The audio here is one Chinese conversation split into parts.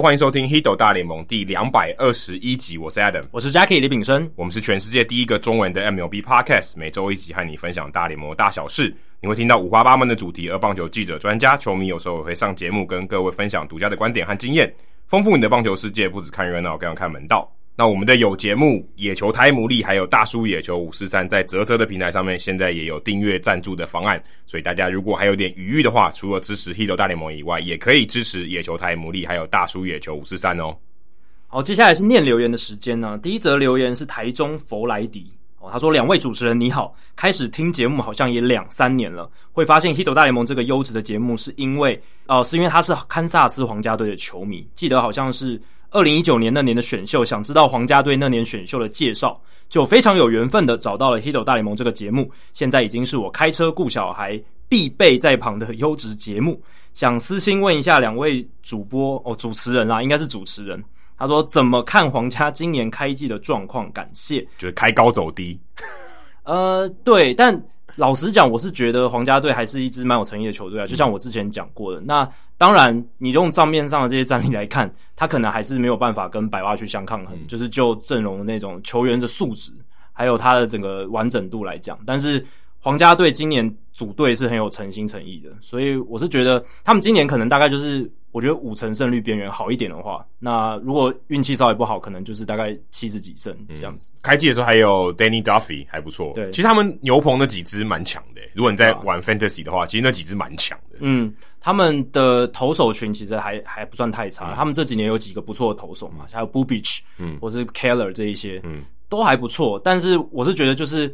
Hello，欢迎收听《h i d o 大联盟》第两百二十一集。我是 Adam，我是 Jackie 李炳生。我们是全世界第一个中文的 MLB Podcast，每周一集和你分享大联盟大小事。你会听到五花八门的主题，而棒球记者、专家、球迷有时候也会上节目，跟各位分享独家的观点和经验，丰富你的棒球世界。不只看热闹，更要看门道。那我们的有节目野球台牡蛎，还有大叔野球五四三，在啧啧的平台上面，现在也有订阅赞助的方案。所以大家如果还有点余裕的话，除了支持 Hito 大联盟以外，也可以支持野球台牡蛎，还有大叔野球五四三哦。好，接下来是念留言的时间呢。第一则留言是台中弗莱迪哦，他说：“两位主持人你好，开始听节目好像也两三年了，会发现 Hito 大联盟这个优质的节目，是因为哦、是因为他是堪萨斯皇家队的球迷，记得好像是。”二零一九年那年的选秀，想知道皇家队那年选秀的介绍，就非常有缘分的找到了《Hito 大联盟》这个节目，现在已经是我开车顾小孩必备在旁的优质节目。想私心问一下两位主播哦，主持人啦，应该是主持人。他说怎么看皇家今年开季的状况？感谢，就是开高走低。呃，对，但。老实讲，我是觉得皇家队还是一支蛮有诚意的球队啊。就像我之前讲过的，那当然，你用账面上的这些战力来看，他可能还是没有办法跟百袜去相抗衡，就是就阵容的那种球员的素质，还有他的整个完整度来讲。但是皇家队今年组队是很有诚心诚意的，所以我是觉得他们今年可能大概就是。我觉得五成胜率边缘好一点的话，那如果运气稍微不好，可能就是大概七十几胜这样子。嗯、开季的时候还有 Danny Duffy 还不错，对，其实他们牛棚那几支蛮强的。如果你在玩 Fantasy 的话，其实那几支蛮强的。嗯，他们的投手群其实还还不算太差，嗯、他们这几年有几个不错的投手嘛，还有 Bubich，嗯，或是 Keller 这一些，嗯，都还不错。但是我是觉得就是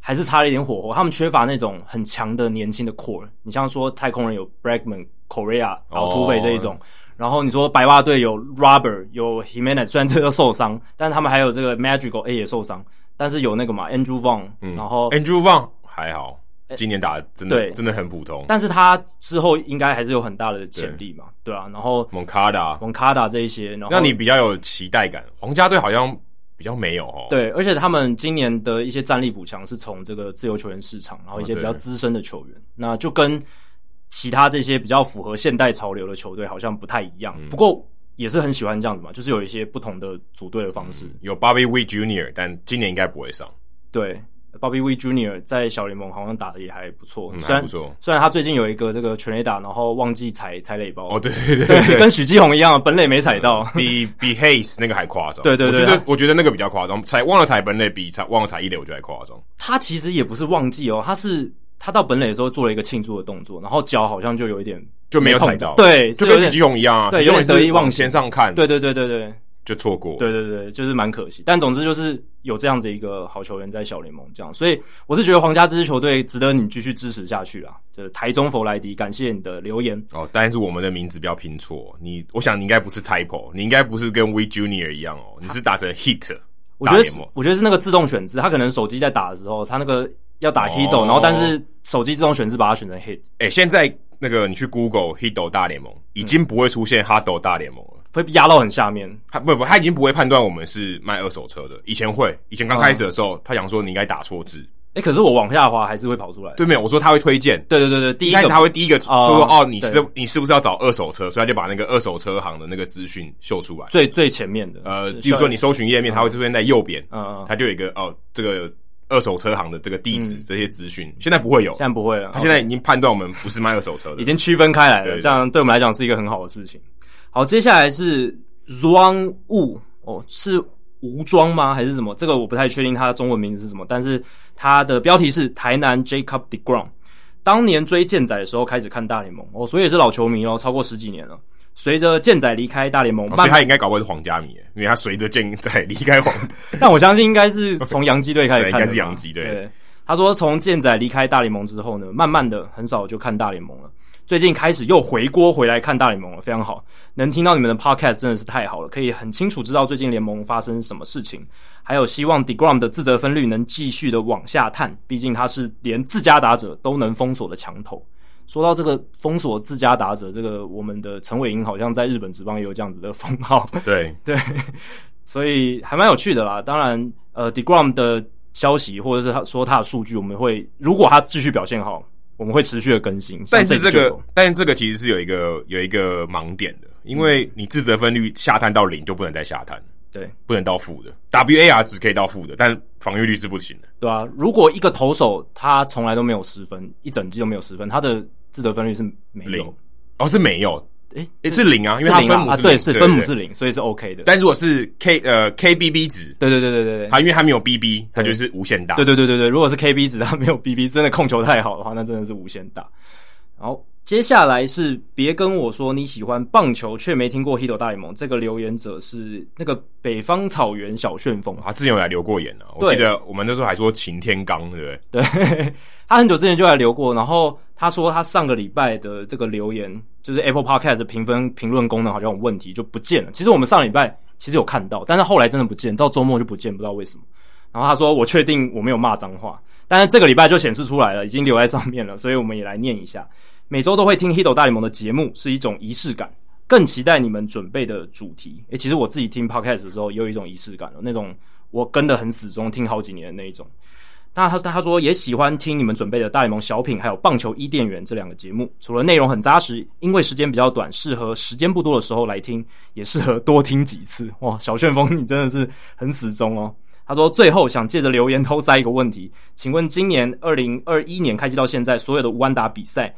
还是差了一点火候，他们缺乏那种很强的年轻的 core。你像说太空人有 Bregman。Korea 然后土匪这一种，哦、然后你说白袜队有 Robert 有 Himenez，虽然这个受伤，但他们还有这个 Madrigal A 也受伤，但是有那个嘛 Andrew Vaughn，嗯，然后 Andrew Vaughn 还好，今年打的真的对。真的很普通，但是他之后应该还是有很大的潜力嘛，对，对啊，然后 Moncada Moncada 这一些，然后让你比较有期待感，皇家队好像比较没有哦，对，而且他们今年的一些战力补强是从这个自由球员市场，然后一些比较资深的球员，哦、那就跟。其他这些比较符合现代潮流的球队好像不太一样，嗯、不过也是很喜欢这样子嘛，就是有一些不同的组队的方式。有 Bobby Witt Jr.，但今年应该不会上。对，Bobby Witt Jr. 在小联盟好像打的也还不错，嗯、虽然不错。虽然他最近有一个这个全垒打，然后忘记踩踩垒包。哦，对对 对，跟许基宏一样，本垒没踩到，嗯、比比 Hayes 那个还夸张。对对对，我觉得我觉得那个比较夸张，踩忘了踩本垒比踩忘了踩一垒，我觉得还夸张。他其实也不是忘记哦，他是。他到本垒的时候做了一个庆祝的动作，然后脚好像就有一点就没有踩到，对，就跟许基宏一样啊，对，有点得意忘形，往上看，对对对对对，就错过，对对对，就是蛮可惜。但总之就是有这样子一个好球员在小联盟这样，所以我是觉得皇家这支球队值得你继续支持下去啦。就是台中弗莱迪，感谢你的留言哦。但是我们的名字不要拼错，你我想你应该不是 typo，你应该不是跟 Witt Junior 一样哦，你是打着 hit。我觉得我觉得是那个自动选字，他可能手机在打的时候，他那个。要打 Hito，、哦、然后但是手机自动选字把它选成 Hit。哎、欸，现在那个你去 Google Hito 大联盟，已经不会出现 Hido 大联盟了，会压到很下面。他不不，他已经不会判断我们是卖二手车的。以前会，以前刚开始的时候，嗯、他想说你应该打错字。哎、欸，可是我往下滑还是会跑出来。对，没有，我说他会推荐。对对对对，第一,一开始他会第一个说说哦，你是你是不是要找二手车？所以他就把那个二手车行的那个资讯秀出来，最最前面的。呃，比如说你搜寻页面，它会出现在右边，嗯嗯，它就有一个哦这个。二手车行的这个地址，这些资讯现在不会有，现在不会了。他现在已经判断我们不是卖二手车的，已经区分开来了。这样对我们来讲是一个很好的事情。好，接下来是 Zhuang Wu 哦，是吴庄吗？还是什么？这个我不太确定他的中文名字是什么，但是他的标题是台南 Jacob deGrom。当年追健仔的时候开始看大联盟哦，所以也是老球迷哦，超过十几年了。随着健仔离开大联盟，哦，所以他应该搞不好是皇家迷，因为他随着健仔离开皇，但我相信应该是从洋基队开始看，应该是洋基队。对，他说从健仔离开大联盟之后呢，慢慢的很少就看大联盟了，最近开始又回锅回来看大联盟了，非常好，能听到你们的 podcast 真的是太好了，可以很清楚知道最近联盟发生什么事情，还有希望 deGrom 的自责分率能继续的往下探，毕竟他是连自家打者都能封锁的强投。说到这个封锁自家打者，这个我们的陈伟英好像在日本职棒也有这样子的封号。对 对，所以还蛮有趣的啦。当然，呃，deGrom 的消息或者是他说他的数据，我们会如果他继续表现好，我们会持续的更新。但是这个，但是这个其实是有一个有一个盲点的，因为你自责分率下探到零就不能再下探，对，不能到负的，WAR 值可以到负的，但防御率是不行的，对啊，如果一个投手他从来都没有失分，一整季都没有失分，他的自得分率是没有零，哦，是没有。诶诶，是零啊，因为它分母是对，是分母是零，所以是 OK 的。但如果是 K 呃 KBB 值，对对对对对对，它因为它没有 BB，它就是无限大。对对对对对，如果是 KB 值，它没有 BB，真的控球太好的话，那真的是无限大。然后接下来是别跟我说你喜欢棒球却没听过 Hito 大联盟，这个留言者是那个北方草原小旋风，他之前有来留过言呢，我记得我们那时候还说擎天刚，对不对？对。他很久之前就来留过，然后他说他上个礼拜的这个留言，就是 Apple Podcast 的评分评论功能好像有问题，就不见了。其实我们上礼拜其实有看到，但是后来真的不见，到周末就不见，不知道为什么。然后他说我确定我没有骂脏话，但是这个礼拜就显示出来了，已经留在上面了，所以我们也来念一下。每周都会听 Hito 大联盟的节目，是一种仪式感，更期待你们准备的主题。诶，其实我自己听 Podcast 的时候也有一种仪式感了，那种我跟得很死忠，听好几年的那一种。那他他说也喜欢听你们准备的大联盟小品，还有棒球伊甸园这两个节目。除了内容很扎实，因为时间比较短，适合时间不多的时候来听，也适合多听几次。哇，小旋风你真的是很死忠哦。他说最后想借着留言偷塞一个问题，请问今年二零二一年开机到现在所有的无安打比赛，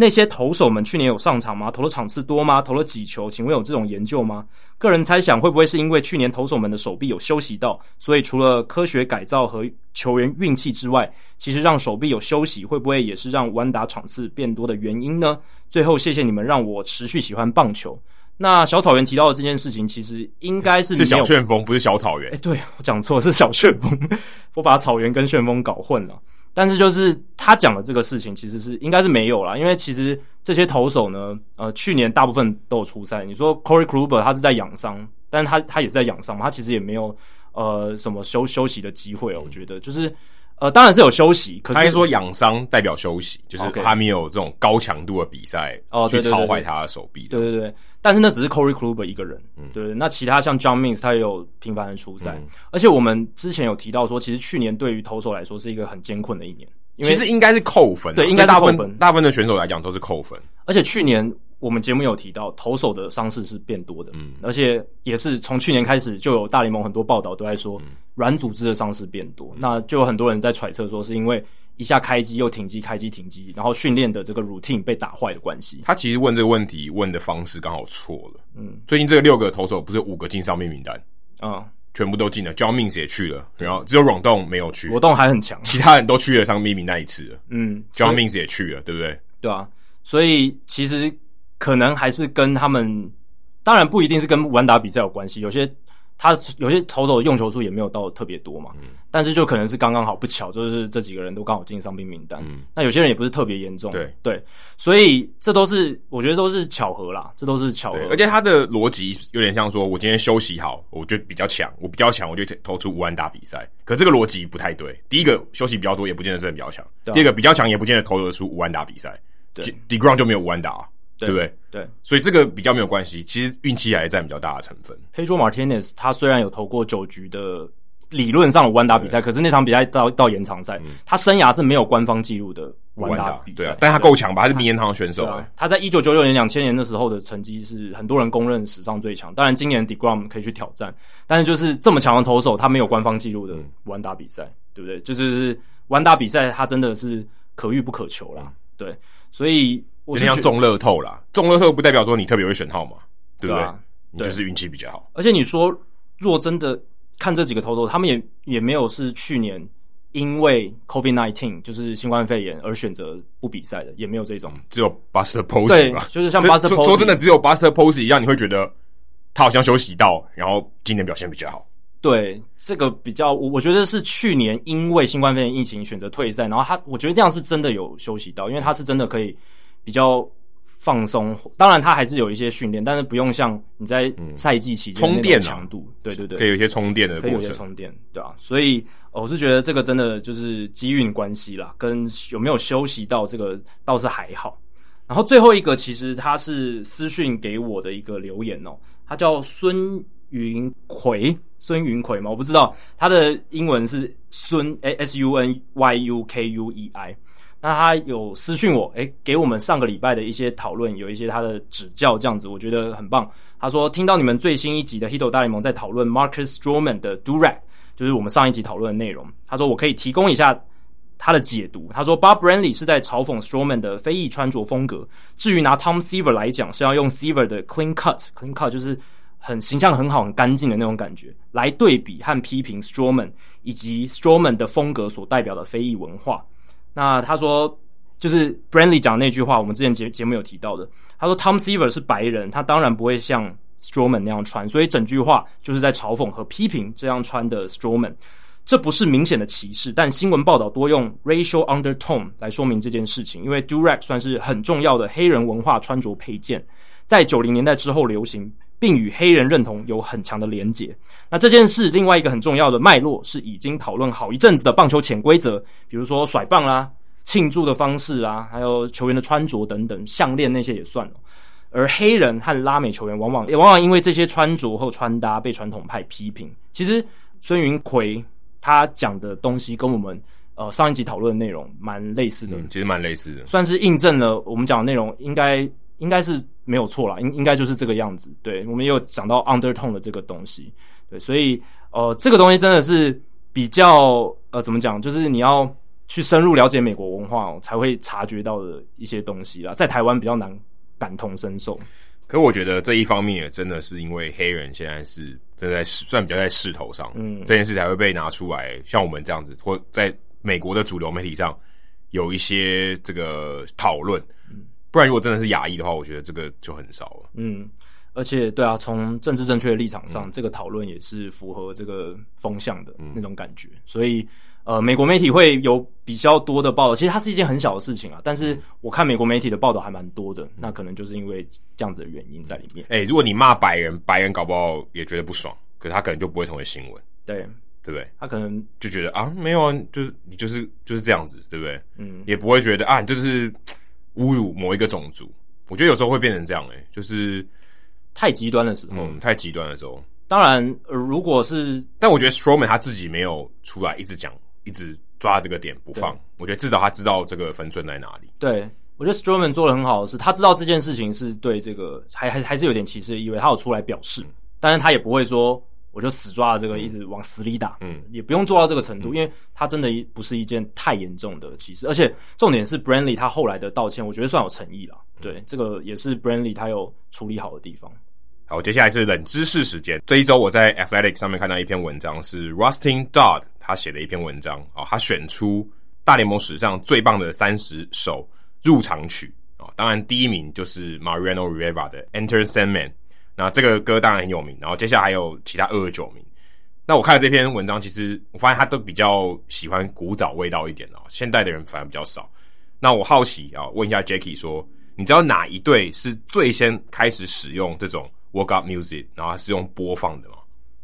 那些投手们去年有上场吗？投的场次多吗？投了几球？请问有这种研究吗？个人猜想，会不会是因为去年投手们的手臂有休息到，所以除了科学改造和球员运气之外，其实让手臂有休息，会不会也是让弯打场次变多的原因呢？最后，谢谢你们让我持续喜欢棒球。那小草原提到的这件事情，其实应该是是小旋风，不是小草原。哎，对，我讲错，是小旋风，我把草原跟旋风搞混了。但是就是他讲的这个事情，其实是应该是没有啦，因为其实这些投手呢，呃，去年大部分都有出赛。你说 Corey Kluber 他是在养伤，但是他他也是在养伤嘛，他其实也没有呃什么休休息的机会哦。我觉得就是呃，当然是有休息，可是他说养伤代表休息，就是他没有这种高强度的比赛哦去操坏他的手臂。对对对。但是那只是 Corey Kluber 一个人，嗯，对，那其他像 John Means 他也有频繁的出赛，嗯，而且我们之前有提到说，其实去年对于投手来说是一个很艰困的一年，因为其实应该是扣分，对，应该大部分大部分的选手来讲都是扣分，而且去年我们节目有提到投手的伤势是变多的，嗯，而且也是从去年开始就有大联盟很多报道都在说软组织的伤势变多，嗯，那就有很多人在揣测说是因为。一下开机又停机，开机停机，然后训练的这个 routine 被打坏的关系。他其实问这个问题问的方式刚好错了。嗯，最近这个六个投手不是五个进上面名单啊、嗯，全部都进了，John Means 也去了，然后只有 Rodon 没有去，Rodon 还很强，其他人都去了伤病名那一次了。嗯，John Means 也去了，对不对？对啊，所以其实可能还是跟他们，当然不一定是跟玩打比赛有关系，有些。他有些投手的用球数也没有到特别多嘛，嗯，但是就可能是刚刚好不巧，就是这几个人都刚好进伤病名单。嗯，那有些人也不是特别严重，对对，所以这都是我觉得都是巧合啦，这都是巧合。而且他的逻辑有点像说，我今天休息好，我就比较强，我比较强，我就投出五万打比赛。可这个逻辑不太对。第一个休息比较多，也不见得真的比较强，啊；第二个比较强，也不见得投得出五万打比赛。对 d e g r o n 就没有五万打啊。对，不对？对，所以这个比较没有关系。其实运气还是占比较大的成分。Pedro Martinez 他虽然有投过九局的理论上的无安打比赛，可是那场比赛到到延长赛，嗯，他生涯是没有官方记录的无安打比赛。对啊，但他够强吧？他是名人堂选手。啊，他在一九九九年、两千年的时候的成绩是很多人公认史上最强。当然，今年 deGrom 可以去挑战，但是就是这么强的投手，他没有官方记录的无安打比赛，对不对？就是无安打比赛，他真的是可遇不可求啦。对，所以。有点像中乐透啦，中乐透不代表说你特别会选号码，对不对？你就是运气比较好。而且你说，若真的看这几个投手，他们也也没有是去年因为 COVID-19 就是新冠肺炎而选择不比赛的，也没有这种。只有 Buster Posey 吧，就是像 Buster Posey。说真的，只有 Buster Posey 一样，你会觉得他好像休息到，然后今年表现比较好。对，这个比较，我我觉得是去年因为新冠肺炎疫情选择退赛，然后他我觉得这样是真的有休息到，因为他是真的可以。比较放松，当然他还是有一些训练，但是不用像你在赛季期间充电强度，对对对，可以有一些充电的过程，可以有一些充电，对啊，所以我是觉得这个真的就是机运关系啦，跟有没有休息到这个倒是还好。然后最后一个其实他是私讯给我的一个留言哦，他叫孙云奎，孙云奎嘛？我不知道他的英文是孙 S U N Y U K U E I。那他有私讯我，诶，给我们上个礼拜的一些讨论，有一些他的指教，这样子我觉得很棒。他说听到你们最新一集的《Hito 大联盟》在讨论 Marcus Stroman 的 Durag，就是我们上一集讨论的内容。他说我可以提供一下他的解读。他说 Bob Brenly 是在嘲讽 Stroman 的非裔穿着风格。至于拿 Tom Seaver 来讲，是要用 Seaver 的 Clean Cut，Clean Cut 就是。很形象很好、很干净的那种感觉，来对比和批评 Stroman 以及 Stroman 的风格所代表的非裔文化。那他说，就是 Brenly 讲那句话，我们之前节节目有提到的。他说 Tom Seaver 是白人，他当然不会像 Strowman 那样穿，所以整句话就是在嘲讽和批评这样穿的 Strowman。这不是明显的歧视，但新闻报道多用 racial undertone 来说明这件事情，因为 Durag 算是很重要的黑人文化穿着配件，在九零年代之后流行。并与黑人认同有很强的连结。那这件事另外一个很重要的脉络是已经讨论好一阵子的棒球潜规则，比如说甩棒啦、庆祝的方式啊，还有球员的穿着等等，项链那些也算了。而黑人和拉美球员往往也往往因为这些穿着或穿搭被传统派批评。其实孙云奎他讲的东西跟我们呃上一集讨论的内容蛮类似的，嗯，其实蛮类似的，算是印证了我们讲的内容应该。应该是没有错啦，应应该就是这个样子。对，我们也有讲到 undertone 的这个东西，对，所以呃，这个东西真的是比较呃，怎么讲？就是你要去深入了解美国文化哦，才会察觉到的一些东西啦，在台湾比较难感同身受。可我觉得这一方面也真的是因为黑人现在是正在算比较在势头上，嗯，这件事才会被拿出来，像我们这样子，或在美国的主流媒体上有一些这个讨论。不然，如果真的是亚裔的话，我觉得这个就很少了。嗯，而且对啊，从政治正确的立场上，嗯、这个讨论也是符合这个风向的那种感觉。嗯、所以，呃，美国媒体会有比较多的报道。其实它是一件很小的事情啊，但是我看美国媒体的报道还蛮多的。那可能就是因为这样子的原因在里面。哎、欸，如果你骂白人，白人搞不好也觉得不爽，可是他可能就不会成为新闻。对，对不对？他可能就觉得啊，没有啊，就是你就是就是这样子，对不对？嗯，也不会觉得啊，你就是侮辱某一个种族。我觉得有时候会变成这样诶、欸，就是太极端的时候，嗯，太极端的时候。当然，呃、如果是，但我觉得 Stroman 他自己没有出来一直讲，一直抓这个点不放。我觉得至少他知道这个分寸在哪里。对，我觉得 Stroman 做的很好的是，他知道这件事情是对这个还还还是有点歧视的意味，他有出来表示，但是他也不会说。我就死抓了这个，一直往死里打，嗯，也不用做到这个程度，嗯、因为他真的不是一件太严重的歧视，而且重点是，Branly 他后来的道歉，我觉得算有诚意了，对，这个也是 Branly 他有处理好的地方。好，接下来是冷知识时间。这一周我在 Athletic 上面看到一篇文章，是 Rustin Dodd 他写的一篇文章啊，他选出大联盟史上最棒的三十首入场曲啊，当然第一名就是 Mariano Rivera 的 Enter Sandman。那这个歌当然很有名，然后接下来还有其他二十九名。那我看了这篇文章，其实我发现他都比较喜欢古早味道一点哦，现代的人反而比较少。那我好奇啊，问一下 Jacky 说，你知道哪一队是最先开始使用这种 Work Up Music，然后是用播放的吗？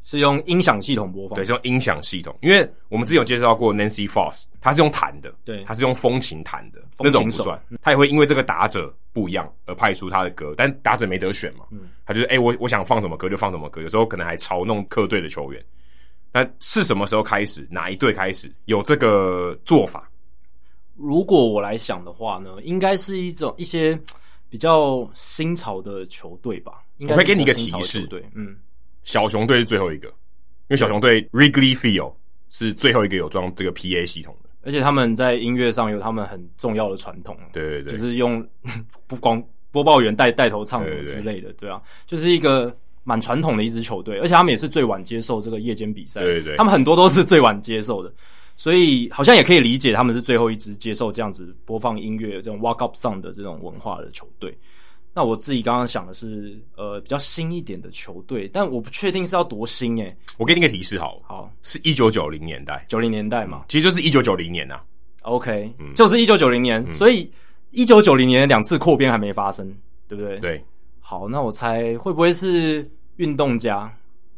是用音响系统播放，对，是用音响系统。因为我们之前有介绍过 Nancy Foss，他是用弹的，对，他是用风琴弹的，那种不算。他也会因为这个打者不一样而派出他的歌，但打者没得选嘛，嗯，他就是哎、欸，我我想放什么歌就放什么歌，有时候可能还嘲弄客队的球员。那是什么时候开始？哪一队开始有这个做法？如果我来想的话呢，应该是一种一些比较新潮的球队吧。应该我会给你一个提示，对，嗯。小熊队是最后一个，因为小熊队 Wrigley Field 是最后一个有装这个 PA 系统的，而且他们在音乐上有他们很重要的传统。对对对，就是用 不光播报员带带头唱什么之类的，对，啊，就是一个蛮传统的一支球队，而且他们也是最晚接受这个夜间比赛。对对对，他们很多都是最晚接受的，所以好像也可以理解他们是最后一支接受这样子播放音乐、这种 Walk Up Song 的这种文化的球队。那我自己刚刚想的是，呃，比较新一点的球队，但我不确定是要多新诶、欸。我给你个提示好了，好，是一九九零年代，九零年代嘛，其实就是一九九零年呐、啊。OK，、嗯、就是一九九零年，嗯、所以一九九零年两次扩编还没发生，对不对？对。好，那我猜会不会是运动家？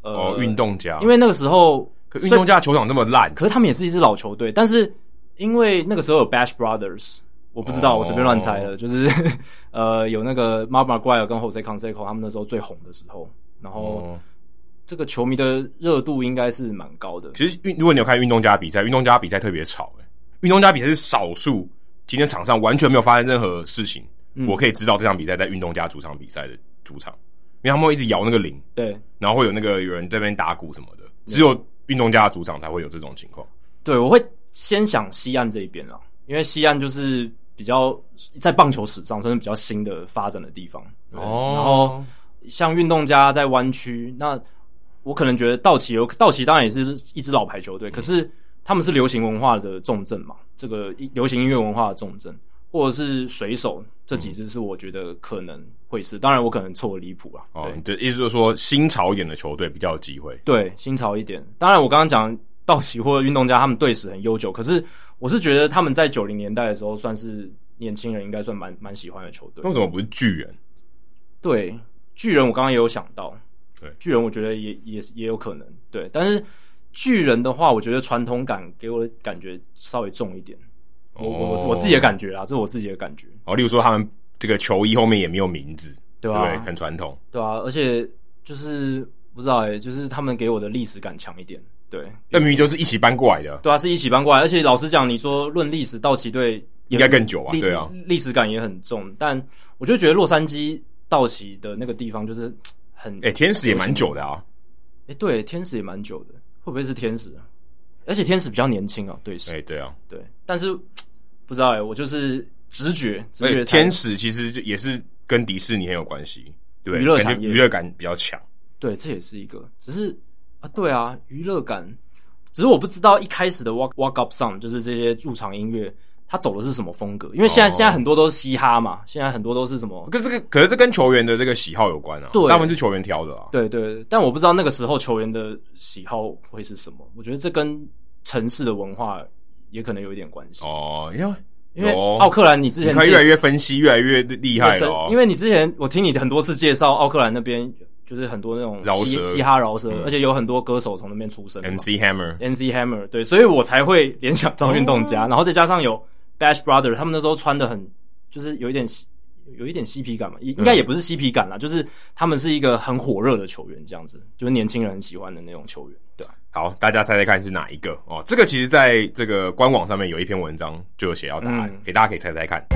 呃，哦、运动家，因为那个时候，可运动家球场那么烂，可是他们也是一支老球队，但是因为那个时候有 Bash Brothers。我不知道，我随便乱猜的，就是 呃，有那个 McGwire 跟 Jose Canseco 他们那时候最红的时候，然后这个球迷的热度应该是蛮高的。其实运，如果你有看运动家比赛，运动家比赛特别吵，诶，运动家比赛是少数今天场上完全没有发生任何事情，嗯、我可以知道这场比赛在运动家主场比赛的主场，因为他们会一直摇那个铃，对，然后会有那个有人在那边打鼓什么的，只有运动家的主场才会有这种情况。对，我会先想西岸这一边啦，因为西岸就是比较在棒球史上算是比较新的发展的地方。哦，然后像运动家在湾区，那我可能觉得道奇有道奇当然也是一支老牌球队，嗯、可是他们是流行文化的重镇嘛，这个流行音乐文化的重镇，或者是水手这几支是我觉得可能会是，嗯、当然我可能错离谱了。哦，对，意思就是说新潮一点的球队比较有机会。对，新潮一点，当然我刚刚讲。道奇或者运动家，他们队史很悠久，可是我是觉得他们在九零年代的时候，算是年轻人应该算蛮蛮喜欢的球队。为什么不是巨人？对，巨人我刚刚也有想到，对，巨人我觉得也也也有可能，对。但是巨人的话，我觉得传统感给我的感觉稍微重一点。我我、哦、我自己的感觉啦，这是我自己的感觉。哦，例如说他们这个球衣后面也没有名字，对吧、啊？对，很传统，对啊。而且就是不知道哎、欸，就是他们给我的历史感强一点。对，那明明就是一起搬过来的。对啊，是一起搬过来，而且老实讲，你说论历史，道奇队应该更久啊。对啊，历史感也很重。但我就觉得洛杉矶道奇的那个地方就是很……哎、欸，天使也蛮久的啊。哎、欸，对，天使也蛮久的，会不会是天使啊？而且天使比较年轻啊，对，是。哎，对啊，对。但是不知道哎、欸，我就是直觉，直觉。天使其实就也是跟迪士尼很有关系，对，娱乐产业娱乐感比较强。对，这也是一个，只是。啊，对啊，娱乐感，只是我不知道一开始的 Walk Walk Up Song 就是这些驻场音乐，它走的是什么风格？因为现在、哦、现在很多都是嘻哈嘛，现在很多都是什么？跟这个，可是这跟球员的这个喜好有关啊，对，大部分是球员挑的啊。对对，但我不知道那个时候球员的喜好会是什么。我觉得这跟城市的文化也可能有一点关系哦，因为因为奥克兰，你之前可以越来越分析，越来越厉害了、哦。因为你之前我听你很多次介绍奥克兰那边。就是很多那种嘻嘻哈饶舌，而且有很多歌手从那边出生。MC Hammer，MC Hammer，对，所以我才会联想到运动家，然后再加上有 Bash Brother，他们那时候穿的很，就是有一点有一点嬉皮感嘛，应该也不是嬉皮感啦，就是他们是一个很火热的球员，这样子，就是年轻人很喜欢的那种球员，对吧？好，大家猜猜看是哪一个哦？这个其实在这个官网上面有一篇文章就有写到答案，给大家可以猜猜看。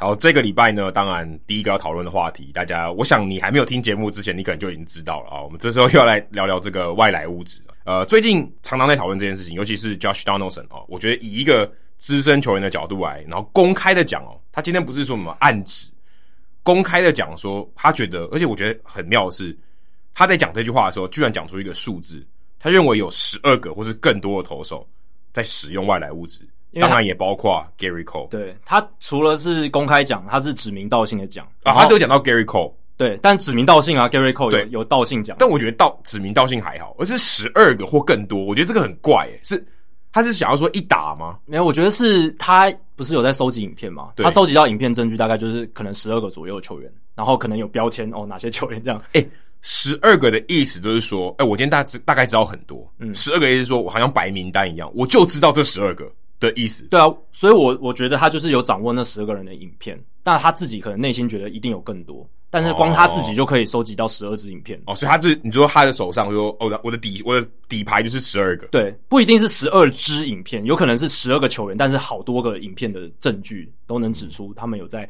好，这个礼拜呢，当然第一个要讨论的话题，大家，我想你还没有听节目之前，你可能就已经知道了啊。我们这时候又要来聊聊这个外来物质。呃，最近常常在讨论这件事情，尤其是 Josh Donaldson 哦，我觉得以一个资深球员的角度来，然后公开的讲哦，他今天不是说什么暗指，公开的讲说，他觉得，而且我觉得很妙的是，他在讲这句话的时候，居然讲出一个数字，他认为有十二个或是更多的投手在使用外来物质。当然也包括 Gary Cole，对，他除了是公开讲，他是指名道姓的讲啊，他就讲到 Gary Cole，对，但指名道姓啊，Gary Cole 有有道姓讲，但我觉得道指名道姓还好，而是十二个或更多，我觉得这个很怪诶，是他是想要说一打吗？没有，我觉得是他不是有在收集影片吗？对他收集到影片证据大概就是可能十二个左右的球员，然后可能有标签哦，哪些球员这样，诶十二个的意思就是说，诶我今天大大概知道很多，嗯，十二个意思是说我好像白名单一样，我就知道这十二个。的意思，对啊，所以我我觉得他就是有掌握那十二个人的影片，但他自己可能内心觉得一定有更多，但是光他自己就可以收集到十二支影片哦，所以他是你说他的手上说哦，我的底我的底牌就是十二个，对，不一定是十二支影片，有可能是十二个球员，但是好多个影片的证据都能指出他们有在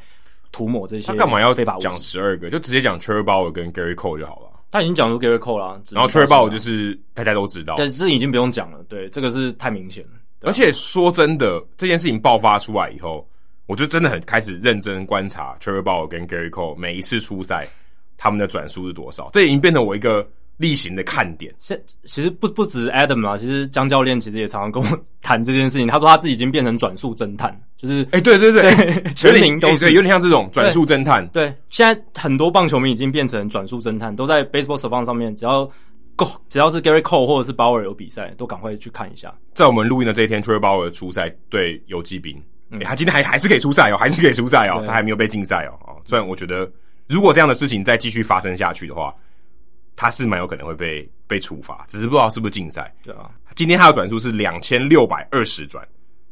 涂抹这些，他干嘛要讲十二个？就直接讲 Bauer 跟 Gary Cole 就好了。他已经讲出 Gary Cole 了，然后 Bauer 就是大家都知道，但是已经不用讲了，对，这个是太明显了。而且说真的，这件事情爆发出来以后，我就真的很开始认真观察 Trevor Bauer 跟 Gary Cole 每一次出赛他们的转速是多少，这已经变成我一个例行的看点。现其实不不止 Adam 啊，其实江教练其实也常常跟我 谈这件事情。他说他自己已经变成转速侦探，就是哎、欸，对对对，对 全民都是、欸、有点像这种转速侦探对。对，现在很多棒球迷已经变成转速侦探，都在 Baseball Savant 上面，只要。只要是 Gary Cole 或者是 Bauer 有比赛，都赶快去看一下。在我们录音的这一天，Trevor Bauer 出赛对游击兵，嗯欸，他今天还还是可以出赛哦，还是可以出赛哦，他还没有被禁赛哦。哦，虽然我觉得如果这样的事情再继续发生下去的话，他是蛮有可能会被被处罚，只是不知道是不是禁赛。对啊，今天他的转速是两千六百二十转，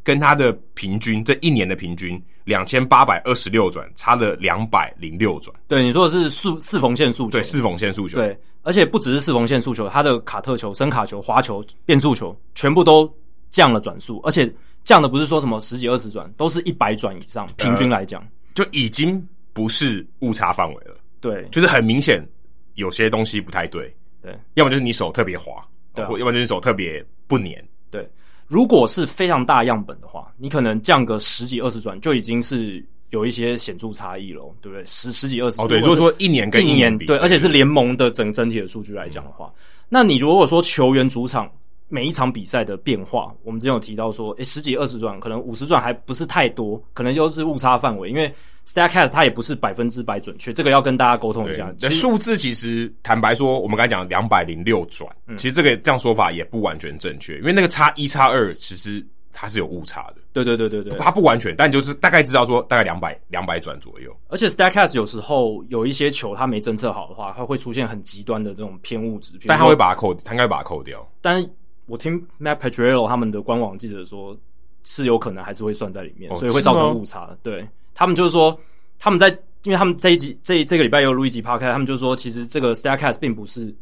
跟他的平均这一年的平均两千八百二十六转，差了两百零六转。对，你说的是四四缝线速球，对，四缝线速球。对，而且不只是四缝线速球，他的卡特球、伸卡球、滑球、变速球，全部都降了转速，而且降的不是说什么十几二十转，都是一百转以上，平均来讲、呃，就已经不是误差范围了。对，就是很明显有些东西不太对。对，要么就是你手特别滑，对、要么就是手特别不粘。对，如果是非常大样本的话，你可能降个十几二十转就已经是有一些显著差异了，对不对？十十几二十。哦，对，如果说一年跟一年比，对，而且是联盟的整整体的数据来讲的话，嗯，那你如果说球员主场每一场比赛的变化，我们之前有提到说，诶，十几二十转，可能五十转还不是太多，可能就是误差范围，因为。Statcast 它也不是百分之百准确，这个要跟大家沟通一下。数字其实坦白说，我们刚才讲两百零六转，其实这个这样说法也不完全正确，因为那个差一差二，其实它是有误差的。对对对对对，它不完全，但就是大概知道说大概两百两百转左右。而且 Statcast 有时候有一些球它没侦测好的话，它会出现很极端的这种偏误值，但它会把它扣，它应该把它扣掉。但是我听 Matt Pedriello 他们的官网记者说，是有可能还是会算在里面，哦、所以会造成误差。对。他们就是说，他们在，因为他们这一集这这个礼拜有录一集 podcast，他们就说，其实这个 Starcast 并不是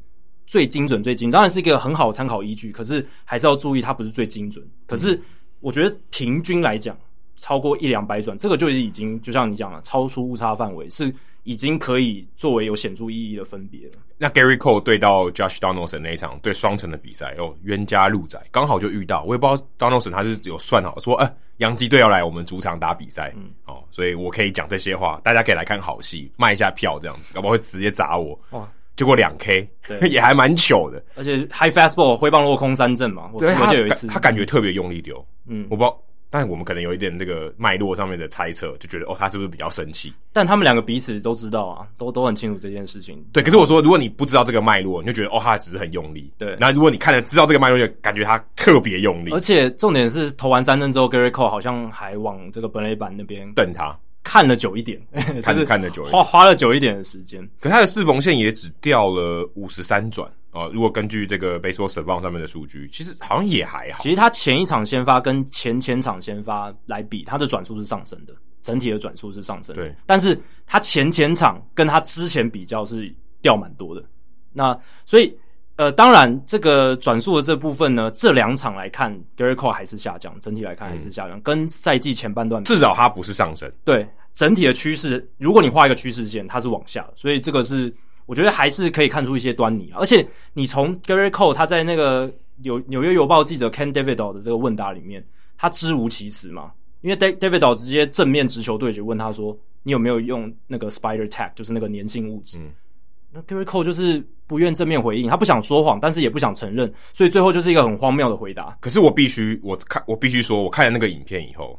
最精准、最精准，当然是一个很好的参考依据，可是还是要注意，它不是最精准。可是我觉得平均来讲，超过一两百转，这个就已经就像你讲了，超出误差范围是。已经可以作为有显著意义的分别了。那 Gary Cole 对到 Josh Donaldson 那一场对双城的比赛哦，冤家路窄，刚好就遇到。我也不知道 Donaldson 他是有算好说，哎，洋基队要来我们主场打比赛，嗯，哦，所以我可以讲这些话，大家可以来看好戏，卖一下票这样子，搞不好会直接砸我。哇，结果两 K，对，也还蛮糗的。而且 High Fastball 挥棒落空三振嘛，我记得有一次他，他感觉特别用力丢，嗯，我不知道。但我们可能有一点那个脉络上面的猜测，就觉得哦，他是不是比较生气？但他们两个彼此都知道啊，都都很清楚这件事情。对，可是我说，如果你不知道这个脉络，你就觉得哦，他只是很用力。对，那如果你看了知道这个脉络，就感觉他特别用力。而且重点是投完三针之后，Gerrit Cole 好像还往这个本垒板那边瞪他，看了久一点，看看了久一点，花花了久一点的时间。可他的四缝线也只掉了五十三转。啊，如果根据这个 Baseball Savant 上面的数据，其实好像也还好。其实他前一场先发跟前前场先发来比，他的转速是上升的，整体的转速是上升的。对，但是他前前场跟他之前比较是掉蛮多的。那所以呃，当然这个转速的这部分呢，这两场来看，Gerrit Cole 还是下降，整体来看还是下降，嗯、跟赛季前半段至少它不是上升。对，整体的趋势，如果你画一个趋势线，它是往下的，所以这个是。我觉得还是可以看出一些端倪，而且你从 Gerrit Cole 他在那个纽纽约邮报记者 Ken Davidoff 的这个问答里面，他支吾其词嘛，因为 Davidoff 直接正面直球对决问他说：“你有没有用那个 Spider Tack，就是那个粘性物质？”嗯，那 Gerrit Cole 就是不愿正面回应，他不想说谎，但是也不想承认，所以最后就是一个很荒谬的回答。可是我必须我看我必须说，我看了那个影片以后，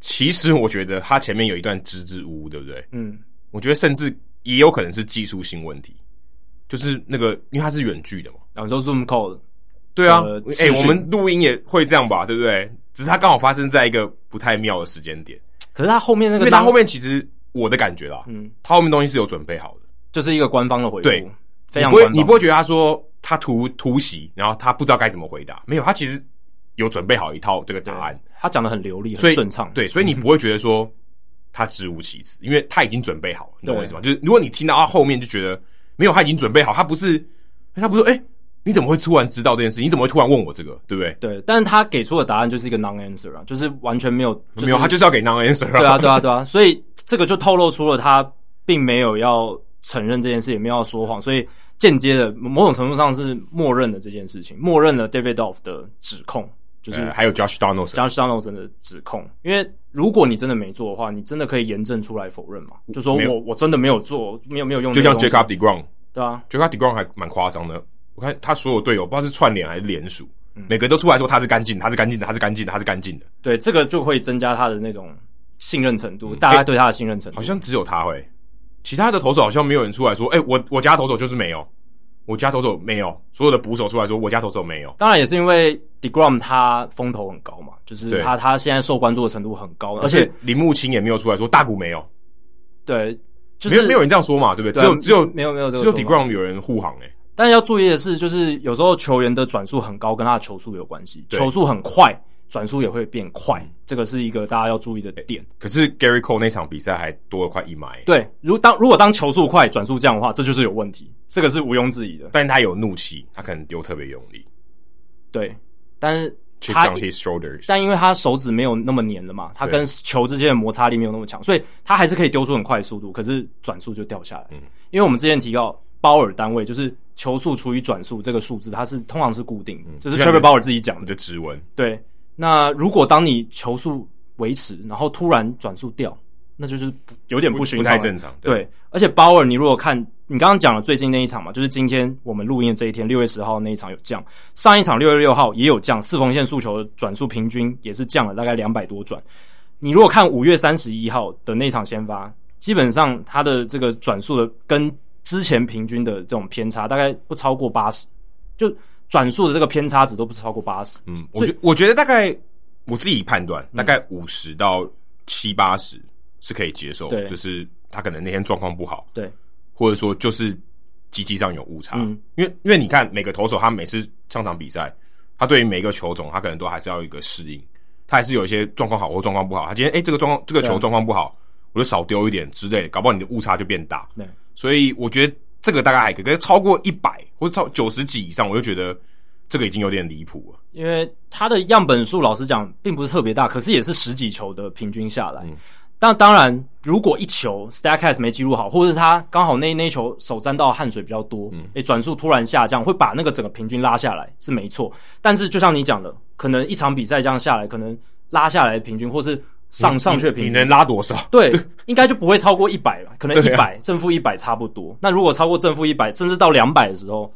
其实我觉得他前面有一段支支吾吾，对不对？嗯，我觉得甚至。也有可能是技术性问题，就是那个，因为它是远距的嘛。然后说 Zoom call，对啊，哎、呃欸，我们录音也会这样吧，对不对？只是它刚好发生在一个不太妙的时间点。可是他后面那个，因为它后面其实我的感觉啦，嗯，他后面东西是有准备好的，就是一个官方的回复，对，非常你不会，你不会觉得他说他突突袭，然后他不知道该怎么回答，没有，他其实有准备好一套这个答案，他讲的很流利，很顺畅，对，所以你不会觉得说。他支吾其词，因为他已经准备好了，你懂我意思吗？就是如果你听到他后面就觉得没有，他已经准备好，他不是，他不是说，哎、欸，你怎么会突然知道这件事？你怎么会突然问我这个？对不对？对，但是他给出的答案就是一个 non-answer 啊，就是完全没有，就是、没有，他就是要给 non-answer 啊。对啊，对啊，对啊，所以这个就透露出了他并没有要承认这件事，也没有要说谎，所以间接的某种程度上是默认了这件事情，默认了 Davidoff 的指控。就是、呃、还有 Josh Donaldson，Josh Donaldson 的指控，因为如果你真的没做的话，你真的可以严正出来否认嘛？就说我我真的没有做，没有没有用。就像 Jacob DeGrom，对啊，Jacob DeGrom 还蛮夸张的。我看他所有队友，不知道是串联还是连署、嗯，每个人都出来说他是干净，他是干净的，他是干净的，他是干净的。对，这个就会增加他的那种信任程度，嗯、大家对他的信任程度。好像只有他会，其他的投手好像没有人出来说，哎、欸，我我家投手就是没有。我家投手没有，所有的捕手出来说，我家投手没有。当然也是因为 Degrom 他风头很高嘛，就是他他现在受关注的程度很高，而且林木清也没有出来说大谷没有。对，就是没有没有人这样说嘛，对不对？对只有只有没有没有只有 Degrom 有人护航诶、欸。但是要注意的是，就是有时候球员的转速很高，跟他的球速有关系。球速很快，转速也会变快，这个是一个大家要注意的点。可是 Gary Cole 那场比赛还多了快一迈。对，如当如果当球速快，转速降的话，这就是有问题，这个是毋庸置疑的。但是他有怒气，他可能丢特别用力。对，但是他 his shoulders，但因为他手指没有那么黏了嘛，他跟球之间的摩擦力没有那么强，所以他还是可以丢出很快的速度，可是转速就掉下来。嗯，因为我们之前提到包尔单位就是球速除以转速这个数字，它是通常是固定，嗯、这是 Trevor Bauer 自己讲的指纹。对。那如果当你球速维持，然后突然转速掉，那就是有点不寻常，不太正常。对，对，而且鲍尔，你如果看你刚刚讲了最近那一场嘛，就是今天我们录音的这一天，六月十号那一场有降，上一场六月六号也有降，四缝线速球的转速平均也是降了大概两百多转。你如果看五月三十一号的那场先发，基本上它的这个转速的跟之前平均的这种偏差大概不超过八十，就。转速的这个偏差值都不超过八十，嗯，我觉我觉得大概我自己判断，大概五十到七八十是可以接受，对，就是他可能那天状况不好，对，或者说就是机器上有误差，嗯，因为因为你看每个投手他每次上场比赛，他对于每一个球种他可能都还是要有一个适应，他还是有一些状况好或状况不好，他今天诶、欸、这个状况这个球状况不好，我就少丢一点之类的，搞不好你的误差就变大，对，所以我觉得。这个大概还可以，可是超过一百或者超九十几以上，我就觉得这个已经有点离谱了。因为它的样本数，老实讲，并不是特别大，可是也是十几球的平均下来。嗯、但当然，如果一球 Statcast 没记录好，或者是他刚好那那一球手沾到汗水比较多，嗯，诶，转速突然下降，会把那个整个平均拉下来，是没错。但是就像你讲的，可能一场比赛这样下来，可能拉下来的平均，或是。上上去的你能拉多少？对，应该就不会超过一百了，可能一百、啊、正负一百差不多。那如果超过正负一百，甚至到两百的时候，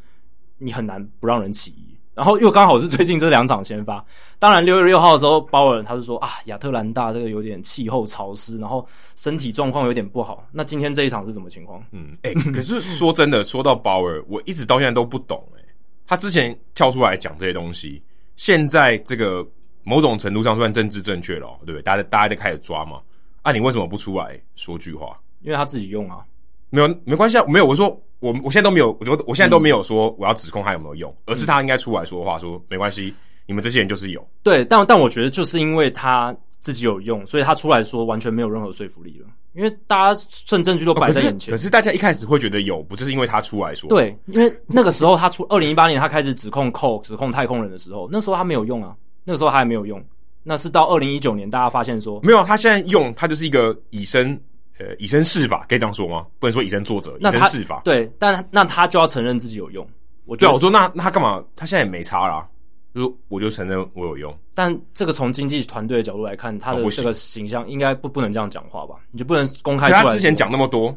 你很难不让人起疑。然后又刚好是最近这两场先发，当然六月六号的时候，鲍尔他就说啊，亚特兰大这个有点气候潮湿，然后身体状况有点不好。那今天这一场是什么情况？嗯，哎、欸，可是说真的，说到鲍尔，我一直到现在都不懂、欸，哎，他之前跳出来讲这些东西，现在这个。某种程度上算政治正确了，对不对？大家大家在开始抓嘛。啊，你为什么不出来说句话？因为他自己用啊，没有没关系啊，没有。我说我我现在都没有，我我现在都没有说我要指控他有没有用，嗯、而是他应该出来说话，说没关系，你们这些人就是有。对，但但我觉得就是因为他自己有用，所以他出来说完全没有任何说服力了。因为大家趁证据都摆在眼前、哦可。可是大家一开始会觉得有，不就是因为他出来说？对，因为那个时候他出二零一八年他开始指控扣指控太空人的时候，那时候他没有用啊。那个时候他还没有用，那是到二零一九年，大家发现说没有，他现在用，他就是一个以身呃以身试法，可以这样说吗？不能说以身作则，以身试法。对，但那他就要承认自己有用。我对、啊、我说那那他干嘛？他现在也没差啦，就我就承认我有用。但这个从经济团队的角度来看，他的这个形象应该不不能这样讲话吧？你就不能公开出来。他之前讲那么多，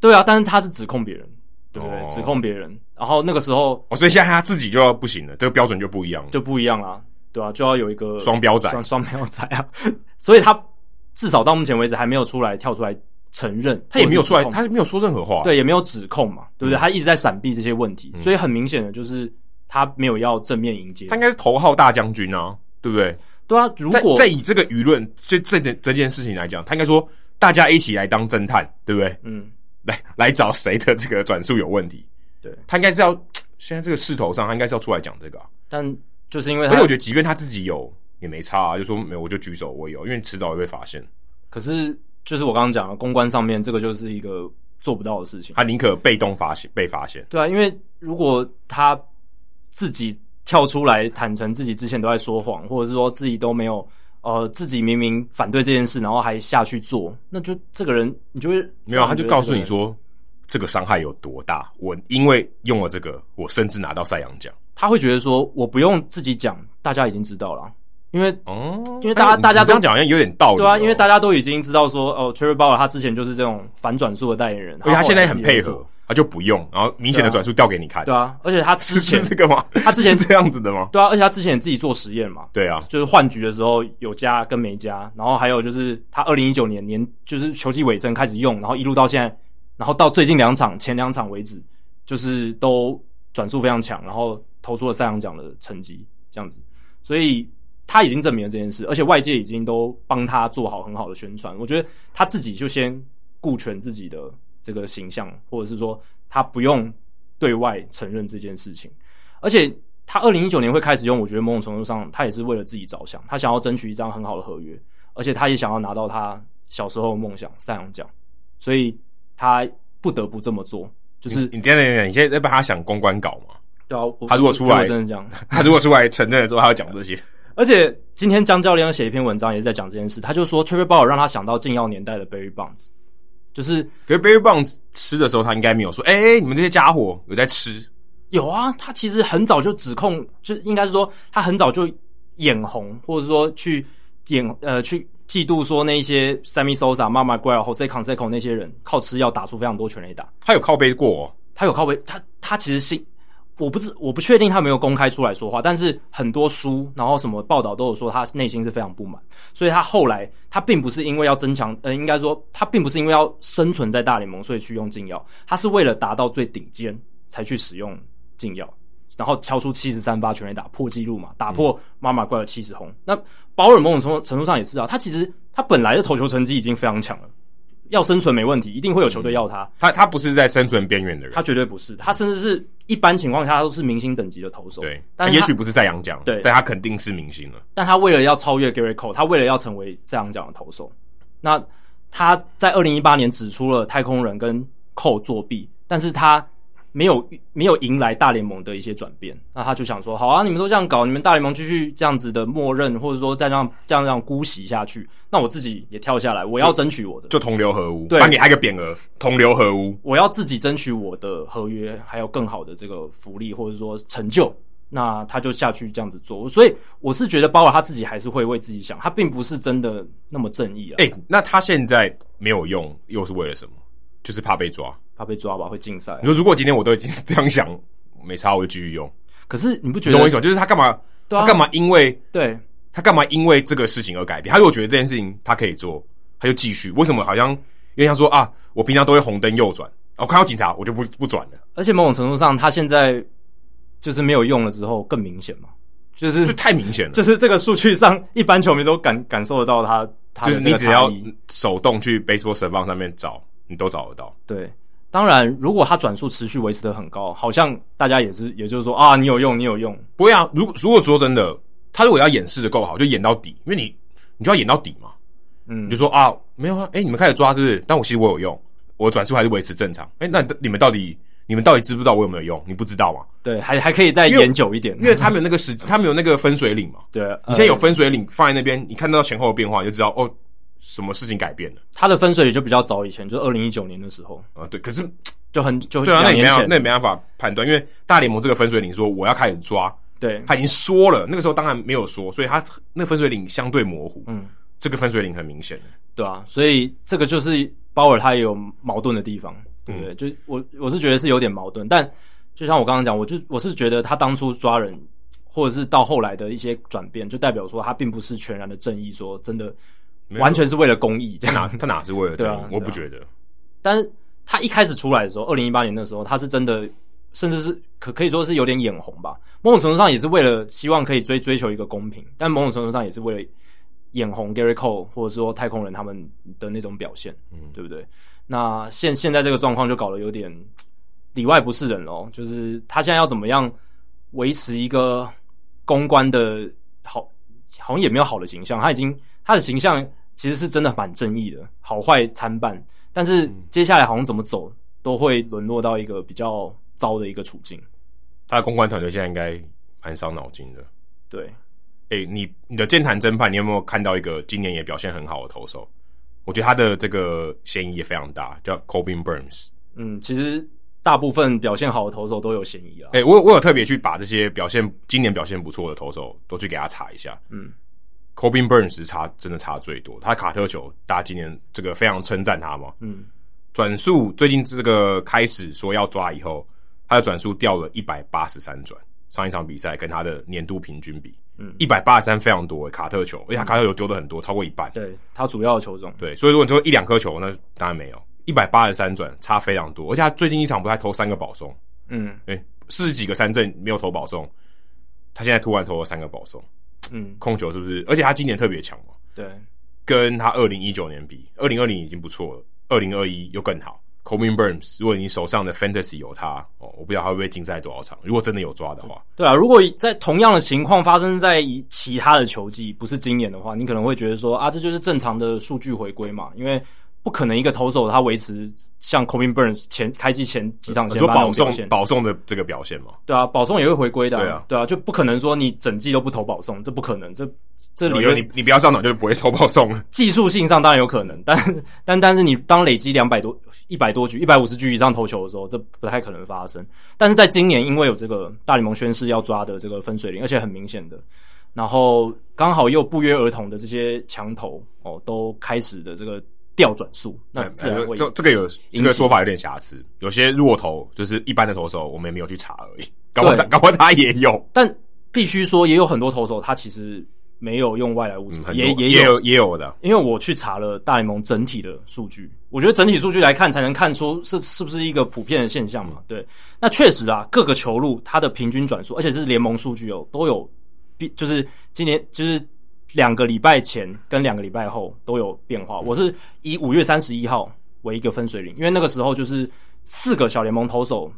对啊，但是他是指控别人。对不对？指控别人，然后那个时候，哦，所以现在他自己就要不行了，这个标准就不一样了，就不一样了，对吧、啊？就要有一个双标仔，双双标仔啊！所以他至少到目前为止还没有出来跳出来承认，他也没有出来，他没有说任何话，对，也没有指控嘛，对不对？嗯、他一直在闪避这些问题，所以很明显的就是他没有要正面迎接，他应该是头号大将军啊，对不对？对啊，如果在以这个舆论就这件这件事情来讲，他应该说大家一起来当侦探，对不对？嗯，来 来找谁的这个转速有问题。对，他应该是要 现在这个势头上，他应该是要出来讲这个、啊。但就是因为他，而且我觉得，即便他自己有也没差啊，就说没有，我就举手，我有，因为迟早会被发现。可是，就是我刚刚讲的公关上面，这个就是一个做不到的事情。他宁可被动发现，被发现。对啊，因为如果他自己跳出来坦诚自己之前都在说谎，或者是说自己都没有呃，自己明明反对这件事，然后还下去做，那就这个人你就会没有，他就告诉你说。这个伤害有多大？我因为用了这个，我甚至拿到赛扬奖。他会觉得说，我不用自己讲，大家已经知道了。因为哦，因为大家大家都这样讲好像有点道理，对啊，因为大家都已经知道说，哦，Trevor Bauer 他之前就是这种反转术的代言人，而且他现在很配合，他就不用，然后明显的转速调给你看。对啊，而且他之前是这个吗？他之前这样子的吗？对啊，而且他之前也自己做实验嘛。对啊，就是换局的时候有加跟没加，然后还有就是他二零一九年年就是球季尾声开始用，然后一路到现在。然后到最近两场，前两场为止，就是都转速非常强，然后投出了赛扬奖的成绩，这样子，所以他已经证明了这件事，而且外界已经都帮他做好很好的宣传。我觉得他自己就先顾全自己的这个形象，或者是说他不用对外承认这件事情。而且他二零一九年会开始用，我觉得某种程度上他也是为了自己着想，他想要争取一张很好的合约，而且他也想要拿到他小时候的梦想赛扬奖，所以他不得不这么做。就是你等等等，你现在在帮他想公关稿吗？对啊，他如果出来真的讲，他如果出来承认的时候，他要讲这些。而且今天江教练写一篇文章，也是在讲这件事。他就说，Trevor Bauer 让他想到禁药年代的 Barry Bonds，就是，可是 Barry Bonds 吃的时候，他应该没有说，哎、欸，你们这些家伙有在吃？有啊，他其实很早就指控，就应该是说，他很早就眼红，或者说去眼呃去嫉妒说那些 Sammy Sosa、Mark McGwire、Jose Canseco 那些人靠吃药打出非常多全垒打。他有靠背过、哦，他有靠背，他他其实是。我不是，我不确定他没有公开出来说话，但是很多书，然后什么报道都有说他内心是非常不满，所以他后来他并不是因为要增强，呃，应该说他并不是因为要生存在大联盟，所以去用禁药，他是为了达到最顶尖才去使用禁药，然后敲出七十三发全垒打破纪录嘛，打破妈妈怪的七十轰。那保尔某种程度上也是啊，他其实他本来的投球成绩已经非常强了。要生存没问题，一定会有球队要他。嗯、他他不是在生存边缘的人，他绝对不是。他甚至是一般情况下他都是明星等级的投手。对，但也许不是赛扬奖，对，但他肯定是明星了。但他为了要超越 Gerrit Cole，他为了要成为赛扬奖的投手，那他在二零一八年指出了太空人跟 Cole 作弊，但是他。没有没有迎来大联盟的一些转变，那他就想说：好啊，你们都这样搞，你们大联盟继续这样子的默认，或者说再让这样这样姑息下去，那我自己也跳下来，我要争取我的，就同流合污，对，帮你开个匾额，同流合污，我要自己争取我的合约，还有更好的这个福利或者说成就，那他就下去这样子做。所以我是觉得，包括他自己还是会为自己想，他并不是真的那么正义啊。诶、欸，那他现在没有用，又是为了什么？就是怕被抓，怕被抓吧，会禁赛。你说如果今天我都已经是这样想，没差，我就继续用。可是你不觉得？懂我意思？就是他干嘛？对啊、他干嘛？因为对，他干嘛？因为这个事情而改变？他如果觉得这件事情他可以做，他就继续。为什么？好像因为他说啊，我平常都会红灯右转，我看到警察我就不不转了。而且某种程度上，他现在就是没有用了之后更明显嘛，就是就太明显了。就是这个数据上，一般球迷都感感受得到他，他就是你只要手动去 Baseball Savant 上面找。你都找得到。对，当然，如果他转速持续维持的很高，好像大家也是，也就是说啊，你有用，你有用。不会啊，如果如果说真的，他如果要演示的够好，就演到底，因为你你就要演到底嘛。嗯，你就说啊，没有啊，哎、欸，你们开始抓是不是？但我其实我有用，我的转速还是维持正常。哎、欸，那你们到底你们到底知不知道我有没有用？你不知道吗？对，还还可以再演久一点，因为他们有那个时，他们有那个分水岭嘛。对，你现在有分水岭放在那边，你看到前后的变化，你就知道哦。什么事情改变了？他的分水岭就比较早以前，就二零一九年的时候啊，对，可是就很就对啊，那也没办法，那也没办法判断，因为大联盟这个分水岭说我要开始抓，对，他已经说了，那个时候当然没有说，所以他那个分水岭相对模糊，嗯，这个分水岭很明显，对啊，所以这个就是鲍尔他也有矛盾的地方，对不对？嗯、就我我是觉得是有点矛盾，但就像我刚刚讲，我就我是觉得他当初抓人，或者是到后来的一些转变，就代表说他并不是全然的正义，说真的。完全是为了公益，这样他哪他哪是为了这样？我不觉得。但是他一开始出来的时候，二零一八年的时候，他是真的，甚至是可可以说是有点眼红吧。某种程度上也是为了希望可以追追求一个公平，但某种程度上也是为了眼红 Gerrit Cole 或者说太空人他们的那种表现，嗯，对不对？那现现在这个状况就搞得有点里外不是人咯，就是他现在要怎么样维持一个公关的好，好像也没有好的形象，他已经他的形象。其实是真的蛮正义的，好坏参半。但是接下来好像怎么走，都会沦落到一个比较糟的一个处境。他的公关团队现在应该蛮伤脑筋的。对，哎、欸，你你的健谈侦判，你有没有看到一个今年也表现很好的投手？我觉得他的这个嫌疑也非常大，叫 Corbin Burnes。嗯，其实大部分表现好的投手都有嫌疑啊。哎、欸，我我有特别去把这些表现今年表现不错的投手都去给他查一下。嗯。Corbin Burnes 差真的差最多，他卡特球，大家今年这个非常称赞他嘛。嗯，转速最近这个开始说要抓以后，他的转速掉了一百八十三转，上一场比赛跟他的年度平均比，嗯，一百八十三非常多，卡特球，而且他卡特球丢的很多，超过一半。对，他主要的球种。对，所以如果你说一两颗球，那当然没有，一百八十三转差非常多，而且他最近一场不还投三个保送，嗯，诶四十几个三振没有投保送，他现在突然投了三个保送。嗯，控球是不是？而且他今年特别强嘛。对，跟他二零一九年比，二零二零已经不错了，二零二一又更好。Corbin Burns，如果你手上的 Fantasy 有他哦，我不知道他会不会禁赛多少场。如果真的有抓的话，对啊，如果在同样的情况发生在其他的球季，不是今年的话，你可能会觉得说啊，这就是正常的数据回归嘛，因为不可能一个投手他维持像 Corbin Burns 前开季前几场先发那种表现，保送的这个表现嘛。对啊，保送也会回归的、啊，对啊，对啊，就不可能说你整季都不投保送，这不可能，这这理由你你不要上场就不会投保送了。技术性上当然有可能，但但但是你当累积两百多。一百多局、一百五十局以上投球的时候，这不太可能发生。但是在今年，因为有这个大联盟宣誓要抓的这个分水岭，而且很明显的，然后刚好又不约而同的这些墙头哦，都开始的这个调转速，那自然会这这个有这个说法有点瑕疵。有些弱投就是一般的投手，我们也没有去查而已。搞不好搞不好他也有，但必须说也有很多投手，他其实。没有用外来物质，嗯、也也有也有也有的。因为我去查了大联盟整体的数据，我觉得整体数据来看，才能看出是是不是一个普遍的现象嘛。嗯、对，那确实啊，各个球路它的平均转速，而且这是联盟数据哦，都有就是今年就是两个礼拜前跟两个礼拜后都有变化。嗯、我是以五月三十一号为一个分水岭，因为那个时候就是四个小联盟投手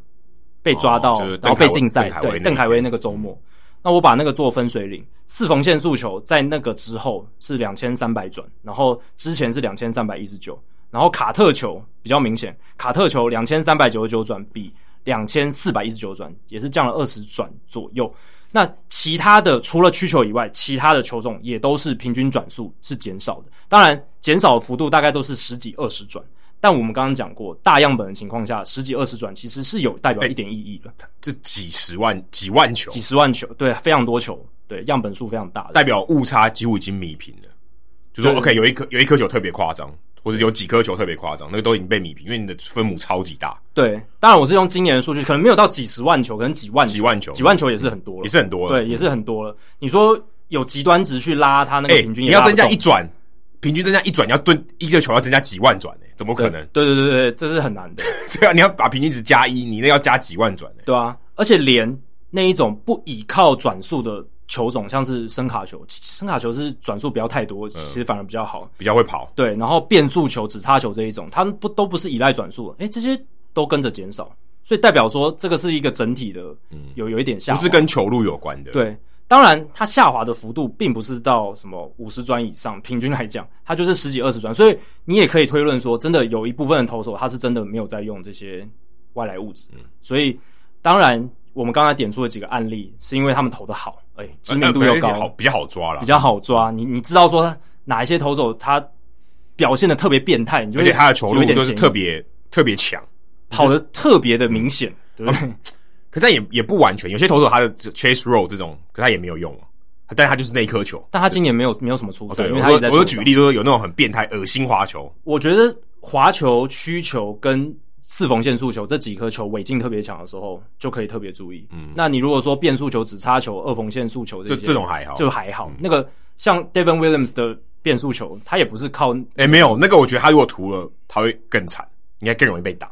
被抓到，哦、然后被禁赛，对，邓凯威那个周末。嗯那我把那个做分水岭，四缝线速球在那个之后是两千三百转，然后之前是两千三百一十九，然后卡特球比较明显，卡特球两千三百九十九转比两千四百一十九转也是降了二十转左右。那其他的除了曲球以外，其他的球种也都是平均转速是减少的，当然减少的幅度大概都是十几二十转。但我们刚刚讲过，大样本的情况下，十几二十转其实是有代表一点意义的。这几十万、几万球，几十万球，对，非常多球，对，样本数非常大，代表误差几乎已经弥平了。就说 OK，有一颗有一颗球特别夸张，或者有几颗球特别夸张，那个都已经被米平，因为你的分母超级大。对，当然我是用今年的数据，可能没有到几十万球，可能几万球、几万球、几万球也是很多了，也是很多了，对，也是很多了。你说有极端值去拉它那个平均，你要增加一转。平均增加一转，你要蹲一个球要增加几万转呢？怎么可能？对对对对，这是很难的。对啊，你要把平均值加一，你那要加几万转呢？对啊，而且连那一种不依靠转速的球种，像是声卡球，声卡球是转速不要太多，其实反而比较好，比较会跑。对，然后变速球、指插球这一种，它们不都不是依赖转速，诶、欸，这些都跟着减少，所以代表说这个是一个整体的，有有一点像，不是跟球路有关的。对。当然，它下滑的幅度并不是到什么五十转以上，平均来讲，它就是十几二十转。所以你也可以推论说，真的有一部分的投手，他是真的没有在用这些外来物质。嗯，所以当然，我们刚才点出的几个案例，是因为他们投的好，哎，知名度又高，好比较好抓了，比较好抓。你你知道说哪一些投手他表现的特别变态，你就而且他的球路就是特别特别强，跑的特别的明显，对不对？可但也也不完全，有些投手他的 chase roll 这种，可他也没有用啊。但他就是那一颗球，但他今年没有没有什么出色，因为他我我举例就是有那种很变态、恶心滑球。我觉得滑球、曲球跟四缝线速球这几颗球尾劲特别强的时候，就可以特别注意。嗯，那你如果说变速球、直插球、二缝线速球这这种还好，就还好。那个像 Devin Williams 的变速球，他也不是靠诶没有那个，我觉得他如果涂了，他会更惨，应该更容易被打，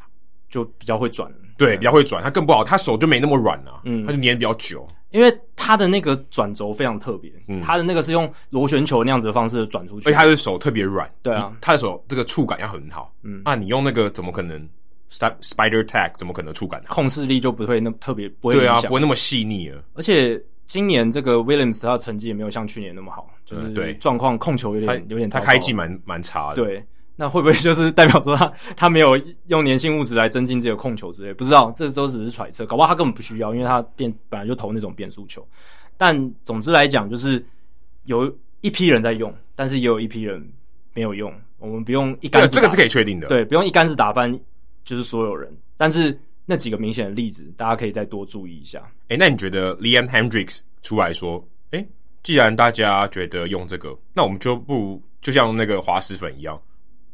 就比较会转。对，比较会转，他更不好，他手就没那么软啊，嗯，他就粘比较久，因为他的那个转轴非常特别，嗯，他的那个是用螺旋球那样子的方式转出去，所以他的手特别软，对啊，他的手这个触感要很好，嗯，那你用那个怎么可能？Spider Tag 怎么可能触感好？控制力就不会那么特别，不会对啊，不会那么细腻了。而且今年这个 Williams 他的成绩也没有像去年那么好，就是对状况控球有点有点，他开季蛮蛮差的，对。那会不会就是代表说他他没有用粘性物质来增进这个控球之类？不知道，这都只是揣测。搞不好他根本不需要，因为他变本来就投那种变速球。但总之来讲，就是有一批人在用，但是也有一批人没有用。我们不用一竿子，这个是可以确定的。对，不用一竿子打翻，就是所有人。但是那几个明显的例子，大家可以再多注意一下。诶，那你觉得 Liam Hendriks 出来说，诶，既然大家觉得用这个，那我们就不如就像那个滑石粉一样。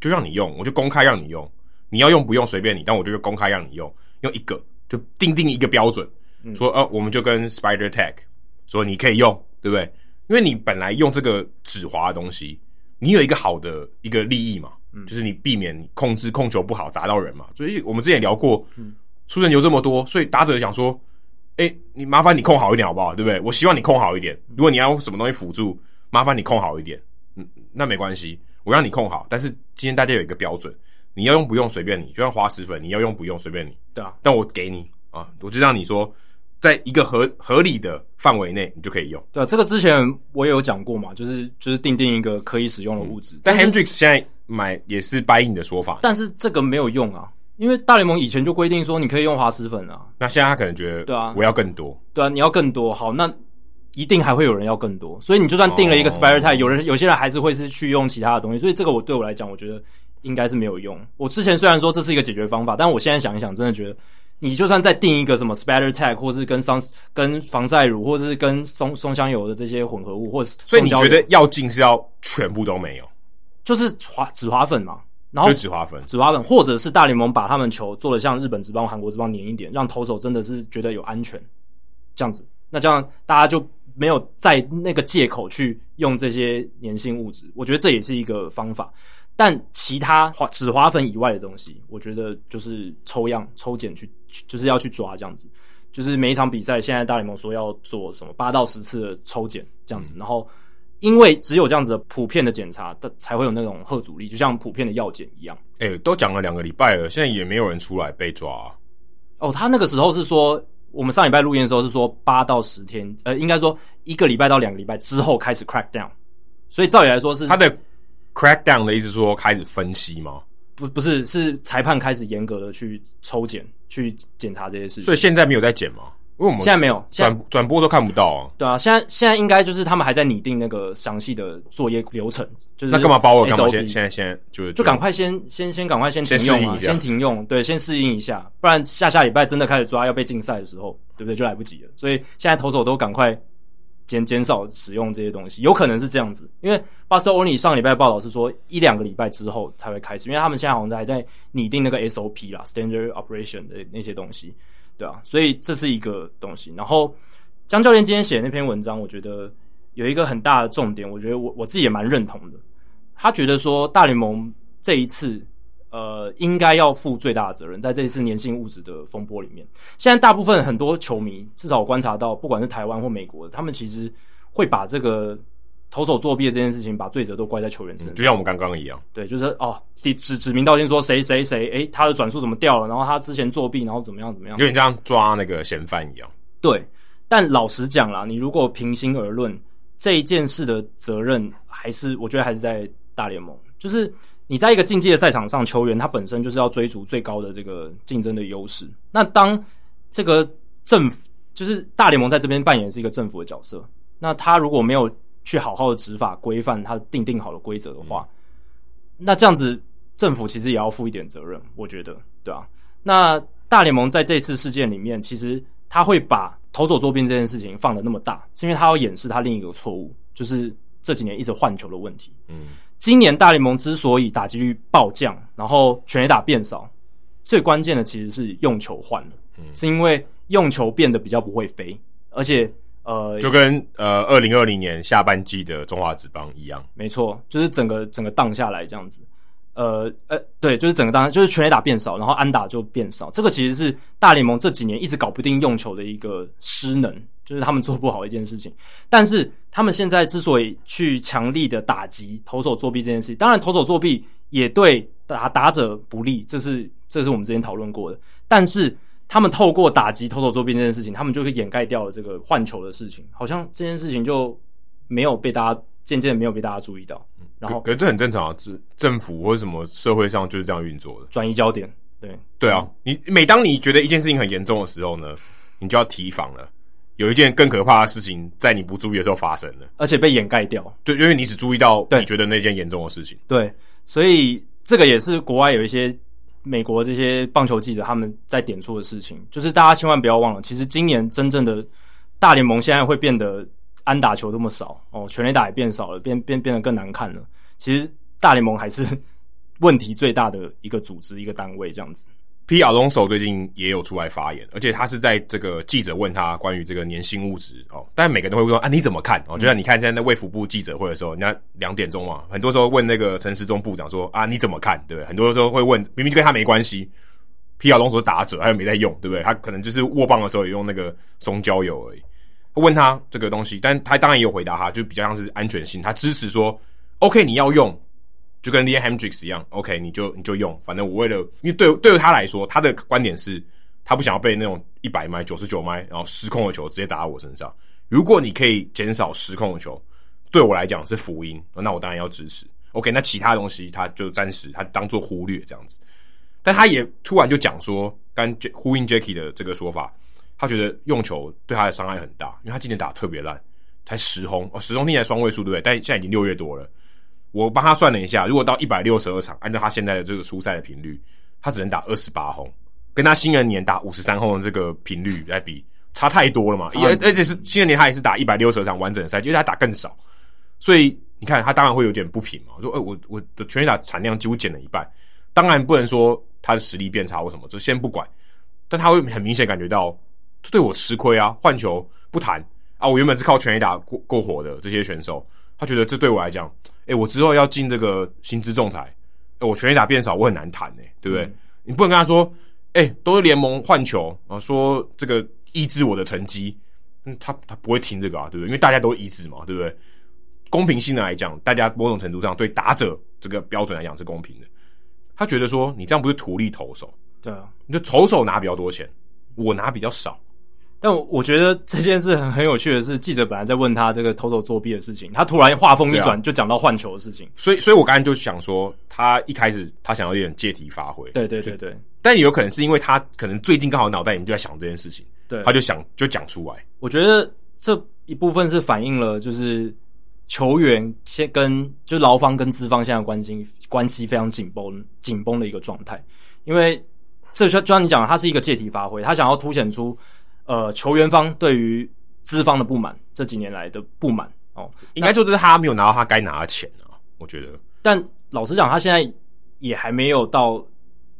就让你用，我就公开让你用。你要用不用随便你，但我就公开让你用，用一个就定定一个标准，嗯、说哦，我们就跟 Spider Tech 说你可以用，对不对？因为你本来用这个止滑的东西，你有一个好的一个利益嘛，嗯、就是你避免控制控球不好砸到人嘛。所以我们之前聊过，嗯、出人球这么多，所以打者想说，哎，你麻烦你控好一点好不好？对不对？我希望你控好一点。如果你要用什么东西辅助，麻烦你控好一点。嗯，那没关系。我让你控好，但是今天大家有一个标准，你要用不用随便你，就像滑石粉，你要用不用随便你。对啊，但我给你啊，我就让你说，在一个合合理的范围内，你就可以用。对啊，这个之前我也有讲过嘛，就是就是定定一个可以使用的物质。嗯、但 Hendrix 现在买也是 buy in 的说法，但是这个没有用啊，因为大联盟以前就规定说你可以用滑石粉啊。那现在他可能觉得，对啊，我要更多。对啊，你要更多，好，那一定还会有人要更多，所以你就算定了一个 spire tag，、哦、有人有些人还是会是去用其他的东西，所以这个我对我来讲，我觉得。应该是没有用。我之前虽然说这是一个解决方法，但我现在想一想，真的觉得你就算再定一个什么 spatter tag，或是跟桑跟防晒乳，或者是跟松松香油的这些混合物，或者所以你觉得要进是要全部都没有，就是滑止滑粉嘛？然后止滑粉，止滑粉，或者是大联盟把他们球做的像日本职棒、韩国职棒黏一点，让投手真的是觉得有安全，这样子，那这样大家就没有在那个借口去用这些粘性物质。我觉得这也是一个方法。但其他滑止滑粉以外的东西，我觉得就是抽样抽检去，就是要去抓这样子。就是每一场比赛，现在大联盟说要做什么八到十次的抽检这样子。然后，因为只有这样子的普遍的检查，的才会有那种吓阻力，就像普遍的药检一样。哎、欸，都讲了两个礼拜了，现在也没有人出来被抓啊。哦，他那个时候是说，我们上礼拜录音的时候是说八到十天，呃，应该说一个礼拜到两个礼拜之后开始 crack down。所以照理来说是他的。Crackdown 的意思说开始分析吗？不，不是，是裁判开始严格的去抽检、去检查这些事情。所以现在没有在检吗？因为我们现在没有转转播都看不到啊。对啊，现在现在应该就是他们还在拟定那个详细的作业流程。就是那干嘛包我？干嘛先现在先就就赶快先先先赶快先停用啊，先，停用，对，先适应一下，不然下下礼拜真的开始抓要被禁赛的时候，对不对？就来不及了。所以现在投手都赶快。减减少使用这些东西，有可能是这样子，因为巴斯欧尼上礼拜的报道是说一两个礼拜之后才会开始，因为他们现在好像还在拟定那个 SOP 啦，Standard Operation 的那些东西，对啊，所以这是一个东西。然后江教练今天写的那篇文章，我觉得有一个很大的重点，我觉得我我自己也蛮认同的。他觉得说大联盟这一次。呃，应该要负最大的责任，在这一次粘性物质的风波里面。现在大部分很多球迷，至少我观察到，不管是台湾或美国，他们其实会把这个投手作弊的这件事情，把罪责都怪在球员身上，就像我们刚刚一样。对，就是哦，指指名道姓说谁谁谁，诶，他的转速怎么掉了？然后他之前作弊，然后怎么样怎么样？有点像抓那个嫌犯一样。对，但老实讲啦，你如果平心而论，这一件事的责任，还是我觉得还是在大联盟，就是。你在一个竞技的赛场上，球员他本身就是要追逐最高的这个竞争的优势。那当这个政府，就是大联盟在这边扮演是一个政府的角色，那他如果没有去好好的执法规范他定定好的规则的话，那这样子政府其实也要负一点责任，我觉得，对啊。那大联盟在这次事件里面，其实他会把投手作弊这件事情放得那么大，是因为他要掩饰他另一个错误，就是这几年一直换球的问题。嗯。今年大联盟之所以打击率暴降，然后全垒打变少，最关键的其实是用球换了，嗯，是因为用球变得比较不会飞，而且呃，就跟呃二零二零年下半季的中华职棒一样，没错，就是整个整个荡下来这样子，呃呃，对，就是整个荡，就是全垒打变少，然后安打就变少，这个其实是大联盟这几年一直搞不定用球的一个失能。就是他们做不好一件事情，但是他们现在之所以去强力的打击投手作弊这件事，当然投手作弊也对打打者不利，这是这是我们之前讨论过的。但是他们透过打击投手作弊这件事情，他们就可以掩盖掉了这个换球的事情，好像这件事情就没有被大家渐渐没有被大家注意到。然后，可是这很正常啊，政政府或者什么社会上就是这样运作的，转移焦点。对对啊，你每当你觉得一件事情很严重的时候呢，你就要提防了。有一件更可怕的事情在你不注意的时候发生了，而且被掩盖掉。对，因为你只注意到你觉得那件严重的事情。对，所以这个也是国外有一些美国这些棒球记者他们在点出的事情，就是大家千万不要忘了，其实今年真正的大联盟现在会变得安打球这么少哦，全垒打也变少了，变变变得更难看了。其实大联盟还是 问题最大的一个组织一个单位这样子。P. 阿隆索最近也有出来发言，而且他是在这个记者问他关于这个粘性物质哦，但每个人都会问说啊，你怎么看？哦，就像你看现在那卫福部记者会的时候，人家两点钟嘛，很多时候问那个陈时中部长说啊，你怎么看？对不对？很多时候会问，明明就跟他没关系。P. 阿隆索打者，他又没在用，对不对？他可能就是握棒的时候也用那个松焦油而已。问他这个东西，但他当然也有回答他，就比较像是安全性，他支持说，OK，你要用。就跟 Liam Hendriks 一样，OK，你就你就用，反正我为了，因为对对于他来说，他的观点是，他不想要被那种一百迈、九十九迈，然后失控的球直接砸到我身上。如果你可以减少失控的球，对我来讲是福音，那我当然要支持。OK，那其他东西他就暂时他当做忽略这样子。但他也突然就讲说，跟呼应 Jackie 的这个说法，他觉得用球对他的伤害很大，因为他今年打得特别烂，才十轰哦，十轰听起来双位数对不对？但现在已经六月多了。我帮他算了一下，如果到一百六十二场，按照他现在的这个出赛的频率，他只能打二十八轰，跟他新人年打五十三轰的这个频率来比，差太多了嘛。而而且是新人年他也是打一百六十二场完整的赛季，因为他打更少，所以你看他当然会有点不平嘛。说，哎、欸，我我的全垒打产量几乎减了一半，当然不能说他的实力变差或什么，就先不管，但他会很明显感觉到对我吃亏啊，换球不谈啊，我原本是靠全垒打过过火的这些选手。他觉得这对我来讲，诶、欸，我之后要进这个薪资仲裁，诶、欸，我全垒打变少，我很难谈诶，对不对？嗯、你不能跟他说，诶、欸，都是联盟换球啊，说这个抑制我的成绩，嗯，他他不会听这个啊，对不对？因为大家都抑制嘛，对不对？公平性的来讲，大家某种程度上对打者这个标准来讲是公平的。他觉得说，你这样不是图利投手，对啊，你就投手拿比较多钱，我拿比较少。但我觉得这件事很很有趣的是，记者本来在问他这个偷偷作弊的事情，他突然话锋一转，就讲到换球的事情。啊、所以，所以我刚才就想说，他一开始他想要有点借题发挥。对对对对。但也有可能是因为他可能最近刚好脑袋里面就在想这件事情，对，他就想就讲出来。我觉得这一部分是反映了就是球员先跟就劳方跟资方现在关系关系非常紧绷紧绷的一个状态，因为这就就像你讲的，他是一个借题发挥，他想要凸显出。呃，球员方对于资方的不满，这几年来的不满哦，应该就是他没有拿到他该拿的钱啊，我觉得。但老实讲，他现在也还没有到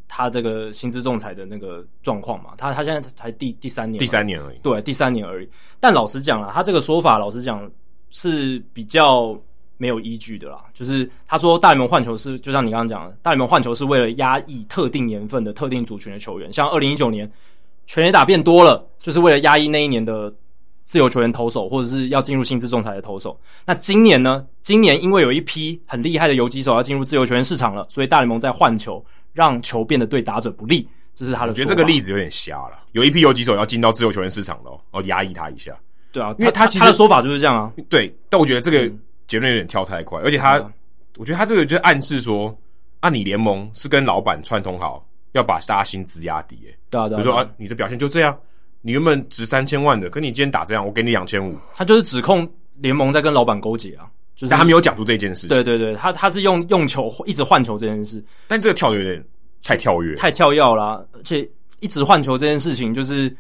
他这个薪资仲裁的那个状况嘛，他他现在才第第三年，第三年而已，对，第三年而已。但老实讲啊，他这个说法，老实讲是比较没有依据的啦。就是他说大联盟换球是，就像你刚刚讲的，大联盟换球是为了压抑特定年份的特定族群的球员，像二零一九年。全垒打变多了，就是为了压抑那一年的自由球员投手，或者是要进入薪资仲裁的投手。那今年呢？今年因为有一批很厉害的游击手要进入自由球员市场了，所以大联盟在换球，让球变得对打者不利。这是他的。我觉得这个例子有点瞎了。有一批游击手要进到自由球员市场了，哦，压抑他一下。对啊，因为他其实他的说法就是这样啊。对，但我觉得这个结论有点跳太快，而且他，啊、我觉得他这个就暗示说，啊，你联盟是跟老板串通好。要把大家薪资压低，哎，对啊，对啊，比如说啊，你的表现就这样，你原本值三千万的，可你今天打这样，我给你两千五。他就是指控联盟在跟老板勾结啊，就是但他没有讲出这件事情。对对对，他他是用用球一直换球这件事，但这个跳的有点太跳跃，太跳跃啦，而且一直换球这件事情，就是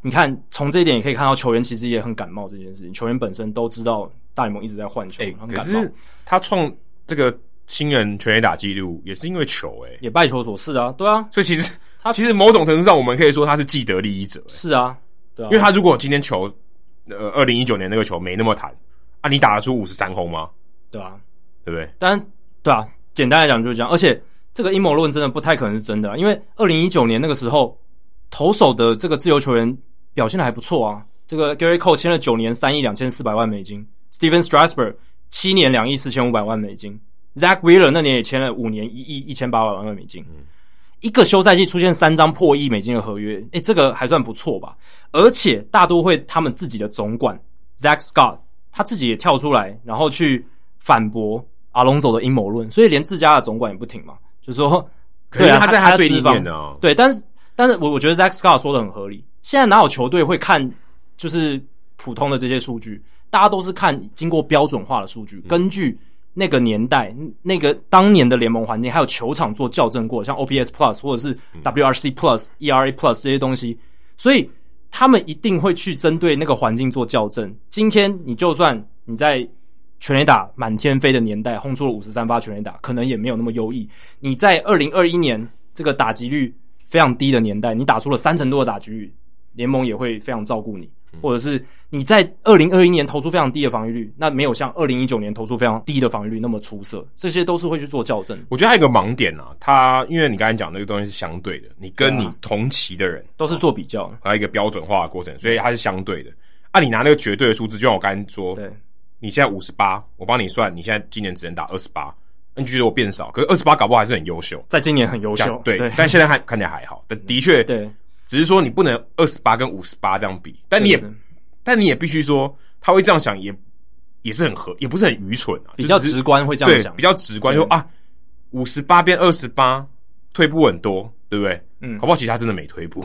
你看从这一点也可以看到球员其实也很感冒这件事情，球员本身都知道大联盟一直在换球，欸、很感冒。可是他创这个新人全垒打纪录也是因为球、欸，诶也拜球所赐啊，对啊，所以其实。他其实某种程度上，我们可以说他是既得利益者。是啊，对啊，因为他如果今天球，呃，二零一九年那个球没那么弹，啊，你打得出五十三轰吗？对啊，对不对？但对啊，简单来讲就是这样。而且这个阴谋论真的不太可能是真的啊，因为二零一九年那个时候，投手的这个自由球员表现的还不错啊。这个 Gerrit Cole 签了九年三亿两千四百万美金，Stephen Strasburg 七年两亿四千五百万美金，Zack Wheeler 那年也签了五年一亿一千八百万美金。嗯一个休赛季出现三张破亿美金的合约，诶，这个还算不错吧？而且大都会他们自己的总管 Zack Scott 他自己也跳出来，然后去反驳阿隆索的阴谋论，所以连自家的总管也不挺嘛，就说，对啊，他在他对立面呢。对，但是但是我我觉得 Zack Scott 说的很合理。现在哪有球队会看就是普通的这些数据？大家都是看经过标准化的数据，根据。那个年代，那个当年的联盟环境，还有球场做校正过，像 OPS Plus 或者是 WRC Plus、嗯、ERA Plus 这些东西，所以他们一定会去针对那个环境做校正。今天你就算你在全垒打满天飞的年代轰出了五十三发全垒打，可能也没有那么优异。你在二零二一年这个打击率非常低的年代，你打出了三成多的打击率，联盟也会非常照顾你。或者是你在二零二一年投出非常低的防御率，那没有像二零一九年投出非常低的防御率那么出色，这些都是会去做校正。我觉得还有一个盲点啊，他因为你刚才讲那个东西是相对的，你跟你同期的人、啊、都是做比较，还有一个标准化的过程，所以它是相对的。啊，你拿那个绝对的数字，就像我刚才说，对，你现在五十八，我帮你算，你现在今年只能打二十八，你觉得我变少，可是二十八搞不好还是很优秀，在今年很优秀，对，对。但现在还看起来还好，但的确，对，只是说你不能二十八跟五十八这样比，但你也，但你也必须说他会这样想也，也也是很合，也不是很愚蠢啊，比较直观会这样想，比较直观说啊，五十八变二十八，退步很多，对不对？嗯，好不好其实他真的没退步。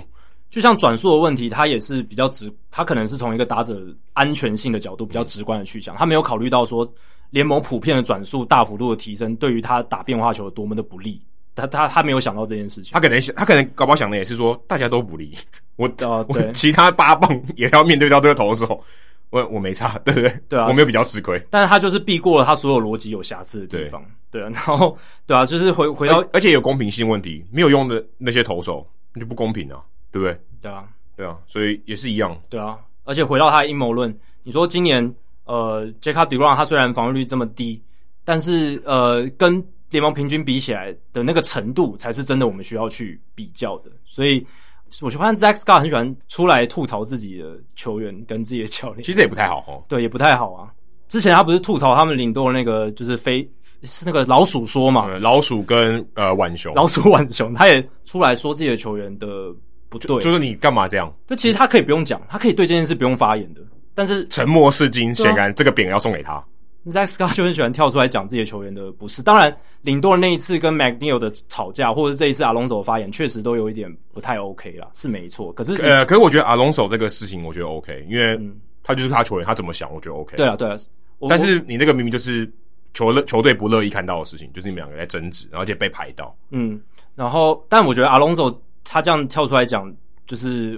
就像转速的问题，他也是比较直，他可能是从一个打者安全性的角度比较直观的去想，他没有考虑到说联盟普遍的转速大幅度的提升对于他打变化球有多么的不利，他他他没有想到这件事情。他可能想，他可能搞不好想的也是说大家都不利，我、呃、其他八棒也要面对到这个投手，我我没差，对不对？对啊，我没有比较吃亏，但是他就是避过了他所有逻辑有瑕疵的地方，对，对啊，然后对啊，就是回回到而，而且有公平性问题，没有用的那些投手那就不公平啊，对不对？对啊。对啊，所以也是一样。对啊，而且回到他的阴谋论，你说今年呃，Jacob deGrom 他虽然防御率这么低，但是呃，跟联盟平均比起来的那个程度，才是真的我们需要去比较的。所以，我就发现 Zack Scott 很喜欢出来吐槽自己的球员跟自己的教练，其实也不太好哦。对，也不太好啊。之前他不是吐槽他们领队的那个就是非是那个老鼠说嘛，嗯、老鼠跟呃浣熊，老鼠浣熊，他也出来说自己的球员的。不对，就，就是你干嘛这样？就其实他可以不用讲，他可以对这件事不用发言的。但是沉默是金，显然这个饼要送给他。Zack Scott 就很喜欢跳出来讲自己的球员的不是。当然，领队那一次跟 McNeil 的吵架，或者是这一次 Alonso 的发言，确实都有一点不太 OK 啦，是没错。可是呃，可是我觉得 Alonso 这个事情，我觉得 OK，因为他就是他球员，他怎么想，我觉得 OK。对啊，对啊。但是你那个明明就是球乐球队不乐意看到的事情，就是你们两个在争执，而且被排到。嗯，然后，但我觉得 Alonso 他这样跳出来讲。就是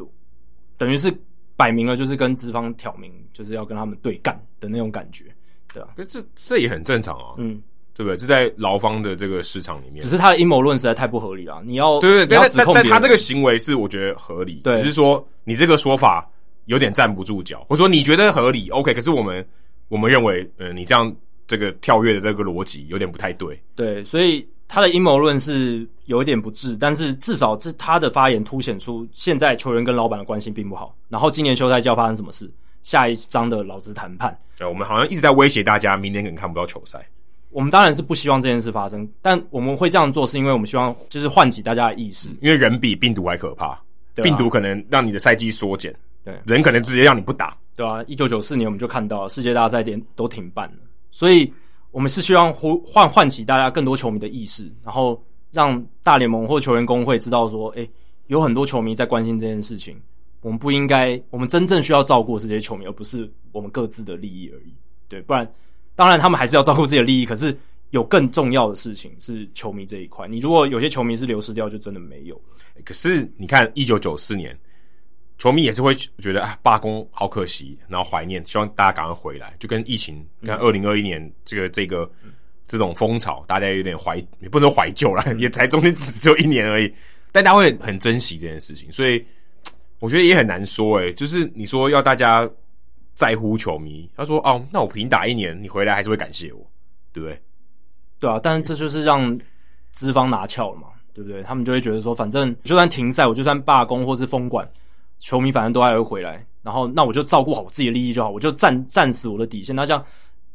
等于是摆明了，就是跟资方挑明，就是要跟他们对干的那种感觉，对啊。可是这这也很正常啊，嗯，对不对？这在劳方的这个市场里面，只是他的阴谋论实在太不合理了。你要对对对，但但但他这个行为是我觉得合理，只是说你这个说法有点站不住脚，或者说你觉得合理，OK？可是我们我们认为，呃，你这样这个跳跃的这个逻辑有点不太对，对，所以。他的阴谋论是有一点不智，但是至少是他的发言凸显出现在球员跟老板的关系并不好。然后今年休赛季要发生什么事？下一章的劳资谈判。对，我们好像一直在威胁大家，明年可能看不到球赛。我们当然是不希望这件事发生，但我们会这样做是因为我们希望就是唤起大家的意识，因为人比病毒还可怕，病毒可能让你的赛季缩减，对，人可能直接让你不打，对啊，一九九四年我们就看到世界大赛连都停办了，所以我们是希望呼唤唤起大家更多球迷的意识，然后。让大联盟或球员工会知道说，诶，有很多球迷在关心这件事情。我们不应该，我们真正需要照顾这些球迷，而不是我们各自的利益而已。对，不然，当然他们还是要照顾自己的利益。可是有更重要的事情是球迷这一块。你如果有些球迷是流失掉，就真的没有了。可是你看，一九九四年，球迷也是会觉得啊，罢工好可惜，然后怀念，希望大家赶快回来。就跟疫情，你看二零二一年这个这个。嗯这种风潮，大家有点怀，也不能说怀旧了，也才中间只只有一年而已，但大家会很珍惜这件事情，所以我觉得也很难说，诶，就是你说要大家在乎球迷，他说哦，那我平打一年，你回来还是会感谢我，对不对？对啊，但是这就是让资方拿翘了嘛，对不对？他们就会觉得说，反正就算停赛，我就算罢工或是封馆，球迷反正都还会回来，然后那我就照顾好我自己的利益就好，我就战战死我的底线，那这样。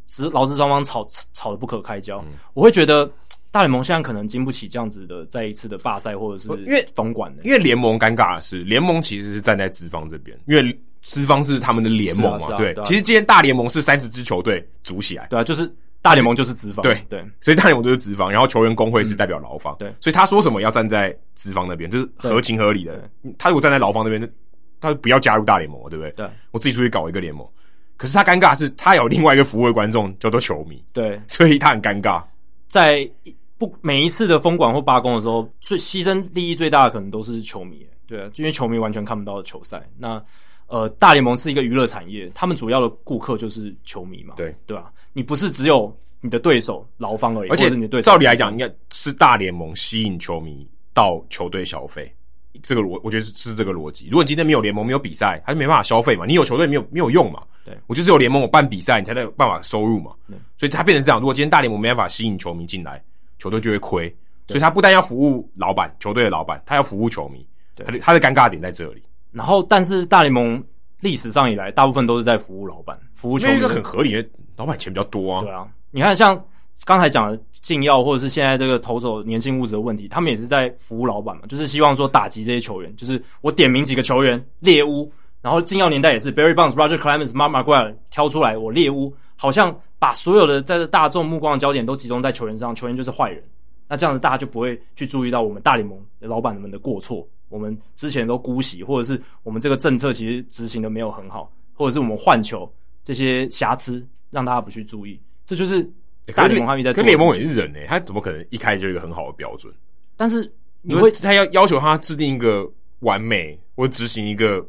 只劳资双方吵吵得不可开交，嗯，我会觉得大联盟现在可能经不起这样子的再一次的罢赛或者是因为封管的，因为联盟尴尬的是，联盟其实是站在资方这边，因为资方是他们的联盟嘛，啊啊，对。其实今天大联盟是三十支球队组起来，对啊，就是大联盟就是资方，对对，所以大联盟就是资方，然后球员工会是代表劳方，嗯，对，所以他说什么要站在资方那边，就是合情合理的。他如果站在劳方那边，他就不要加入大联盟，对不对？对，我自己出去搞一个联盟。可是他尴尬的是，他有另外一个服务的观众叫做球迷，对，所以他很尴尬。在不每一次的封馆或罢工的时候，最牺牲利益最大的可能都是球迷，对啊，因为球迷完全看不到球赛。那呃，大联盟是一个娱乐产业，他们主要的顾客就是球迷嘛，对对吧？你不是只有你的对手劳方而已，而且你的对手照理来讲，应该是大联盟吸引球迷到球队消费。这个逻，我觉得是是这个逻辑。如果你今天没有联盟，没有比赛，他就没办法消费嘛。你有球队，没有没有用嘛。对，我就只有联盟，我办比赛，你才能有办法收入嘛。所以它变成这样。如果今天大联盟没办法吸引球迷进来，球队就会亏。所以他不但要服务老板，球队的老板，他要服务球迷。对，他的他的尴尬点在这里。然后，但是大联盟历史上以来，大部分都是在服务老板，服务球迷。一个很合理的，老板钱比较多啊。对啊，你看像刚才讲的禁药，或者是现在这个投手粘性物质的问题，他们也是在服务老板嘛，就是希望说打击这些球员。就是我点名几个球员猎巫，然后禁药年代也是 Barry Bonds、Roger Clemens、Mark McGuire 挑出来我猎巫，好像把所有的在这大众目光的焦点都集中在球员上，球员就是坏人。那这样子大家就不会去注意到我们大联盟的老板们的过错，我们之前都姑息，或者是我们这个政策其实执行的没有很好，或者是我们换球这些瑕疵让大家不去注意，这就是。大联盟他们在做，跟联盟也是人呢、欸，他怎么可能一开始就一个很好的标准？但是你会，他要要求他制定一个完美或执行一个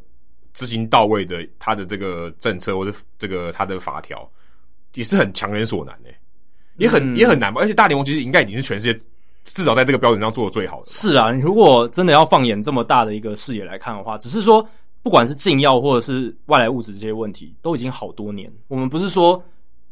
执行到位的他的这个政策或者这个他的法条，也是很强人所难诶、欸，也很、嗯、也很难吧。而且大联盟其实应该已经是全世界至少在这个标准上做的最好的。是啊，你如果真的要放眼这么大的一个视野来看的话，只是说不管是禁药或者是外来物质这些问题，都已经好多年。我们不是说。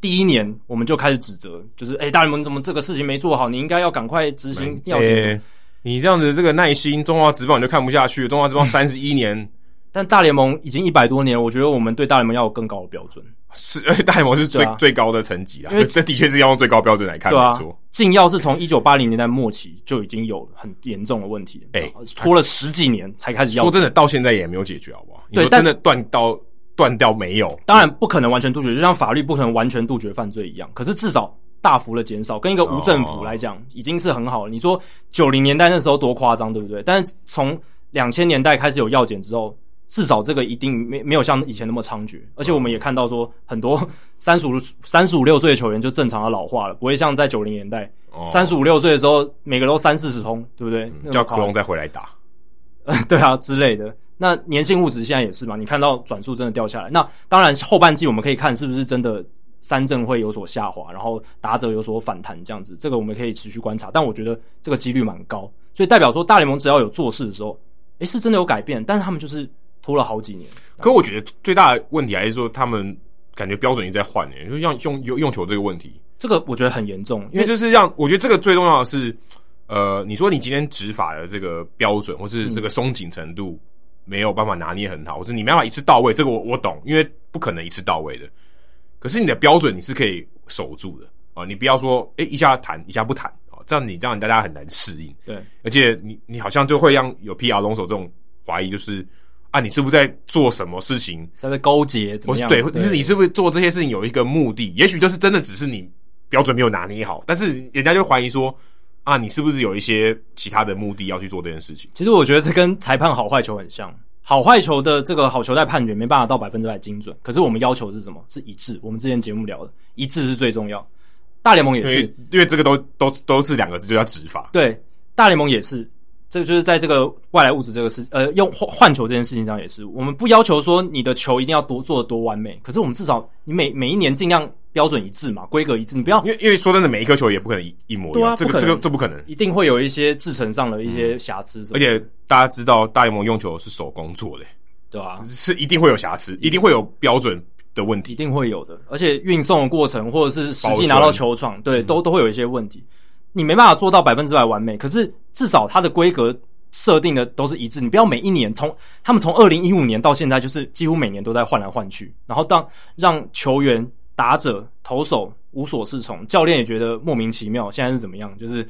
第一年我们就开始指责，就是哎、欸，大联盟怎么这个事情没做好？你应该要赶快执行要紧、欸。你这样子这个耐心，中华职棒你就看不下去。中华职棒 三十一年、嗯，但大联盟已经一百多年，我觉得我们对大联盟要有更高的标准。是，大联盟是最、啊、最高的层级啊，因为这的确是要用最高标准来看，没错。禁药是从一九八零年代末期就已经有很严重的问题，哎、欸，拖了十几年才开始要。说真的，到现在也没有解决，好不好？对，真的断刀。断掉没有？当然不可能完全杜绝，就像法律不可能完全杜绝犯罪一样。可是至少大幅的减少，跟一个无政府来讲，已经是很好了。你说九零年代那时候多夸张，对不对？但是从两千年代开始有药检之后，至少这个一定没没有像以前那么猖獗。而且我们也看到说，很多 三十五三十五六岁的球员就正常的老化了，不会像在九零年代三十五六岁的时候，每个都三四十通，对不对？嗯、叫科隆再回来打，对啊之类的。那粘性物质现在也是嘛？你看到转速真的掉下来。那当然后半季我们可以看是不是真的三振会有所下滑，然后打者有所反弹这样子。这个我们可以持续观察，但我觉得这个几率蛮高，所以代表说大联盟只要有做事的时候，诶，是真的有改变。但是他们就是拖了好几年。可我觉得最大的问题还是说他们感觉标准一直在换诶，就像用用用球这个问题，这个我觉得很严重，因为就是让我觉得这个最重要的是，呃，你说你今天执法的这个标准或是这个松紧程度。嗯没有办法拿捏很好，或是你没办法一次到位，这个我我懂，因为不可能一次到位的。可是你的标准你是可以守住的啊，你不要说诶一下弹一下不弹啊，这样你这样大家很难适应。对，而且你你好像就会让有 PR 龙手这种怀疑，就是啊，你是不是在做什么事情？在在勾结怎么样？对，就是你是不是做这些事情有一个目的？也许就是真的只是你标准没有拿捏好，但是人家就怀疑说。啊，你是不是有一些其他的目的要去做这件事情？其实我觉得这跟裁判好坏球很像，好坏球的这个好球在判决没办法到百分之百精准，可是我们要求是什么？是一致。我们之前节目聊的一致是最重要。大联盟也是，因为这个都都都是两个字，就叫执法。对，大联盟也是，这个就是在这个外来物质这个事，呃，用换换球这件事情上也是，我们不要求说你的球一定要多做的多完美，可是我们至少你每每一年尽量。标准一致嘛，规格一致，你不要，因为因为说真的，每一颗球也不可能一一模一样，啊、这个这个这不可能，一定会有一些制成上的一些瑕疵，而且大家知道，大联盟用球是手工做的，对吧、啊？是一定会有瑕疵，一定会有标准的问题，一定会有的。而且运送的过程或者是实际拿到球场，对，都都会有一些问题。你没办法做到百分之百完美，可是至少它的规格设定的都是一致。你不要每一年从他们从二零一五年到现在，就是几乎每年都在换来换去，然后当让球员。打者、投手无所适从，教练也觉得莫名其妙。现在是怎么样？就是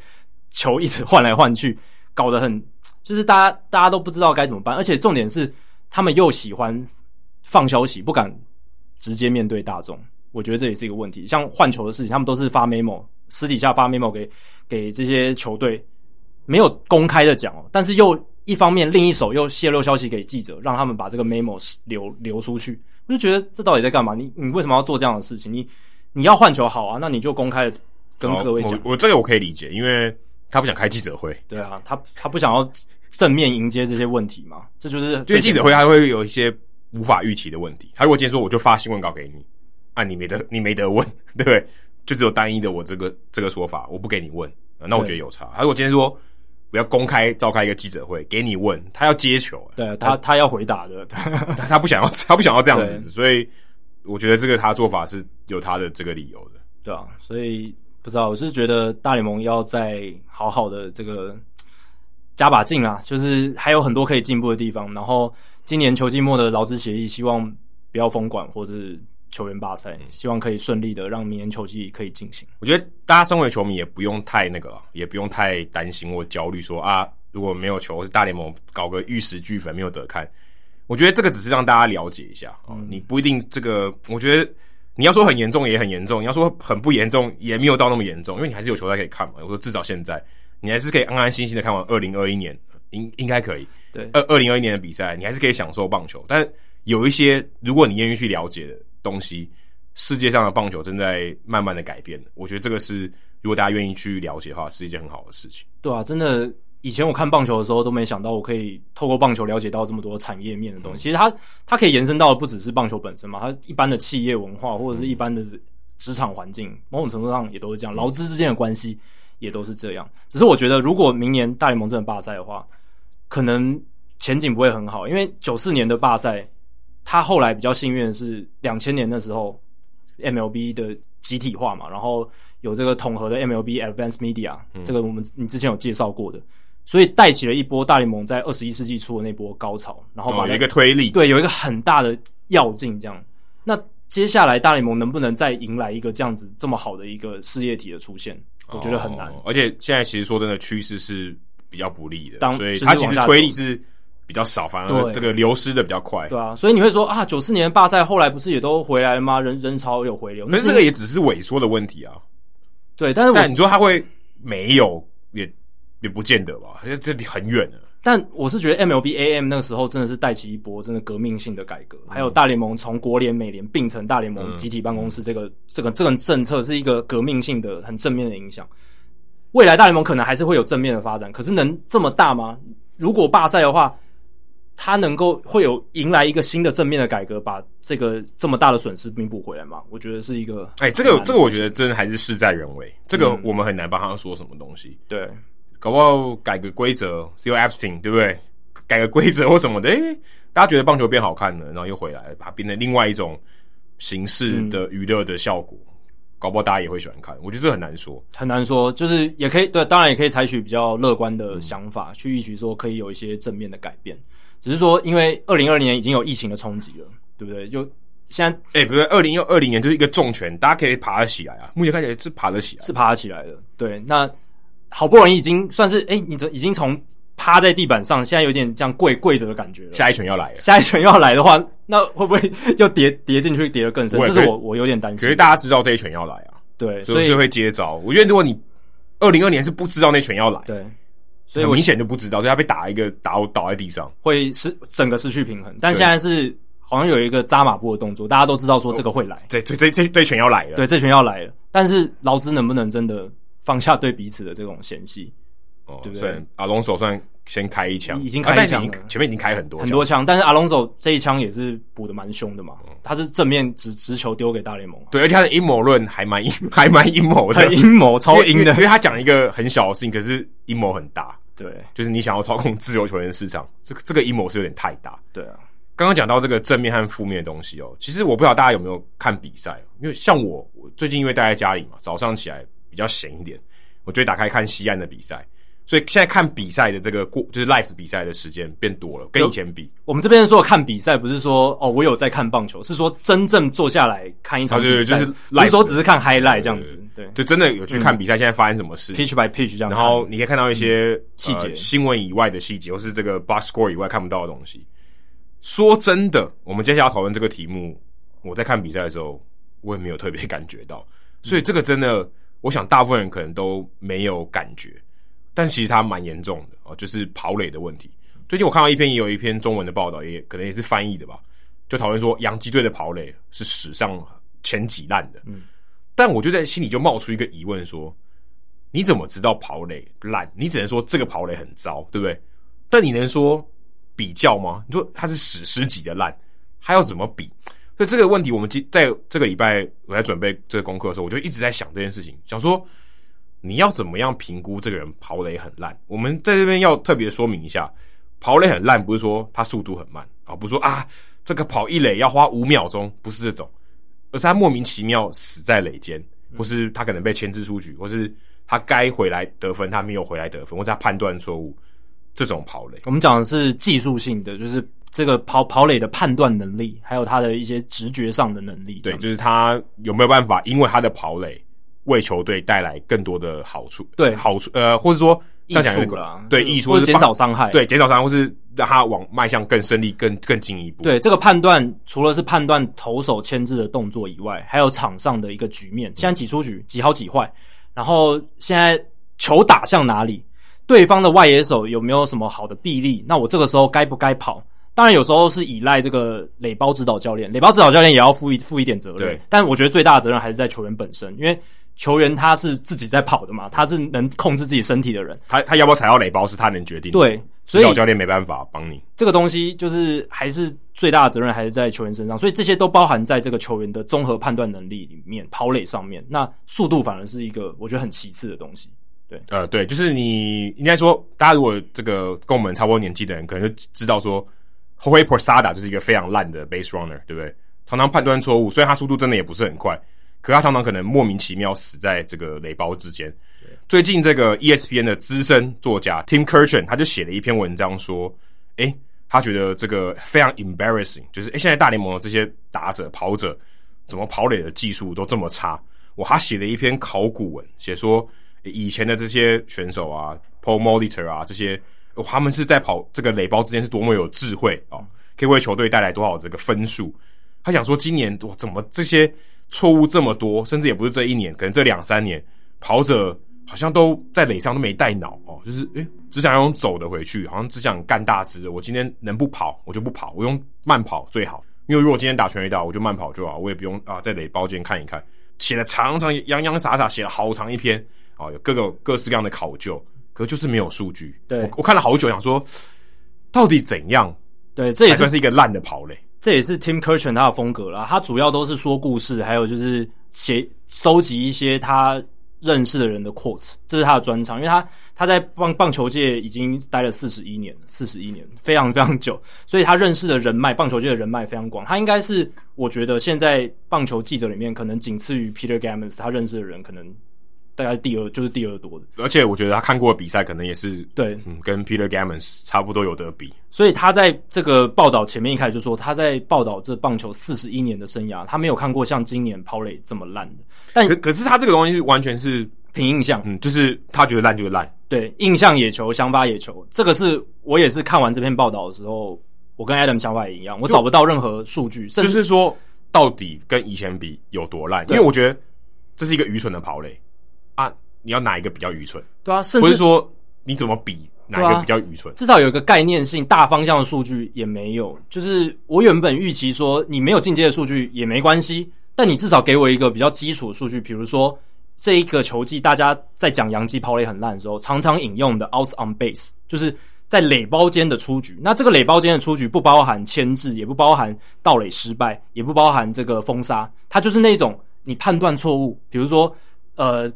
球一直换来换去，搞得很，就是大家大家都不知道该怎么办。而且重点是，他们又喜欢放消息，不敢直接面对大众。我觉得这也是一个问题。像换球的事情，他们都是发 memo，私底下发 memo 给给这些球队，没有公开的讲哦。但是又一方面，另一手又泄露消息给记者，让他们把这个 memo 流流出去。我就觉得这到底在干嘛？你你为什么要做这样的事情？你你要换球好啊，那你就公开的跟各位讲。我，我这个我可以理解，因为他不想开记者会。对啊，他他不想要正面迎接这些问题嘛。这就是因为记者会还会有一些无法预期的问题。他如果今天说我就发新闻稿给你，啊，你没得你没得问，对不对？就只有单一的我这个这个说法，我不给你问，那我觉得有差。他如果今天说。我要公开召开一个记者会给你问，他要接球，对他他要回答的，他不想要他不想要这样子，所以我觉得这个他做法是有他的这个理由的，对啊，所以不知道我是觉得大联盟要再好好的这个加把劲啊，就是还有很多可以进步的地方。然后今年球季末的劳资协议，希望不要封管或者是球员罢赛，希望可以顺利的让明年球季可以进行。我觉得大家身为球迷也不用太那个，也不用太担心或焦虑，说啊如果没有球，是大联盟搞个玉石俱焚没有得看。我觉得这个只是让大家了解一下啊，嗯、你不一定这个，我觉得你要说很严重也很严重，你要说很不严重也没有到那么严重，因为你还是有球赛可以看嘛。我说至少现在你还是可以安安心心的看完二零二一年，应应该可以。对，二二零二一年的比赛，你还是可以享受棒球，但有一些如果你愿意去了解的东西，世界上的棒球正在慢慢的改变。我觉得这个是如果大家愿意去了解的话，是一件很好的事情。对啊，真的，以前我看棒球的时候都没想到我可以透过棒球了解到这么多产业面的东西。嗯、其实它它可以延伸到的不只是棒球本身嘛，它一般的企业文化或者是一般的职场环境，某种程度上也都是这样，劳资之间的关系也都是这样。只是我觉得，如果明年大联盟真的罢赛的话，可能前景不会很好，因为九四年的罢赛，他后来比较幸运的是两千年的时候，MLB 的集体化嘛，然后有这个统合的 MLB Advanced Media，、嗯、这个我们你之前有介绍过的，所以带起了一波大联盟在二十一世纪初的那波高潮，然后把、哦、有一个推力，对，有一个很大的要进，这样。那接下来大联盟能不能再迎来一个这样子这么好的一个事业体的出现？我觉得很难。哦、而且现在其实说真的，趋势是。比较不利的，当所以它其实推力是比较少，反而这个流失的比较快。对啊，所以你会说啊，九四年罢赛后来不是也都回来了吗？人人潮有回流，可是这个也只是萎缩的问题啊。对，但是我但你说他会没有，也也不见得吧？因为这里很远了。但我是觉得 MLB AM 那个时候真的是带起一波真的革命性的改革，还有大联盟从国联、美联并成大联盟集体办公室，这个这个这个政策是一个革命性的、很正面的影响。未来大联盟可能还是会有正面的发展，可是能这么大吗？如果罢赛的话，它能够会有迎来一个新的正面的改革，把这个这么大的损失弥补回来吗？我觉得是一个，哎、欸，这个这个我觉得真的还是事在人为，这个我们很难帮他说什么东西。对、嗯，搞不好改个规则，只有 Epstein 对不对？改个规则或什么的，哎、欸，大家觉得棒球变好看了，然后又回来，把它变成另外一种形式的娱乐的效果。嗯搞不好大家也会喜欢看，我觉得这很难说，很难说，就是也可以对，当然也可以采取比较乐观的想法、嗯、去预期说可以有一些正面的改变。只是说，因为二零二零年已经有疫情的冲击了，对不对？就现在，哎、欸，不对，二零二零年就是一个重拳，大家可以爬得起来啊。目前看起来是爬得起来，是爬得起来的。对，那好不容易已经算是，哎、欸，你这已经从。趴在地板上，现在有点这样跪跪着的感觉了。下一拳要来了，下一拳要来的话，那会不会又跌跌进去，跌得更深？这是我我有点担心。可是大家知道这一拳要来啊，对，所以就会接招。我觉得如果你二零二年是不知道那拳要来，对，所以我明显就不知道，所以他被打一个倒倒在地上，会失整个失去平衡。但现在是好像有一个扎马步的动作，大家都知道说这个会来，对对这这这拳要来了，对，这拳要来了。但是劳资能不能真的放下对彼此的这种嫌隙？哦，对不对？阿龙手算先开一枪，已经开一枪，前面已经开很多很多枪，但是阿隆索这一枪也是补的蛮凶的嘛。他是正面直直球丢给大联盟，对，而且他的阴谋论还蛮阴，还蛮阴谋的，阴谋超阴的，因为他讲一个很小的事情，可是阴谋很大。对，就是你想要操控自由球员市场，这个这个阴谋是有点太大。对啊，刚刚讲到这个正面和负面的东西哦，其实我不知道大家有没有看比赛，因为像我，我最近因为待在家里嘛，早上起来比较闲一点，我就会打开看西岸的比赛。所以现在看比赛的这个过就是 live 比赛的时间变多了，跟以前比。我们这边说的看比赛，不是说哦我有在看棒球，是说真正坐下来看一场比赛，对对，就是不是说只是看 highlight 这样子，对，就真的有去看比赛，现在发生什么事，pitch by pitch 这样。然后你可以看到一些细节，新闻以外的细节，或是这个 box score 以外看不到的东西。说真的，我们接下来讨论这个题目，我在看比赛的时候，我也没有特别感觉到，所以这个真的，我想大部分人可能都没有感觉。但其实它蛮严重的哦，就是跑垒的问题。最近我看到一篇也有一篇中文的报道，也可能也是翻译的吧，就讨论说洋基队的跑垒是史上前几烂的。嗯，但我就在心里就冒出一个疑问说：你怎么知道跑垒烂？你只能说这个跑垒很糟，对不对？但你能说比较吗？你说它是史诗级的烂，还要怎么比？所以这个问题，我们在这个礼拜我在准备这个功课的时候，我就一直在想这件事情，想说。你要怎么样评估这个人跑垒很烂？我们在这边要特别说明一下，跑垒很烂不是说他速度很慢啊，不是说啊这个跑一垒要花五秒钟，不是这种，而是他莫名其妙死在垒间，或是他可能被牵制出局，或是他该回来得分他没有回来得分，或者他判断错误，这种跑垒。我们讲的是技术性的，就是这个跑跑垒的判断能力，还有他的一些直觉上的能力。对，就是他有没有办法，因为他的跑垒为球队带来更多的好处。对，好处呃，或者说益处啦，对，益处或者减少伤害，对，减少伤害，或是让他往迈向更胜利、更更进一步。对，这个判断除了是判断投手牵制的动作以外，还有场上的一个局面，现在几出局，几好几坏，然后现在球打向哪里，对方的外野手有没有什么好的臂力？那我这个时候该不该跑？当然，有时候是依赖这个垒包指导教练，垒包指导教练也要负一负一点责任。对，但我觉得最大的责任还是在球员本身，因为球员他是自己在跑的嘛，他是能控制自己身体的人。他他要不要踩到垒包是他能决定的。对，所以教练没办法帮你。这个东西就是还是最大的责任还是在球员身上，所以这些都包含在这个球员的综合判断能力里面，跑垒上面。那速度反而是一个我觉得很其次的东西。对，呃，对，就是你应该说，大家如果这个跟我们差不多年纪的人，可能就知道说。Jorge Posada 就是一个非常烂的 base runner，对不对？常常判断错误，虽然他速度真的也不是很快，可他常常可能莫名其妙死在这个雷包之间。最近这个 ESPN 的资深作家 Tim Kurkjian 他就写了一篇文章说，诶，他觉得这个非常 embarrassing，就是诶，现在大联盟的这些打者跑者怎么跑垒的技术都这么差？哇，他写了一篇考古文，写说以前的这些选手啊，Paul Molitor 啊这些。他们是在跑这个垒包之间是多么有智慧哦，可以为球队带来多少这个分数？他想说，今年哇，怎么这些错误这么多？甚至也不是这一年，可能这两三年跑者好像都在垒上都没带脑哦，就是诶，只想用走的回去，好像只想干大只。我今天能不跑我就不跑，我用慢跑最好。因为如果今天打全垒打，我就慢跑就好，我也不用啊在垒包间看一看。写了长长洋洋洒洒写了好长一篇啊，有各个各式各样的考究。可就是没有数据，对，我我看了好久，想说到底怎样？对，这也算是一个烂的跑垒。这也是 Tim Kurkjian 他的风格啦。他主要都是说故事，还有就是写收集一些他认识的人的 quotes，这是他的专长。因为他他在棒棒球界已经待了四十一年，四十一年非常非常久，所以他认识的人脉，棒球界的人脉非常广。他应该是我觉得现在棒球记者里面可能仅次于 Peter Gammons，他认识的人可能。大概第二就是第二多的，而且我觉得他看过的比赛可能也是对，嗯，跟 Peter Gammons 差不多有得比。所以他在这个报道前面一开始就说，他在报道这棒球四十一年的生涯，他没有看过像今年跑垒这么烂的。但可可是他这个东西完全是凭印象，嗯，就是他觉得烂就是烂，对，印象野球，想法野球，这个是我也是看完这篇报道的时候，我跟 Adam 想法也一样，我找不到任何数据，就，就是说到底跟以前比有多烂？因为我觉得这是一个愚蠢的跑垒啊。你要哪一个比较愚蠢？对啊，甚至不是说你怎么比哪一个比较愚蠢，啊，至少有一个概念性、大方向的数据也没有。就是我原本预期说你没有进阶的数据也没关系，但你至少给我一个比较基础的数据，比如说这一个球季大家在讲洋基跑垒很烂的时候，常常引用的 outs on base，就是在垒包间的出局。那这个垒包间的出局不包含牵制，也不包含盗垒失败，也不包含这个封杀，它就是那种你判断错误，比如说呃。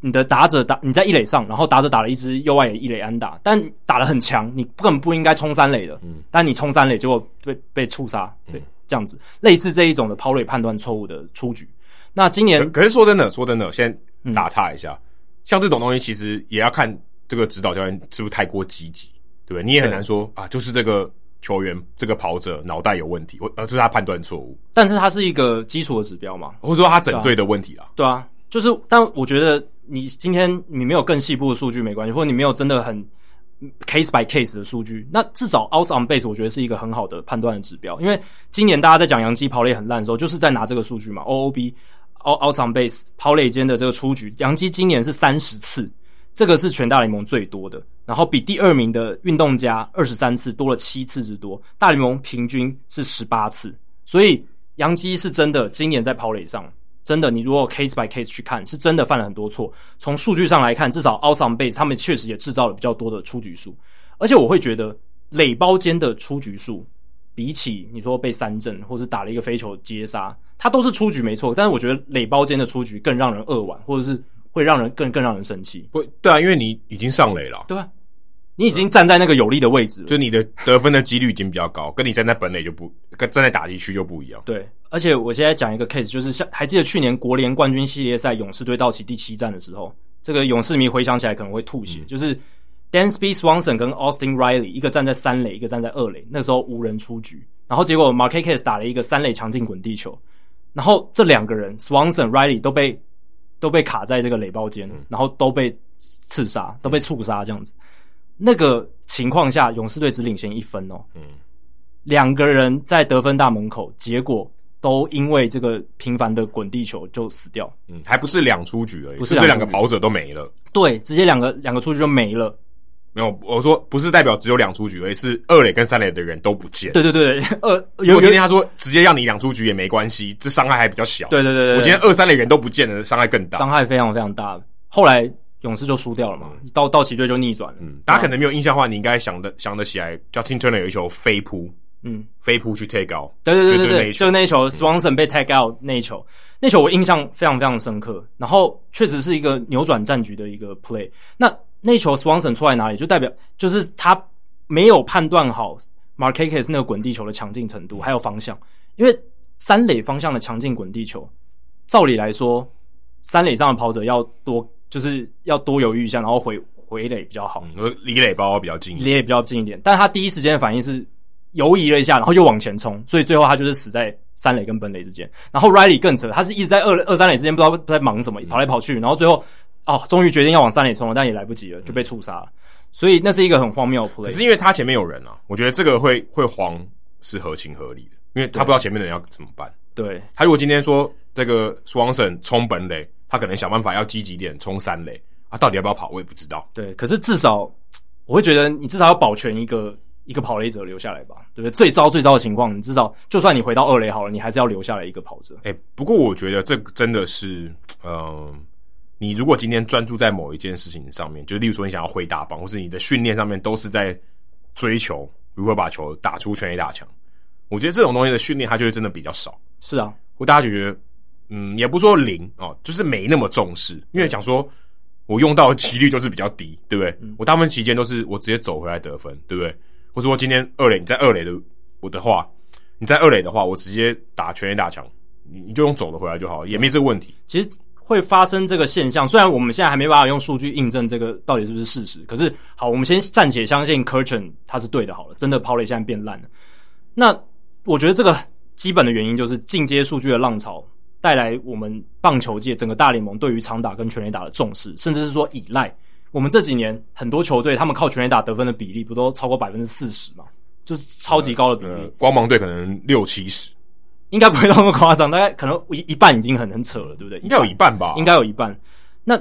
你的打者打你在一垒上，然后打者打了一支右外野一垒安打，但打得很强，你根本不应该冲三垒的。嗯，但你冲三垒，结果被被触杀，对，这样子类似这一种的抛垒判断错误的出局。那今年可，可是说真的，说真的，先打岔一下，嗯、像这种东西其实也要看这个指导教练是不是太过积极，对不对？你也很难说啊，就是这个球员这个跑者脑袋有问题，或呃，就是他判断错误。但是它是一个基础的指标嘛，或者说他整队的问题啊？对啊，就是，但我觉得。你今天你没有更细部的数据没关系，或者你没有真的很 case by case 的数据，那至少 out on base 我觉得是一个很好的判断的指标。因为今年大家在讲洋基跑垒很烂的时候，就是在拿这个数据嘛，OOB outs on base 跑垒间的这个出局，洋基今年是三十次，这个是全大联盟最多的，然后比第二名的运动家二十三次多了七次之多，大联盟平均是十八次，所以洋基是真的今年在跑垒上。真的，你如果 case by case 去看，是真的犯了很多错。从数据上来看，至少 on base 他们确实也制造了比较多的出局数。而且我会觉得垒包间的出局数，比起你说被三振或是打了一个飞球接杀，它都是出局没错。但是我觉得垒包间的出局更让人扼腕，或者是会让人更更让人生气。不对啊，因为你已经上垒了，对啊，你已经站在那个有利的位置了，就你的得分的几率已经比较高，跟你站在本垒就不跟站在打击区就不一样。对。而且我现在讲一个 case，就是像还记得去年国联冠军系列赛勇士对道奇第七战的时候，这个勇士迷回想起来可能会吐血。嗯、就是 Dansby Swanson 跟 Austin Riley 一个站在三垒，一个站在二垒，那时候无人出局，然后结果 Marquez 打了一个三垒强劲滚地球，然后这两个人 Swanson Riley 都被都被卡在这个垒包间，然后都被刺杀，都被触杀这样子。那个情况下，勇士队只领先一分哦。嗯，两个人在得分大门口，结果都因为这个频繁的滚地球就死掉。嗯，还不是两出局而已，不是这两个跑者都没了。对，直接两个两个出局就没了。没有，我说不是代表只有两出局，而是二垒跟三垒的人都不见。对对对，二如果今天他说直接让你两出局也没关系，这伤害还比较小。对对对对，我今天二三垒人都不见了，伤害更大，伤害非常非常大。后来勇士就输掉了嘛，到到奇队就逆转了。嗯，大家可能没有印象的话，你应该想的想得起来，叫 Justin Turner 有一球飞扑，嗯，飞扑去 take out。对对对对对，就那一球，Swanson 被 take out 那一球，那球我印象非常非常深刻。然后确实是一个扭转战局的一个 play。那那球 Swanson 出在哪里，就代表就是他没有判断好 Markakis 那个滚地球的强劲程度，还有方向。因为三垒方向的强劲滚地球，照理来说，三垒上的跑者要多，就是要多犹豫一下，然后回回垒比较好。嗯，离垒包比较近，离垒比较近一点。但他第一时间的反应是犹疑了一下，然后又往前冲，所以最后他就是死在三垒跟本垒之间。然后 Riley 更扯，他是一直在二二三垒之间不知道在忙什么，跑来跑去，然后最后。哦，终于决定要往三垒冲了，但也来不及了，就被触杀了。所以那是一个很荒谬的 play。可是因为他前面有人啊，我觉得这个会会慌是合情合理的，因为他不知道前面的人要怎么办。对，他如果今天说这个 Swanson 冲本垒，他可能想办法要积极点冲三垒啊，到底要不要跑，我也不知道。对，可是至少我会觉得你至少要保全一个一个跑垒者留下来吧，对不对？最糟最糟的情况，你至少就算你回到二垒好了，你还是要留下来一个跑者。哎、欸，不过我觉得这真的是，嗯、呃。你如果今天专注在某一件事情上面，就例如说你想要挥大棒，或是你的训练上面都是在追求如何把球打出全垒打墙，我觉得这种东西的训练它就会真的比较少。是啊，或大家就觉得，嗯，也不说零哦，就是没那么重视，因为讲说我用到的几率就是比较低，对不对？嗯、我大部分期间都是我直接走回来得分，对不对？或者说今天二垒你在二垒的我的话，你在二垒的话，我直接打全垒打墙，你你就用走的回来就好，也没这个问题。其实。会发生这个现象，虽然我们现在还没办法用数据印证这个到底是不是事实，可是好，我们先暂且相信 Kurkjian 他是对的。好了，真的抛垒现在变烂了。那我觉得这个基本的原因就是进阶数据的浪潮带来我们棒球界整个大联盟对于长打跟全垒打的重视，甚至是说依赖。我们这几年很多球队他们靠全垒打得分的比例不都超过百分之四十吗？就是超级高的比例。呃、光芒队可能六七十。应该不会那么夸张，大概可能一一半已经很很扯了，对不对？应该有一半吧，应该有一半。那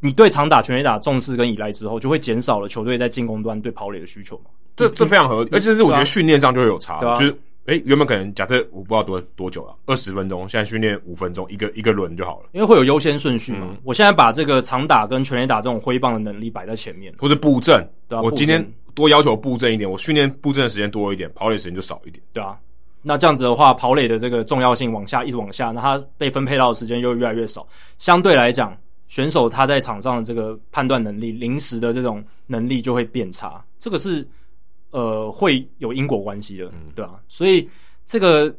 你对长打、全垒打重视跟依赖之后，就会减少了球队在进攻端对跑垒的需求嘛？这这非常合理，而且是我觉得训练上就会有差，啊、就是哎、欸，原本可能假设我不知道多多久了，二十分钟，现在训练五分钟，一个一个轮就好了，因为会有优先顺序嘛。嗯、我现在把这个长打跟全垒打这种挥棒的能力摆在前面，或者布阵，对啊，我今天多要求布阵一点，我训练布阵的时间多一点，跑垒时间就少一点，对啊。那这样子的话，跑垒的这个重要性往下一直往下，那他被分配到的时间又越来越少。相对来讲，选手他在场上的这个判断能力、临时的这种能力就会变差。这个是呃会有因果关系的，嗯、对啊。所以这个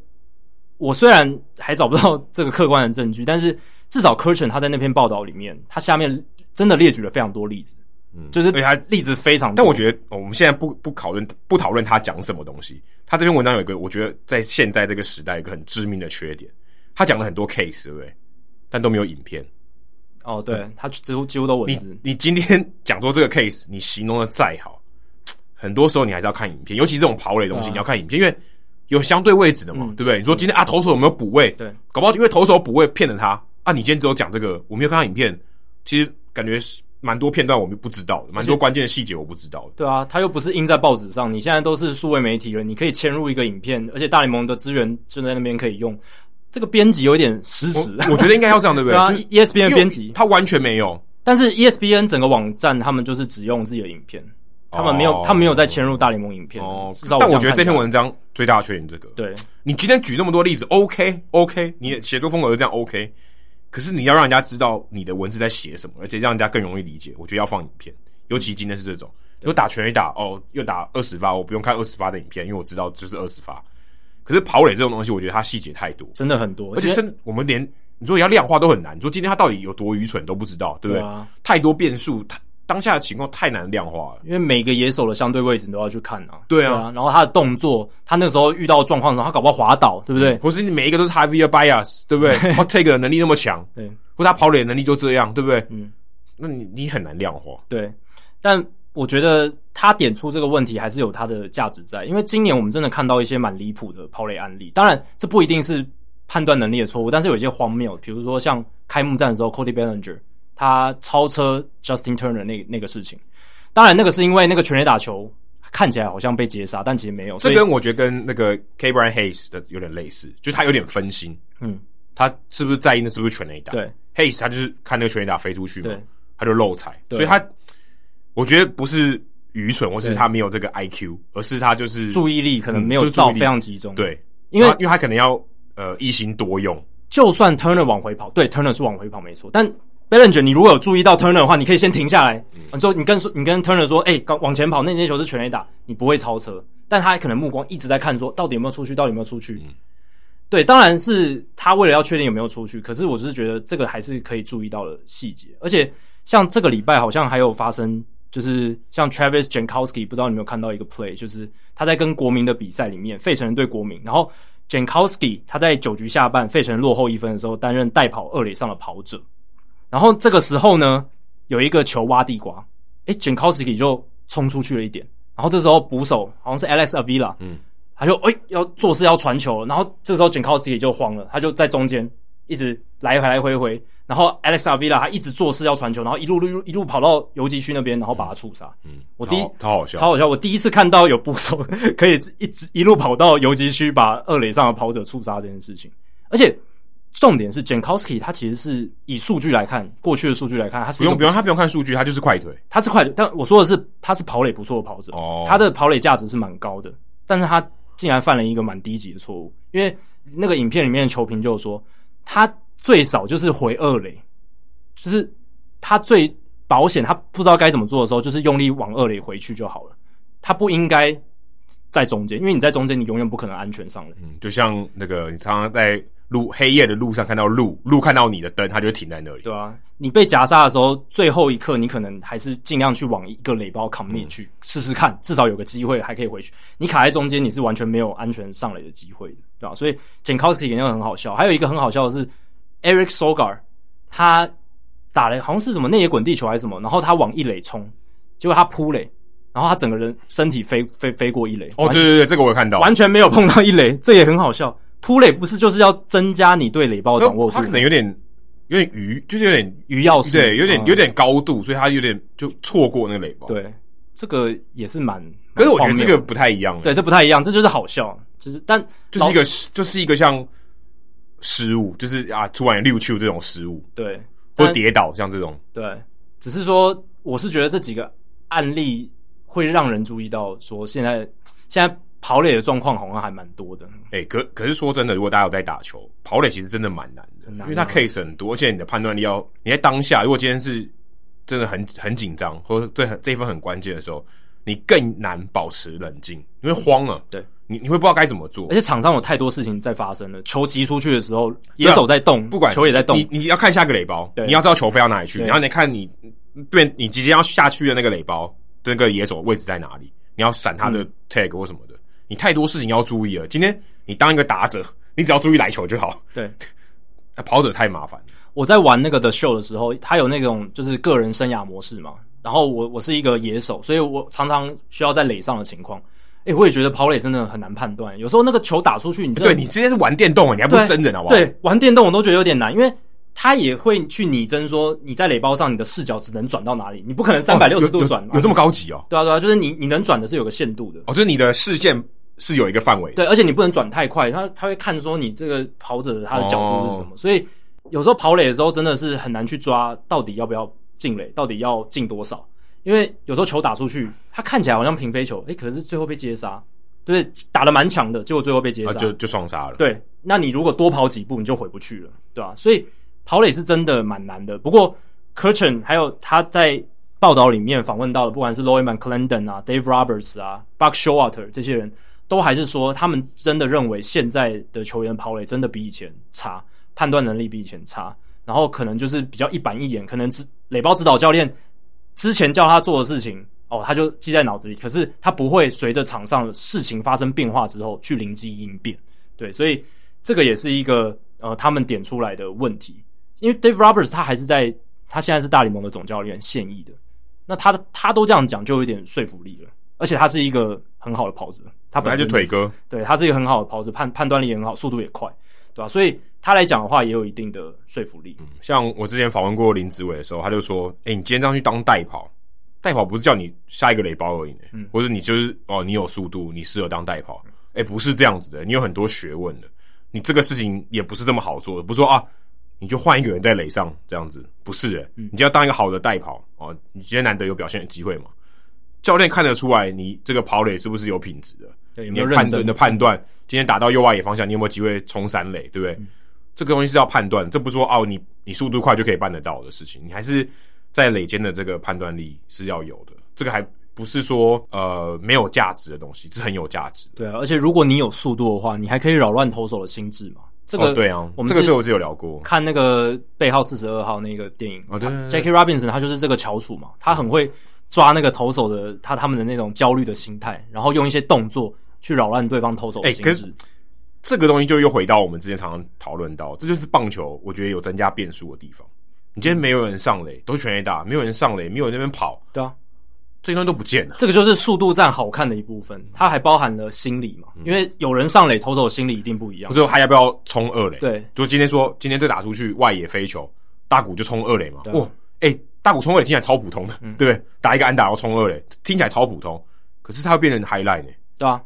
我虽然还找不到 这个客观的证据，但是至少 Kurkjian 他在那篇报道里面，他下面真的列举了非常多例子。嗯，就是而且他例子非常多，但我觉得我们现在不不讨论不讨论他讲什么东西。他这篇文章有一个，我觉得在现在这个时代，一个很致命的缺点。他讲了很多 case，对不对？但都没有影片。哦，对，嗯、他几乎几乎都文字。你你今天讲说这个 case，你形容的再好，很多时候你还是要看影片。尤其这种跑垒东西，嗯、你要看影片，因为有相对位置的嘛，嗯、对不对？你说今天啊，投手有没有补位？对，搞不好因为投手补位骗了他啊。你今天只有讲这个，我没有看到影片，其实感觉是。蛮多片段我们不知道的，蛮多关键的细节我不知道的。对啊，他又不是印在报纸上，你现在都是数位媒体了，你可以嵌入一个影片，而且大联盟的资源就在那边可以用。这个编辑有一点失职，我觉得应该要这样，对不对？对啊，ESPN 编辑他完全没有，但是 ESPN 整个网站他们就是只用自己的影片，他们没有，他们没有再嵌入大联盟影片。哦，但我觉得这篇文章最大的缺点这个，对你今天举那么多例子，OK OK，你写作风格是这样 OK。可是你要让人家知道你的文字在写什么，而且让人家更容易理解。我觉得要放影片，尤其今天是这种，有打拳一打哦，又打二十发，我不用看二十发的影片，因为我知道就是二十发。可是跑垒这种东西，我觉得它细节太多，真的很多，而且是我们连你说要量化都很难。你说今天他到底有多愚蠢都不知道，对不对？太多变数，太当下的情况太难量化了，因为每个野手的相对位置你都要去看啊。对啊，然后他的动作，他那个时候遇到状况的时候，他搞不好滑倒，对不对？不是你每一个都是 Javier Baez，对不对？Hot take 的能力那么强，对，或他跑垒能力就这样，对不对？嗯，那你你很难量化。对，但我觉得他点出这个问题还是有他的价值在，因为今年我们真的看到一些蛮离谱的跑垒案例。当然，这不一定是判断能力的错误，但是有一些荒谬，比如说像开幕战的时候，Cody Bellinger 他超车 Justin Turner 那那个事情。当然，那个是因为那个全垒打球看起来好像被截杀，但其实没有。这跟我觉得跟那个 Ke'Bryan Hayes 的有点类似，就他有点分心。嗯，他是不是在意那是不是全垒打？对，Hayes 他就是看那个全垒打飞出去嘛，他就漏踩。所以他我觉得不是愚蠢，或是他没有这个 IQ，而是他就是注意力可能没有到非常集中。对，因为因为他可能要呃一心多用。就算 Turner 往回跑，对，Turner 是往回跑没错，但。Bellinger，你如果有注意到 Turner 的话，你可以先停下来。你说，你跟说，你跟 Turner 说，哎、欸，往前跑，那那球是全垒打，你不会超车。但他可能目光一直在看，说到底有没有出去，到底有没有出去。嗯、对，当然是他为了要确定有没有出去。可是我只是觉得这个还是可以注意到的细节。而且像这个礼拜好像还有发生，就是像 Travis Jankowski，不知道你有没有看到一个 play，就是他在跟国民的比赛里面，费城人对国民，然后 Jankowski 他在九局下半费城人落后一分的时候，担任代跑二垒上的跑者。然后这个时候呢，有一个球挖地瓜，诶 Jankowski 就冲出去了一点。然后这时候捕手好像是 Alex Avila，嗯，他就诶要做事要传球，然后这时候 Jankowski 就慌了，他就在中间一直来回来回回。然后 Alex Avila 他一直做事要传球，然后一路路一路跑到游击区那边，然后把他触杀。嗯，我第一超，超好笑，超好笑。我第一次看到有捕手 可以一直一路跑到游击区，把二垒上的跑者触杀这件事情，而且。重点是 Jankowski 他其实是以数据来看，过去的数据来看，他是不用不用他不用看数据，他就是快腿，他是快腿。但我说的是，他是跑垒不错的跑者，哦，他的跑垒价值是蛮高的。但是他竟然犯了一个蛮低级的错误，因为那个影片里面的球评就说，他最少就是回二垒，就是他最保险，他不知道该怎么做的时候，就是用力往二垒回去就好了。他不应该在中间，因为你在中间，你永远不可能安全上垒。嗯，就像那个你常常在。路黑夜的路上看到路，路看到你的灯，它就会停在那里。对啊，你被夹杀的时候，最后一刻你可能还是尽量去往一个垒包 commit 去试试看，至少有个机会还可以回去。你卡在中间，你是完全没有安全上垒的机会的，对吧？所以 Jankowski 那个很好笑。还有一个很好笑的是 Eric Sogard，他打了好像是什么内野滚地球还是什么，然后他往一垒冲，结果他扑垒，然后他整个人身体飞飞飞过一垒。哦，对对对，这个我有看到，完全没有碰到一垒，这也很好笑。扑垒不是就是要增加你对垒包的掌握度？他可能有点有点鱼，就是有点鱼跃式，对，有点有点高度，所以他有点就错过那个垒包。对，这个也是蛮，可是我觉得这个不太一样。对，这不太一样，这就是好笑，就是但就是一个就是一个像失误，就是啊，突然溜球这种失误，对，或跌倒像这种，对，只是说我是觉得这几个案例会让人注意到，说现在现在。跑垒的状况好像还蛮多的，哎、欸，可可是说真的，如果大家有在打球，跑垒其实真的蛮难的，因为它 case 很多，而且你的判断力要你在当下，如果今天是真的很很紧张，或者对很这一分很关键的时候，你更难保持冷静，因为慌了，对，你你会不知道该怎么做，而且场上有太多事情在发生了，球击出去的时候，野手在动，不管球也在动，你你要看下个垒包，你要知道球飞到哪里去，然后你看你对，你即将要下去的那个垒包，那个野手位置在哪里，你要闪他的 tag 或什么的。嗯你太多事情要注意了。今天你当一个打者，你只要注意来球就好。对，跑者太麻烦。我在玩那个 The Show 的时候，他有那种就是个人生涯模式嘛。然后我我是一个野手，所以我常常需要在垒上的情况。哎、欸，我也觉得跑垒真的很难判断。有时候那个球打出去，你对你直接是玩电动啊，你还不是真人好不好？对，玩电动我都觉得有点难，因为他也会去拟真说你在垒包上，你的视角只能转到哪里，你不可能三百六十度转、哦。有这么高级哦？对啊，对啊，就是你你能转的是有个限度的。哦，就是你的视线。是有一个范围，对，而且你不能转太快，他他会看说你这个跑者他的角度是什么，哦、所以有时候跑垒的时候真的是很难去抓到底要不要进垒，到底要进多少，因为有时候球打出去，他看起来好像平飞球，诶、欸，可是最后被接杀，对，打得蛮强的，结果最后被接杀，啊、就就双杀了。对，那你如果多跑几步，你就回不去了，对吧、啊？所以跑垒是真的蛮难的。不过 Kurkjian 还有他在报道里面访问到的，不管是 Laurie McClendon 啊、Dave Roberts 啊、Buck s h o w a t e r 这些人。都还是说，他们真的认为现在的球员跑垒真的比以前差，判断能力比以前差，然后可能就是比较一板一眼，可能指垒包指导教练之前叫他做的事情，哦，他就记在脑子里，可是他不会随着场上事情发生变化之后去灵机应变。对，所以这个也是一个呃，他们点出来的问题。因为 Dave Roberts 他还是在，他现在是大联盟的总教练，现役的。那他他都这样讲，就有点说服力了。而且他是一个很好的跑者，他本来就腿哥，对，他是一个很好的跑者，判判断力也很好，速度也快，对吧？所以他来讲的话，也有一定的说服力。嗯，像我之前访问过林子伟的时候，他就说：“哎、欸，你今天这样去当代跑，代跑不是叫你下一个垒包而已，嗯，或者你就是哦，你有速度，你适合当代跑，诶、欸，不是这样子的，你有很多学问的，你这个事情也不是这么好做的，不是说啊。”你就换一个人在垒上这样子，不是诶，你就要当一个好的代跑哦。你今天难得有表现的机会嘛？教练看得出来你这个跑垒是不是有品质的？对，你判断的判断，今天打到右外野方向，你有没有机会冲三垒？对不对？嗯、这个东西是要判断，这不是说哦，你你速度快就可以办得到的事情。你还是在垒间的这个判断力是要有的。这个还不是说呃没有价值的东西，是很有价值的。对啊，而且如果你有速度的话，你还可以扰乱投手的心智嘛。这个、哦、对啊，我们这个这我只有聊过，看那个背号四十二号那个电影，Jackie Robinson 他就是这个翘楚嘛，他很会抓那个投手的他他们的那种焦虑的心态，然后用一些动作去扰乱对方投手的心智。哎、欸，这个东西就又回到我们之前常常讨论到，这就是棒球我觉得有增加变数的地方。你今天没有人上垒，都全垒打，没有人上垒，没有人那边跑，对啊。这些东西都不见了，这个就是速度战好看的一部分，它还包含了心理嘛？因为有人上垒，投手心理一定不一样。不是还要不要冲二垒？对，就今天说，今天这打出去外野飞球，大谷就冲二垒嘛？哇，哎、欸，大谷冲二垒听起来超普通的，嗯、对不对？打一个安打要冲二垒，听起来超普通，可是它会变成 highlight 呢？对啊，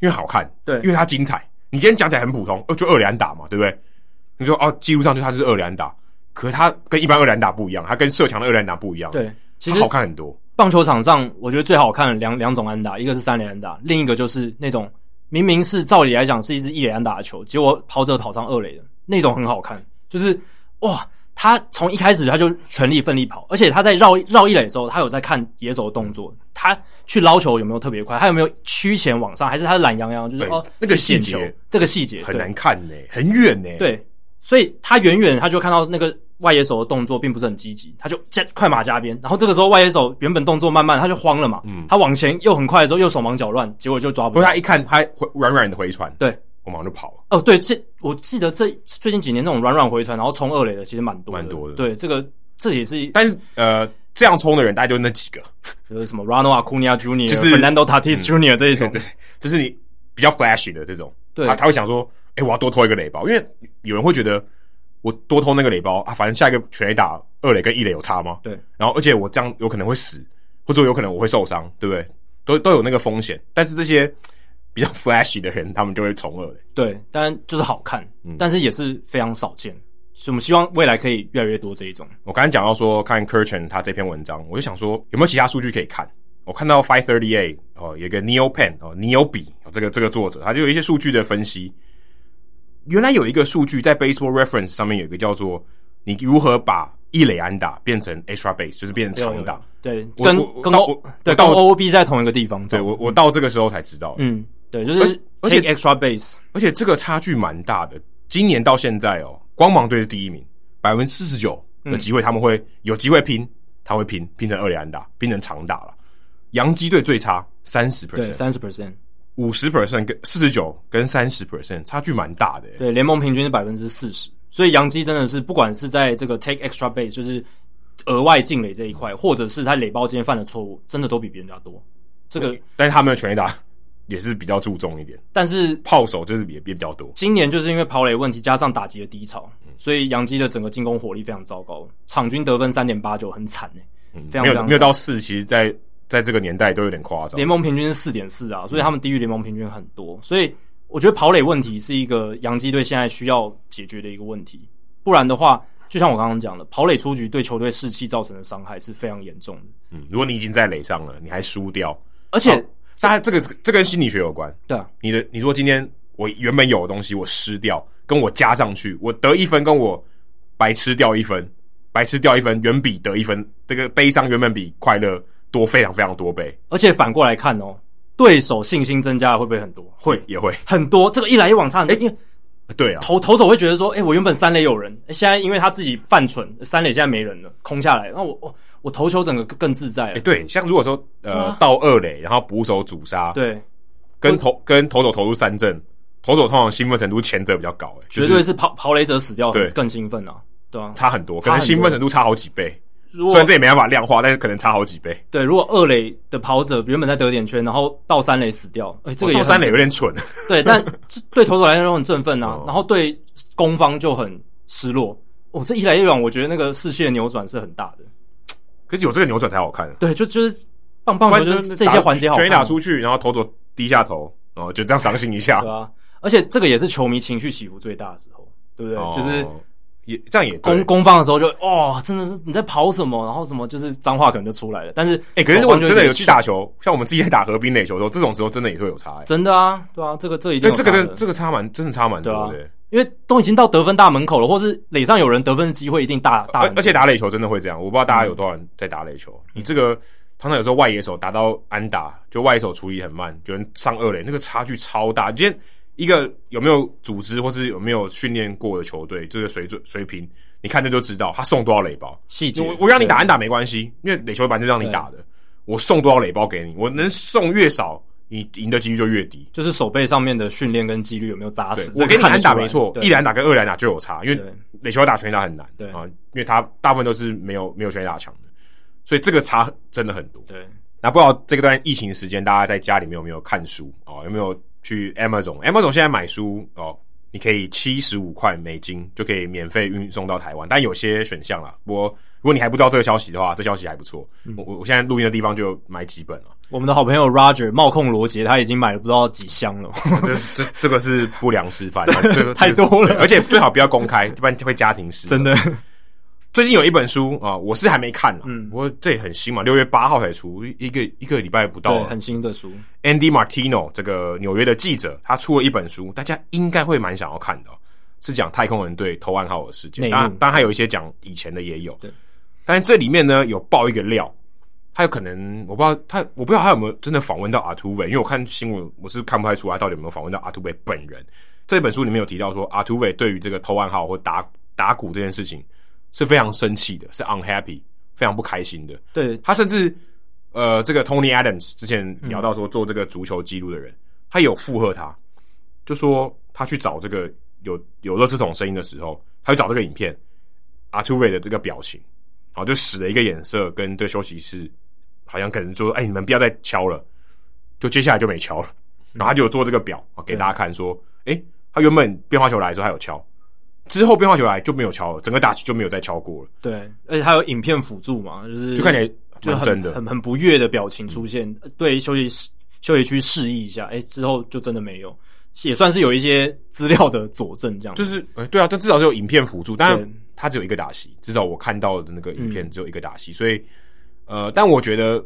因为好看，对，因为它精彩。你今天讲起来很普通，就二垒安打嘛，对不对？你说哦，记录上去它是二垒安打，可是它跟一般二垒安打不一样，它跟射墙的二垒安打不一样，对，其实好看很多。棒球场上，我觉得最好看的两两种安打，一个是三垒安打，另一个就是那种明明是照理来讲是一支一垒安打的球，结果跑者跑上二垒的那种很好看。就是哇，他从一开始他就全力奋力跑，而且他在绕绕一垒的时候，他有在看野手的动作，他去捞球有没有特别快，他有没有趋前往上，还是他懒洋洋，就是哦那个细节，这个细节很难看呢，很远呢。对，所以他远远他就看到那个。外野手的动作并不是很积极，他就加快马加鞭，然后这个时候外野手原本动作慢慢，他就慌了嘛。嗯，他往前又很快的时候又手忙脚乱，结果就抓不住。他一看他软软的回传，对，我马上就跑了。哦，对，这我记得这最近几年那种软软回传然后冲二垒的其实蛮多，蛮多的。对，这个这也是，但是呃，这样冲的人大概就那几个，就是什么 Ronald Acuna Jr.、就是 Fernando Tatis Junior 这一种，对，就是你比较 flashy 的这种，对，他他会想说，哎，我要多拖一个垒包，因为有人会觉得。我多偷那个垒包啊，反正下一个全垒打二垒跟一垒有差吗？对。然后，而且我这样有可能会死，或者有可能我会受伤，对不对？都都有那个风险。但是这些比较 flashy 的人，他们就会从二垒。对，当然就是好看，嗯，但是也是非常少见。所以我们希望未来可以越来越多这一种。我刚才讲到说看 Kurkjian 他这篇文章，我就想说有没有其他数据可以看？我看到 Five Thirty Eight 哦，有一个 Neil Penn 哦，Neil B 这个这个作者，他就有一些数据的分析。原来有一个数据在 Baseball Reference 上面有一个叫做你如何把一垒安打变成 extra base，就是变成长打。对，跟跟我对跟 OOB 在同一个地方。对我我到这个时候才知道。嗯，对，就是 take extra base，而且这个差距蛮大的。今年到现在哦，光芒队是第一名，百分之四十九的机会他们会有机会拼，他会拼拼成二垒安打，拼成长打了。洋基队最差三十 percent，三十 percent。五十 percent 跟四十九跟三十 percent 差距蛮大的，对，联盟平均是百分之四十，所以杨基真的是不管是在这个 take extra base 就是额外进垒这一块，或者是他垒包间犯的错误，真的都比别人家多。这个，但是他们的全垒打 也是比较注重一点，但是炮手就是也比较多。今年就是因为跑垒问题加上打击的低潮，所以杨基的整个进攻火力非常糟糕，场均得分三点八九，很惨诶，嗯，非常非常没有没有到四，其实，在。在这个年代都有点夸张，联盟平均是四点四啊，所以他们低于联盟平均很多。所以我觉得跑垒问题是一个洋基队现在需要解决的一个问题，不然的话，就像我刚刚讲的，跑垒出局对球队士气造成的伤害是非常严重的。嗯，如果你已经在垒上了，你还输掉，而且，他、哦、这个这跟心理学有关。对啊，你的你说今天我原本有的东西我失掉，跟我加上去，我得一分跟我白吃掉一分，白吃掉一分远比得一分这个悲伤原本比快乐。多非常非常多倍，而且反过来看哦，对手信心增加了会不会很多？会也会很多。这个一来一往差很多，因为对啊，投投手会觉得说，哎，我原本三垒有人，现在因为他自己犯蠢，三垒现在没人了，空下来，那我我我投球整个更自在了。哎、欸，对，像如果说呃到二垒，然后捕手阻杀，对，跟投跟投手投入三振，投手通常兴奋程度前者比较高，哎，绝对是跑跑垒者死掉，对，更兴奋啊，对啊，差很多，可能兴奋程度差好几倍。虽然这也没办法量化，但是可能差好几倍。对，如果二垒的跑者原本在得点圈，然后到三垒死掉，哎、欸，这个也到三垒有点蠢。对，但对投手来说很振奋啊，然后对攻方就很失落。哦，这一来一往，我觉得那个视线扭转是很大的。可是有这个扭转才好看。对，就就是棒棒球就是这些环节好看。全打出去，然后投手低下头，然后就这样伤心一下。对啊，而且这个也是球迷情绪起伏最大的时候，对不对？哦、就是。也这样也攻攻方的时候就哦，真的是你在跑什么，然后什么就是脏话可能就出来了。但是哎、欸，可是我真的有去打球，像我们自己在打河滨垒球的时候，这种时候真的也会有差、欸。真的啊，对啊，这个这一定。这个这个差蛮，真的差蛮多的、欸。因为都已经到得分大门口了，或是垒上有人得分的机会一定大大。而且打垒球真的会这样，我不知道大家有多少人在打垒球。嗯、你这个常常有时候外野手打到安打，就外野手处理很慢，有人上二垒，那个差距超大。今天一个有没有组织，或是有没有训练过的球队，这个水准水平。你看着就知道他送多少垒包。细节，我我让你打安打没关系，因为垒球板就让你打的。我送多少垒包给你，我能送越少，你赢的几率就越低。就是手背上面的训练跟几率有没有扎实？我给你安打没错，一垒安打跟二垒安打就有差，因为垒球打全垒打很难。对啊，因为他大部分都是没有没有全垒打强的，所以这个差真的很多。对，那不知道这个段疫情时间，大家在家里面有没有看书啊？有没有去 Amazon？Amazon 现在买书哦。你可以七十五块美金就可以免费运送到台湾，但有些选项啦。不过如果你还不知道这个消息的话，这消息还不错。嗯、我我现在录音的地方就买几本了。我们的好朋友 Roger 冒控罗杰他已经买了不知道几箱了。这这这个是不良示范，这个太多了，而且最好不要公开，一般会家庭式。真的。最近有一本书啊，我是还没看呢。嗯，不过这也很新嘛，六月八号才出，一个一个礼拜不到。对，很新的书。Andy Martino 这个纽约的记者，他出了一本书，大家应该会蛮想要看的，是讲太空人队投暗号的事件。当然，当然还有一些讲以前的也有。对。但是这里面呢，有爆一个料，他有可能我不知道他，我不知道他有没有真的访问到阿土伟，因为我看新闻我是看不太出来到底有没有访问到阿土伟本人。这本书里面有提到说，阿土伟对于这个投暗号或打打鼓这件事情。是非常生气的，是 unhappy，非常不开心的。对，他甚至，呃，这个 Tony Adams 之前聊到说做这个足球记录的人，嗯、他有附和他，就说他去找这个有有垃圾桶声音的时候，他去找这个影片，Altuve 的这个表情，然后就使了一个眼色，跟这个休息室好像可能说，哎，你们不要再敲了，就接下来就没敲了，然后他就有做这个表给大家看，说，哎、嗯，他原本变化球来的时候他有敲。之后变化球来就没有敲了，整个打击就没有再敲过了。对，而且还有影片辅助嘛，就是就看起来就很真的，很很不悦的表情出现，嗯、对休息休息区示意一下，哎、欸，之后就真的没有，也算是有一些资料的佐证，这样。就是，哎、欸，对啊，但至少是有影片辅助，但他只有一个打席，至少我看到的那个影片只有一个打席，嗯、所以，呃，但我觉得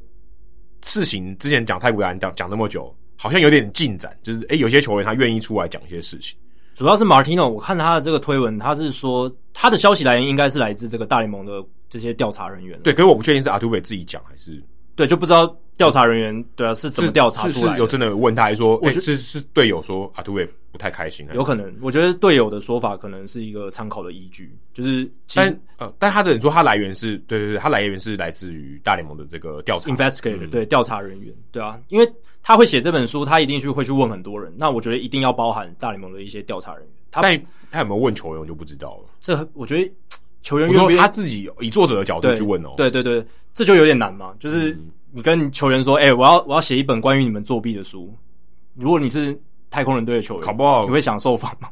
事情之前讲太古达人讲讲那么久，好像有点进展，就是哎、欸，有些球员他愿意出来讲一些事情。主要是 Martino，我看他的这个推文，他是说他的消息来源应该是来自这个大联盟的这些调查人员。对，可是我不确定是阿杜伟自己讲还是对，就不知道调查人员对啊是怎么调查出来有真的问他，还是说我觉得是是队友说阿杜也不太开心？有可能，我觉得队友的说法可能是一个参考的依据，就是其实呃，但他的人说他来源是对对对，他来源是来自于大联盟的这个调查 investigator，对调查人员，对啊，因为。他会写这本书，他一定去会去问很多人。那我觉得一定要包含大联盟的一些调查人员。他但他有没有问球员，我就不知道了。这我觉得球员，我说他自己以作者的角度去问哦。对对对，这就有点难嘛。就是你跟球员说：“哎、欸，我要我要写一本关于你们作弊的书。”如果你是太空人队的球员，搞不好你会想受访吗？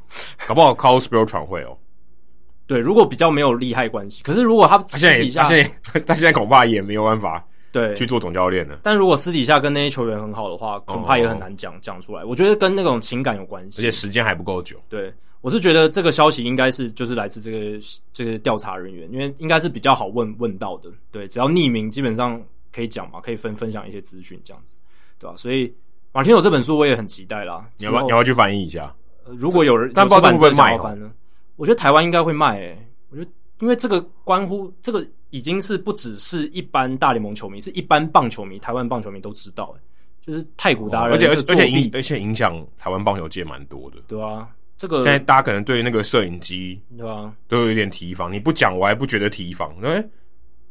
搞不好 Carlos Beltran 会哦。对，如果比较没有利害关系，可是如果他私底下，他现在 他现在恐怕也没有办法。对，去做总教练了。但如果私底下跟那些球员很好的话，恐怕也很难讲讲出来。我觉得跟那种情感有关系，而且时间还不够久。对，我是觉得这个消息应该是就是来自这个这个调查人员，因为应该是比较好问问到的。对，只要匿名，基本上可以讲嘛，可以分分享一些资讯这样子，对吧？所以马天有这本书我也很期待啦。你要不要你要去翻译一下？呃，如果有人，但不知道会不会卖呢？我觉得台湾应该会卖诶。我觉得。因为这个关乎这个已经是不只是一般大联盟球迷，是一般棒球迷，台湾棒球迷都知道，就是太古达人，而且而且影而且影响台湾棒球界蛮多的。对啊，这个现在大家可能对那个摄影机，对啊，都有一点提防。你不讲，我还不觉得提防。哎，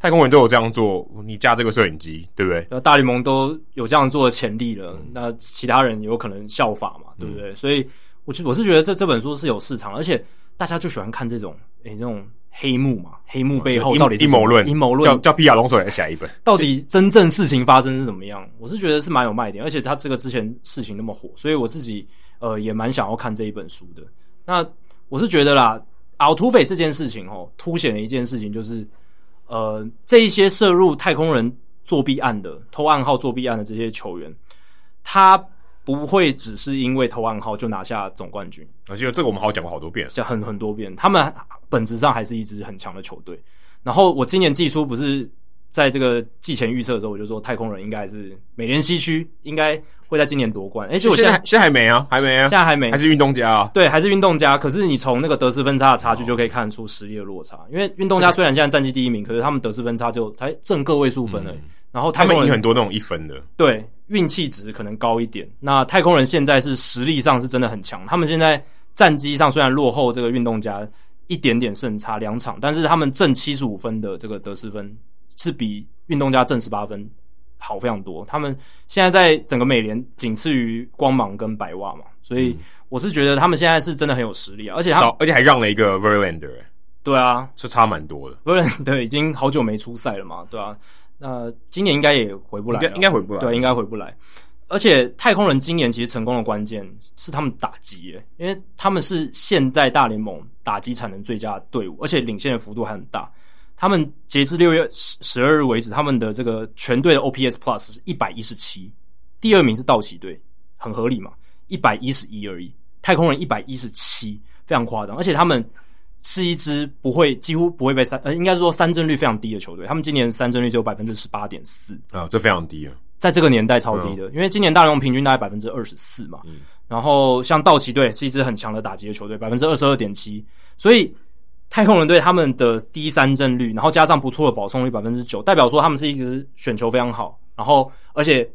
太空人都有这样做，你架这个摄影机，对不对？那大联盟都有这样做的潜力了，嗯、那其他人有可能效法嘛，对不对？嗯、所以，我我是觉得这这本书是有市场，而且大家就喜欢看这种，诶，这种黑幕嘛，黑幕背后到底是阴谋论，阴谋论叫叫皮亚龙手来写一本，到底真正事情发生是怎么样？我是觉得是蛮有卖点，而且他这个之前事情那么火，所以我自己呃也蛮想要看这一本书的。那我是觉得啦，奥土匪这件事情哦，凸显了一件事情就是。呃，这一些涉入太空人作弊案的偷暗号作弊案的这些球员，他不会只是因为偷暗号就拿下总冠军。而且这个我们好像讲过好多遍，讲很很多遍。他们本质上还是一支很强的球队。然后我今年季初不是在这个季前预测的时候，我就说太空人应该还是美联西区应该会在今年夺冠。哎，就我现在现在还没啊，还没啊，现在还没，还是运动家啊？对，还是运动家。可是你从那个得失分差的差距就可以看出实力的落差。因为运动家虽然现在战绩第一名，可是他们得失分差就才正个位数分而已。然后太空人很多那种一分的，对，运气值可能高一点。那太空人现在是实力上是真的很强，他们现在战绩上虽然落后这个运动家一点点胜差两场，但是他们正七十五分的这个得失分是比运动家正十八分。好非常多，他们现在在整个美联仅次于光芒跟白袜嘛，所以我是觉得他们现在是真的很有实力啊，而且他而且还让了一个 Verlander，对啊，是差蛮多的，Verlander 已经好久没出赛了嘛，对啊，那今年应该也回不来了，应该回不来，对，应该回不来。而且太空人今年其实成功的关键是他们打击，耶，因为他们是现在大联盟打击产能最佳的队伍，而且领先的幅度还很大。他们截至六月十十二日为止，他们的这个全队的 OPS Plus 是一百一十七，第二名是道奇队，很合理嘛，一百一十一而已。太空人一百一十七，非常夸张，而且他们是一支不会几乎不会被三呃，应该说三振率非常低的球队。他们今年三振率只有百分之十八点四啊，这非常低啊，在这个年代超低的，嗯、因为今年大联盟平均大概百分之二十四嘛。嗯、然后像道奇队是一支很强的打击的球队，百分之二十二点七，所以。太空人队他们的低三振率，然后加上不错的保送率百分之九，代表说他们是一支选球非常好，然后而且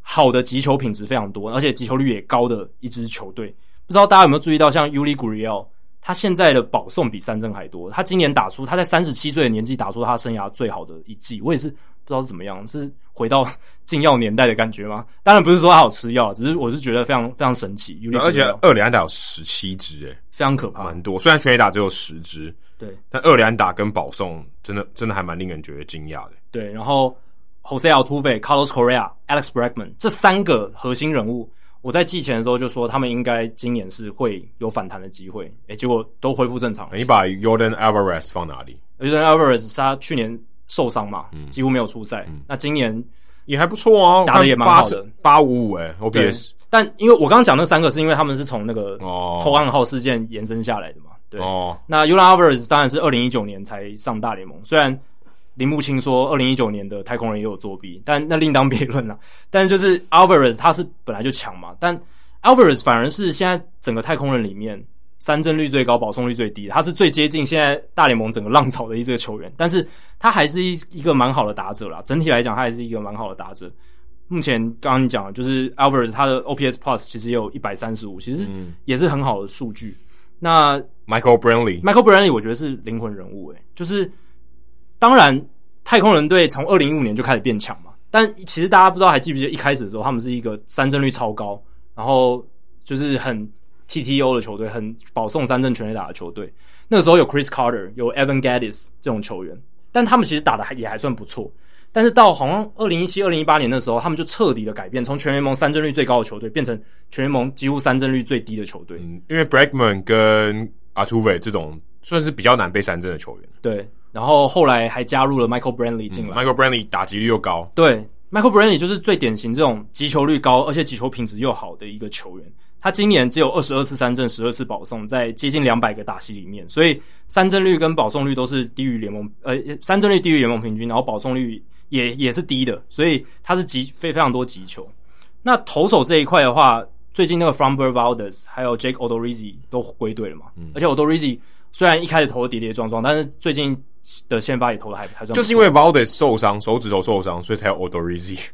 好的击球品质非常多，而且击球率也高的一支球队。不知道大家有没有注意到，像 Yuli Guriel，他现在的保送比三振还多。他今年打出他在三十七岁的年纪打出他生涯最好的一季，我也是不知道是怎么样，是回到 禁药年代的感觉吗？当然不是说他好吃药，只是我是觉得非常非常神奇。而且二连安打有十七支，诶，非常可怕，蛮多。虽然全垒打只有十支。对，但二连打跟保送真的真的还蛮令人觉得惊讶的。对，然后 Jose Altuve、Carlos Correa、Alex Bregman 这三个核心人物，我在季前的时候就说他们应该今年是会有反弹的机会，诶，结果都恢复正常。你把 Yordan Alvarez 放哪里？Yordan Alvarez 他去年受伤嘛，嗯、几乎没有出赛。嗯、那今年也还不错啊，打的也蛮好的，八五五诶，OPS。但因为我刚刚讲那三个，是因为他们是从那个偷暗号事件延伸下来的嘛。对哦，那 Yordan Alvarez 当然是二零一九年才上大联盟。虽然铃木清说二零一九年的太空人也有作弊，但那另当别论了。但是就是 Alvarez 他是本来就强嘛，但 Alvarez 反而是现在整个太空人里面三振率最高、保送率最低，他是最接近现在大联盟整个浪潮的一个球员。但是他还是一一个蛮好的打者啦，整体来讲他还是一个蛮好的打者。目前刚刚你讲的就是 Alvarez 他的 OPS Plus 其实也有一百三十五，其实也是很好的数据。那 Michael Brantley，Michael Brantley，我觉得是灵魂人物诶，就是当然太空人队从二零一五年就开始变强嘛，但其实大家不知道还记不记得一开始的时候，他们是一个三振率超高，然后就是很 TTO 的球队，很保送三振全垒打的球队。那个时候有 Chris Carter，有 Evan Gattis 这种球员，但他们其实打的还也还算不错。但是到好像二零一七、二零一八年的时候，他们就彻底的改变，从全联盟三振率最高的球队变成全联盟几乎三振率最低的球队。嗯，因为 Bregman 跟 Artuve 这种算是比较难被三振的球员。对，然后后来还加入了 Michael Brantley 进来。嗯，Michael Brantley 打击率又高。对，Michael Brantley 就是最典型这种击球率高，而且击球品质又好的一个球员。他今年只有二十二次三振，十二次保送，在接近两百个打席里面，所以三振率跟保送率都是低于联盟，呃，三振率低于联盟平均，然后保送率。也也是低的，所以他是击非非常多击球。那投手这一块的话，最近那个 Fromber Valdez 还有 Jake Odorizzi 都归队了嘛？嗯，而且 Odorizzi 虽然一开始投的跌跌撞撞，但是最近的先发也投的还还算。就是因为 Valdez 受伤，手指头受伤，所以才有 Odorizzi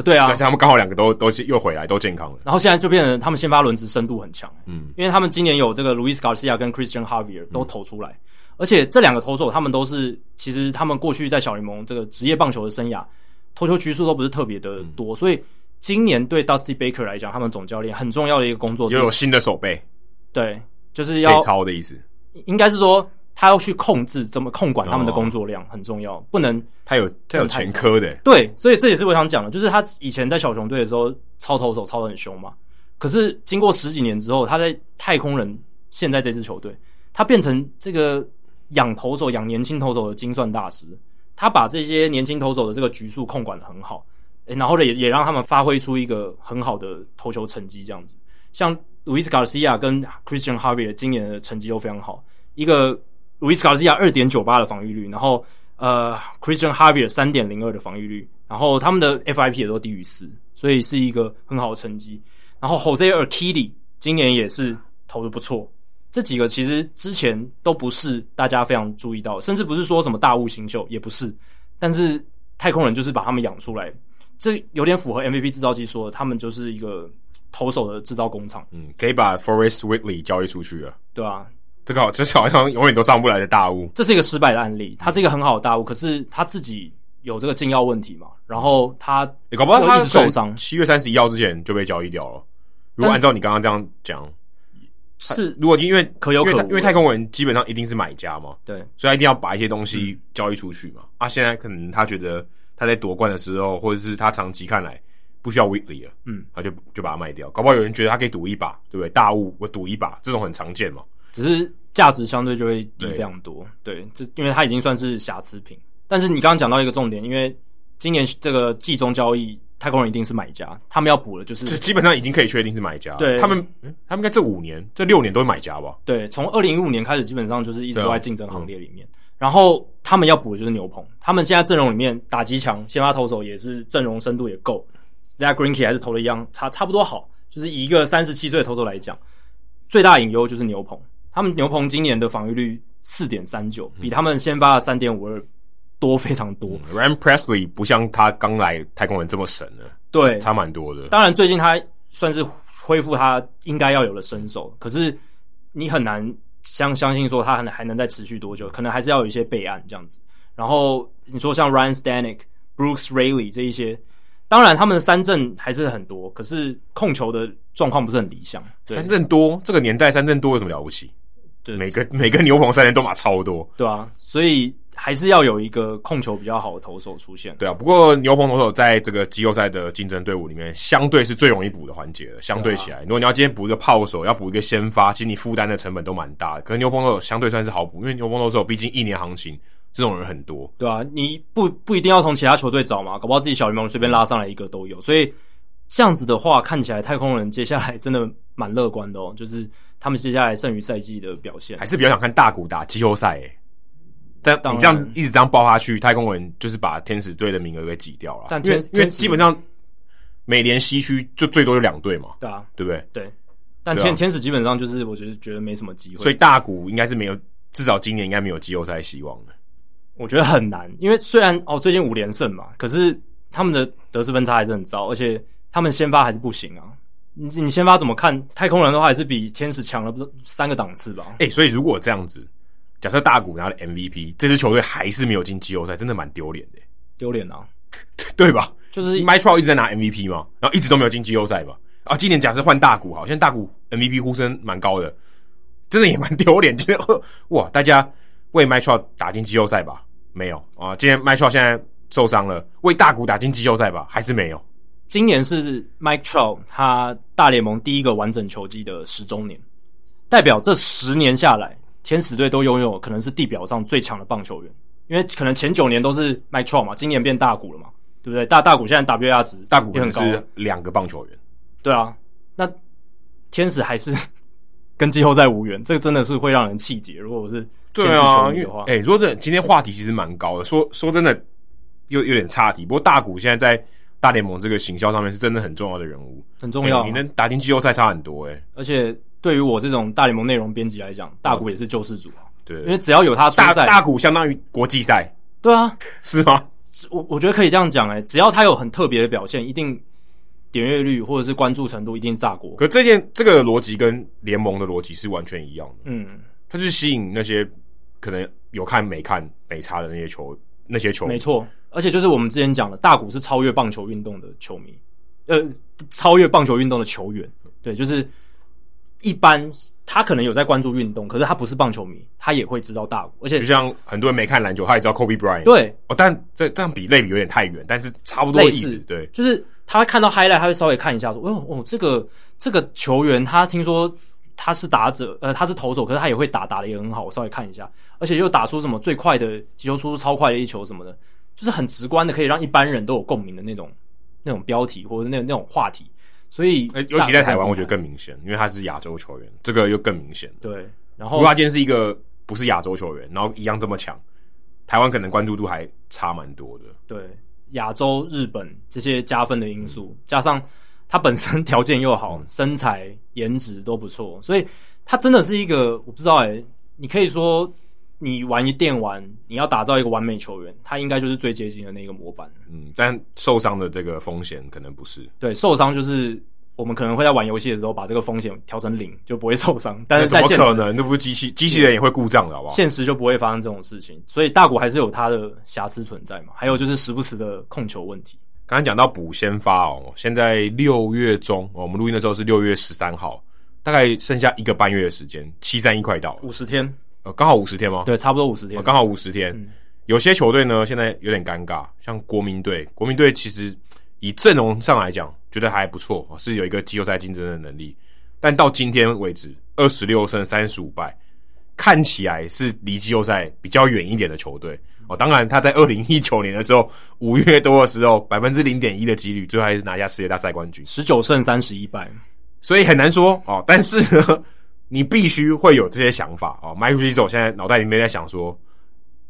啊。对啊，而且他们刚好两个都都是又回来，都健康了。然后现在就变成他们先发轮值深度很强，嗯，因为他们今年有这个 Luis Garcia 跟 Christian Javier 都投出来。嗯而且这两个投手他们都是，其实他们过去在小联盟这个职业棒球的生涯，投球局数都不是特别的多，嗯、所以今年对 Dusty Baker 来讲，他们总教练很重要的一个工作，又有新的手备，对，就是要超的意思，应该是说他要去控制怎么控管他们的工作量、哦、很重要，不能他有他有前科的，对，所以这也是我想讲的，就是他以前在小熊队的时候操投手操得很凶嘛，可是经过十几年之后，他在太空人现在这支球队，他变成这个。养投手、养年轻投手的精算大师，他把这些年轻投手的这个局数控管得很好，欸、然后呢，也也让他们发挥出一个很好的投球成绩。这样子，像 Luis Garcia 跟 Christian Harvey 今年的成绩都非常好。一个 Luis Garcia 二点九八的防御率，然后呃 Christian Javier 三点零二的防御率，然后他们的 FIP 也都低于四，所以是一个很好的成绩。然后 Jose Arquidi 今年也是投的不错。这几个其实之前都不是大家非常注意到，甚至不是说什么大物新秀，也不是。但是太空人就是把他们养出来，这有点符合 MVP 制造机说的，他们就是一个投手的制造工厂。嗯，可以把 Forrest Whitley 交易出去了，对啊，这个好，这好像永远都上不来的大物。这是一个失败的案例，他是一个很好的大物，可是他自己有这个禁药问题嘛，然后他你搞不好他受伤，七月三十一号之前就被交易掉了。如果按照你刚刚这样讲。是，如果因为可有可无，因为太空人基本上一定是买家嘛，对，所以他一定要把一些东西交易出去嘛。嗯、啊，现在可能他觉得他在夺冠的时候，或者是他长期看来不需要 Whitley 了，嗯，他就就把它卖掉。搞不好有人觉得他可以赌一把，对不对？大物我赌一把，这种很常见嘛。只是价值相对就会低非常多，对，这因为它已经算是瑕疵品。但是你刚刚讲到一个重点，因为今年这个季中交易。太空人一定是买家，他们要补的就是，就基本上已经可以确定是买家。对，他们，他们应该这五年、这六年都是买家吧？对，从二零一五年开始，基本上就是一直都在竞争行列里面。嗯、然后他们要补的就是牛棚，他们现在阵容里面打击强，先发投手也是阵容深度也够。Zack Greinke 还是投的一样，差差不多好。就是以一个三十七岁的投手来讲，最大隐忧就是牛棚。他们牛棚今年的防御率四点三九，比他们先发的三点五二。多非常多。嗯、Ryan Presley 不像他刚来太空人这么神了，对，差蛮多的。当然，最近他算是恢复他应该要有的身手，可是你很难相相信说他还能还能再持续多久，可能还是要有一些备案这样子。然后你说像 Ryan Stanek、Brooks Raley 这一些，当然他们的三振还是很多，可是控球的状况不是很理想。三振多，这个年代三振多有什么了不起？对，每个每个牛棚三连都马超多，对啊，所以。还是要有一个控球比较好的投手出现。对啊，不过牛棚投手在这个季后赛的竞争队伍里面，相对是最容易补的环节了。相对起来，啊、如果你要今天补一个炮手，要补一个先发，其实你负担的成本都蛮大的。可能牛棚投手相对算是好补，因为牛棚投手毕竟一年行情，这种人很多。对啊，你不不一定要从其他球队找嘛，搞不好自己小联盟随便拉上来一个都有。所以这样子的话，看起来太空人接下来真的蛮乐观的哦，就是他们接下来剩余赛季的表现，还是比较想看大谷打季后赛诶。但你这样子一直这样爆下去，太空人就是把天使队的名额给挤掉了。但因为因为基本上美联西区就最多有两队嘛，对啊，对不对？对。但天天使基本上就是我觉得觉得没什么机会，所以大谷应该是没有，至少今年应该没有季后赛希望的。我觉得很难，因为虽然哦最近五连胜嘛，可是他们的得失分差还是很糟，而且他们先发还是不行啊。你你先发怎么看？太空人的话还是比天使强了不三个档次吧？哎、欸，所以如果这样子。假设大谷拿了 MVP，这支球队还是没有进季后赛，真的蛮丢脸的。丢脸啊，对吧？就是 Trout 一直在拿 MVP 嘛，然后一直都没有进季后赛吧。啊，今年假设换大谷，好，现在大谷 MVP 呼声蛮高的，真的也蛮丢脸。今 天哇，大家为 Trout 打进季后赛吧？没有啊。今天 Trout 现在受伤了，为大谷打进季后赛吧？还是没有。今年是 Mike Trout 他大联盟第一个完整球季的十周年，代表这十年下来。天使队都拥有可能是地表上最强的棒球员，因为可能前九年都是 Mike Trout 嘛，今年变大谷了嘛，对不对？大大谷现在 WAR 值大谷也很高，两个棒球员，对啊，那天使还是 跟季后赛无缘，这个真的是会让人气结。如果我是天使球迷的话，哎、欸，说这今天话题其实蛮高的，说说真的又有点差题。不过大谷现在在大联盟这个行销上面是真的很重要的人物，很重要、啊欸，你能打进季后赛差很多哎、欸，而且。对于我这种大联盟内容编辑来讲，大谷也是救世主啊。对，因为只要有他出赛，大大谷相当于国际赛。对啊，是吗？我我觉得可以这样讲哎，只要他有很特别的表现，一定点阅率或者是关注程度一定炸锅。可这件这个逻辑跟联盟的逻辑是完全一样的。嗯，他就是吸引那些可能有看没看没差的那些球那些球，没错。而且就是我们之前讲的，大谷是超越棒球运动的球迷，呃，超越棒球运动的球员。对，就是一般他可能有在关注运动，可是他不是棒球迷，他也会知道大谷。而且就像很多人没看篮球，他也知道 Kobe Bryant。对，哦，但这这样比类比有点太远，但是差不多意思。对，就是他会看到 highlight，他会稍微看一下说，哦哦，这个这个球员他听说他是打者，呃，他是投手，可是他也会打，打的也很好，我稍微看一下，而且又打出什么最快的击球速度超快的一球什么的。就是很直观的，可以让一般人都有共鸣的那种那种标题或者那那种话题，所以尤其在台湾，我觉得更明显，因为他是亚洲球员，这个又更明显。对，然后如果他今天是一个不是亚洲球员，然后一样这么强，台湾可能关注度还差蛮多的。对，亚洲、日本这些加分的因素，嗯、加上他本身 条件又好，嗯、身材、颜值都不错，所以他真的是一个我不知道哎、欸，你可以说。你玩一电玩，你要打造一个完美球员，他应该就是最接近的那个模板。嗯，但受伤的这个风险可能不是。对，受伤就是我们可能会在玩游戏的时候把这个风险调成零，就不会受伤。但是在现实，怎么可能？那不是机器，机器人也会故障的，好不好？现实就不会发生这种事情，所以大谷还是有他的瑕疵存在嘛。还有就是时不时的控球问题。刚才讲到补先发哦，现在六月中，我们录音的时候是六月十三号，大概剩下一个半月的时间，七三一快到五十天。呃，刚好五十天吗？对，差不多五十天。刚好五十天。嗯、有些球队呢，现在有点尴尬，像国民队。国民队其实以阵容上来讲，觉得还不错，是有一个季后赛竞争的能力。但到今天为止，二十六胜三十五败，看起来是离季后赛比较远一点的球队。哦，当然他在二零一九年的时候，五月多的时候，百分之零点一的几率，最后还是拿下世界大赛冠军，十九胜三十一败。所以很难说哦。但是呢。你必须会有这些想法啊！Mike Rizzo 现在脑袋里面在想说：“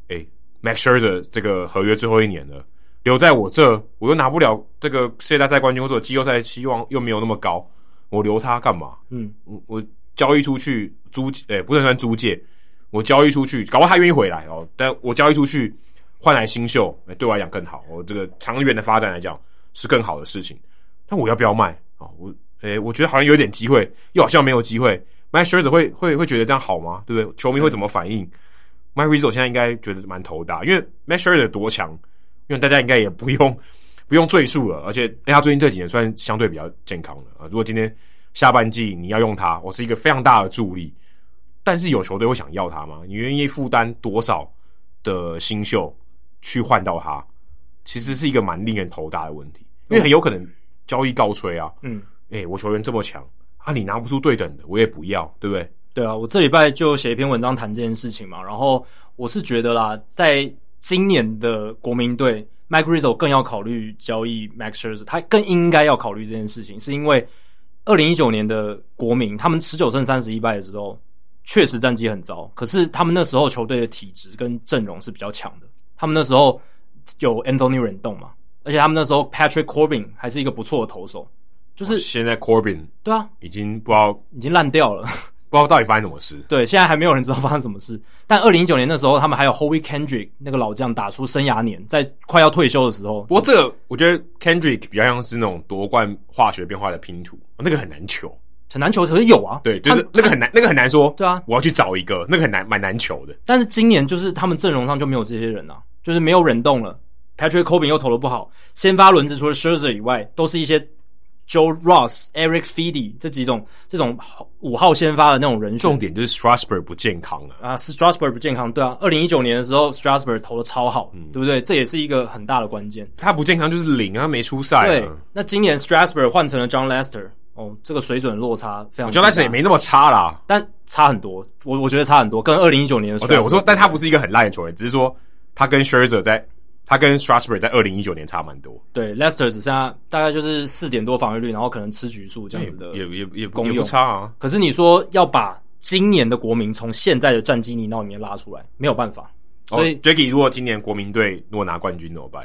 哎、欸、Max Scherzer 这个合约最后一年了，留在我这，我又拿不了这个世界大赛冠军，或者季后赛希望又没有那么高，我留他干嘛？嗯，我我交易出去租，哎、欸、不能算租借，我交易出去，搞不好他愿意回来哦。但我交易出去换来新秀，诶、欸、对我来讲更好。我这个长远的发展来讲是更好的事情。但我要不要卖啊？我诶、欸、我觉得好像有点机会，又好像没有机会。” Max Scherzer 会会会觉得这样好吗？对不对？球迷会怎么反应？Mike Rizzo 现在应该觉得蛮头大，因为 Max Scherzer 多强，因为大家应该也不用不用赘述了。而且，他最近这几年算相对比较健康了啊。如果今天下半季你要用他，我是一个非常大的助力。但是有球队会想要他吗？你愿意负担多少的新秀去换到他？其实是一个蛮令人头大的问题，因为很有可能交易告吹啊。嗯，哎、欸，我球员这么强。啊，你拿不出对等的，我也不要，对不对？对啊，我这礼拜就写一篇文章谈这件事情嘛。然后我是觉得啦，在今年的国民队，Mike Rizzo 更要考虑交易 Max Scherzer，他更应该要考虑这件事情，是因为二零一九年的国民，他们十九胜三十一败的时候，确实战绩很糟。可是他们那时候球队的体质跟阵容是比较强的，他们那时候有 Anthony Rendon 嘛，而且他们那时候 Patrick Corbin 还是一个不错的投手。就是现在，Corbin 对啊，已经不知道已经烂掉了，不知道到底发生什么事。对，现在还没有人知道发生什么事。但二零一九年的时候，他们还有 Howie Kendrick 那个老将打出生涯年，在快要退休的时候。不过这个我觉得 Kendrick 比较像是那种夺冠化学变化的拼图，那个很难求，很难求。可是有啊，对，就是那个很难，那个很难说。对啊，我要去找一个，那个很难，蛮难求的。但是今年就是他们阵容上就没有这些人啊，就是没有人动了。Patrick Corbin 又投的不好，先发轮子除了 Scherzer 以外，都是一些。Joe Ross、Eric Feedy 这几种这种五号先发的那种人选，重点就是 Strasburg 不健康了啊！是 Strasburg 不健康，对啊。二零一九年的时候，Strasburg 投的超好，嗯，对不对？这也是一个很大的关键。他不健康就是零啊，没出赛。对，那今年 Strasburg 换成了 John Lester，哦，这个水准落差非常。Jon Lester 也没那么差啦，但差很多。我我觉得差很多，跟二零一九年的。哦，对，我说，但他不是一个很烂的球员，只是说他跟 Scherzer 在。他跟 Strasburg 在二零一九年差蛮多，对，Lester 只剩下大概就是四点多防御率，然后可能吃局数这样子的，也也也不差啊。可是你说要把今年的国民从现在的战绩泥淖里面拉出来，没有办法。所以、oh, Jackie 如果今年国民队如果拿冠军怎么办？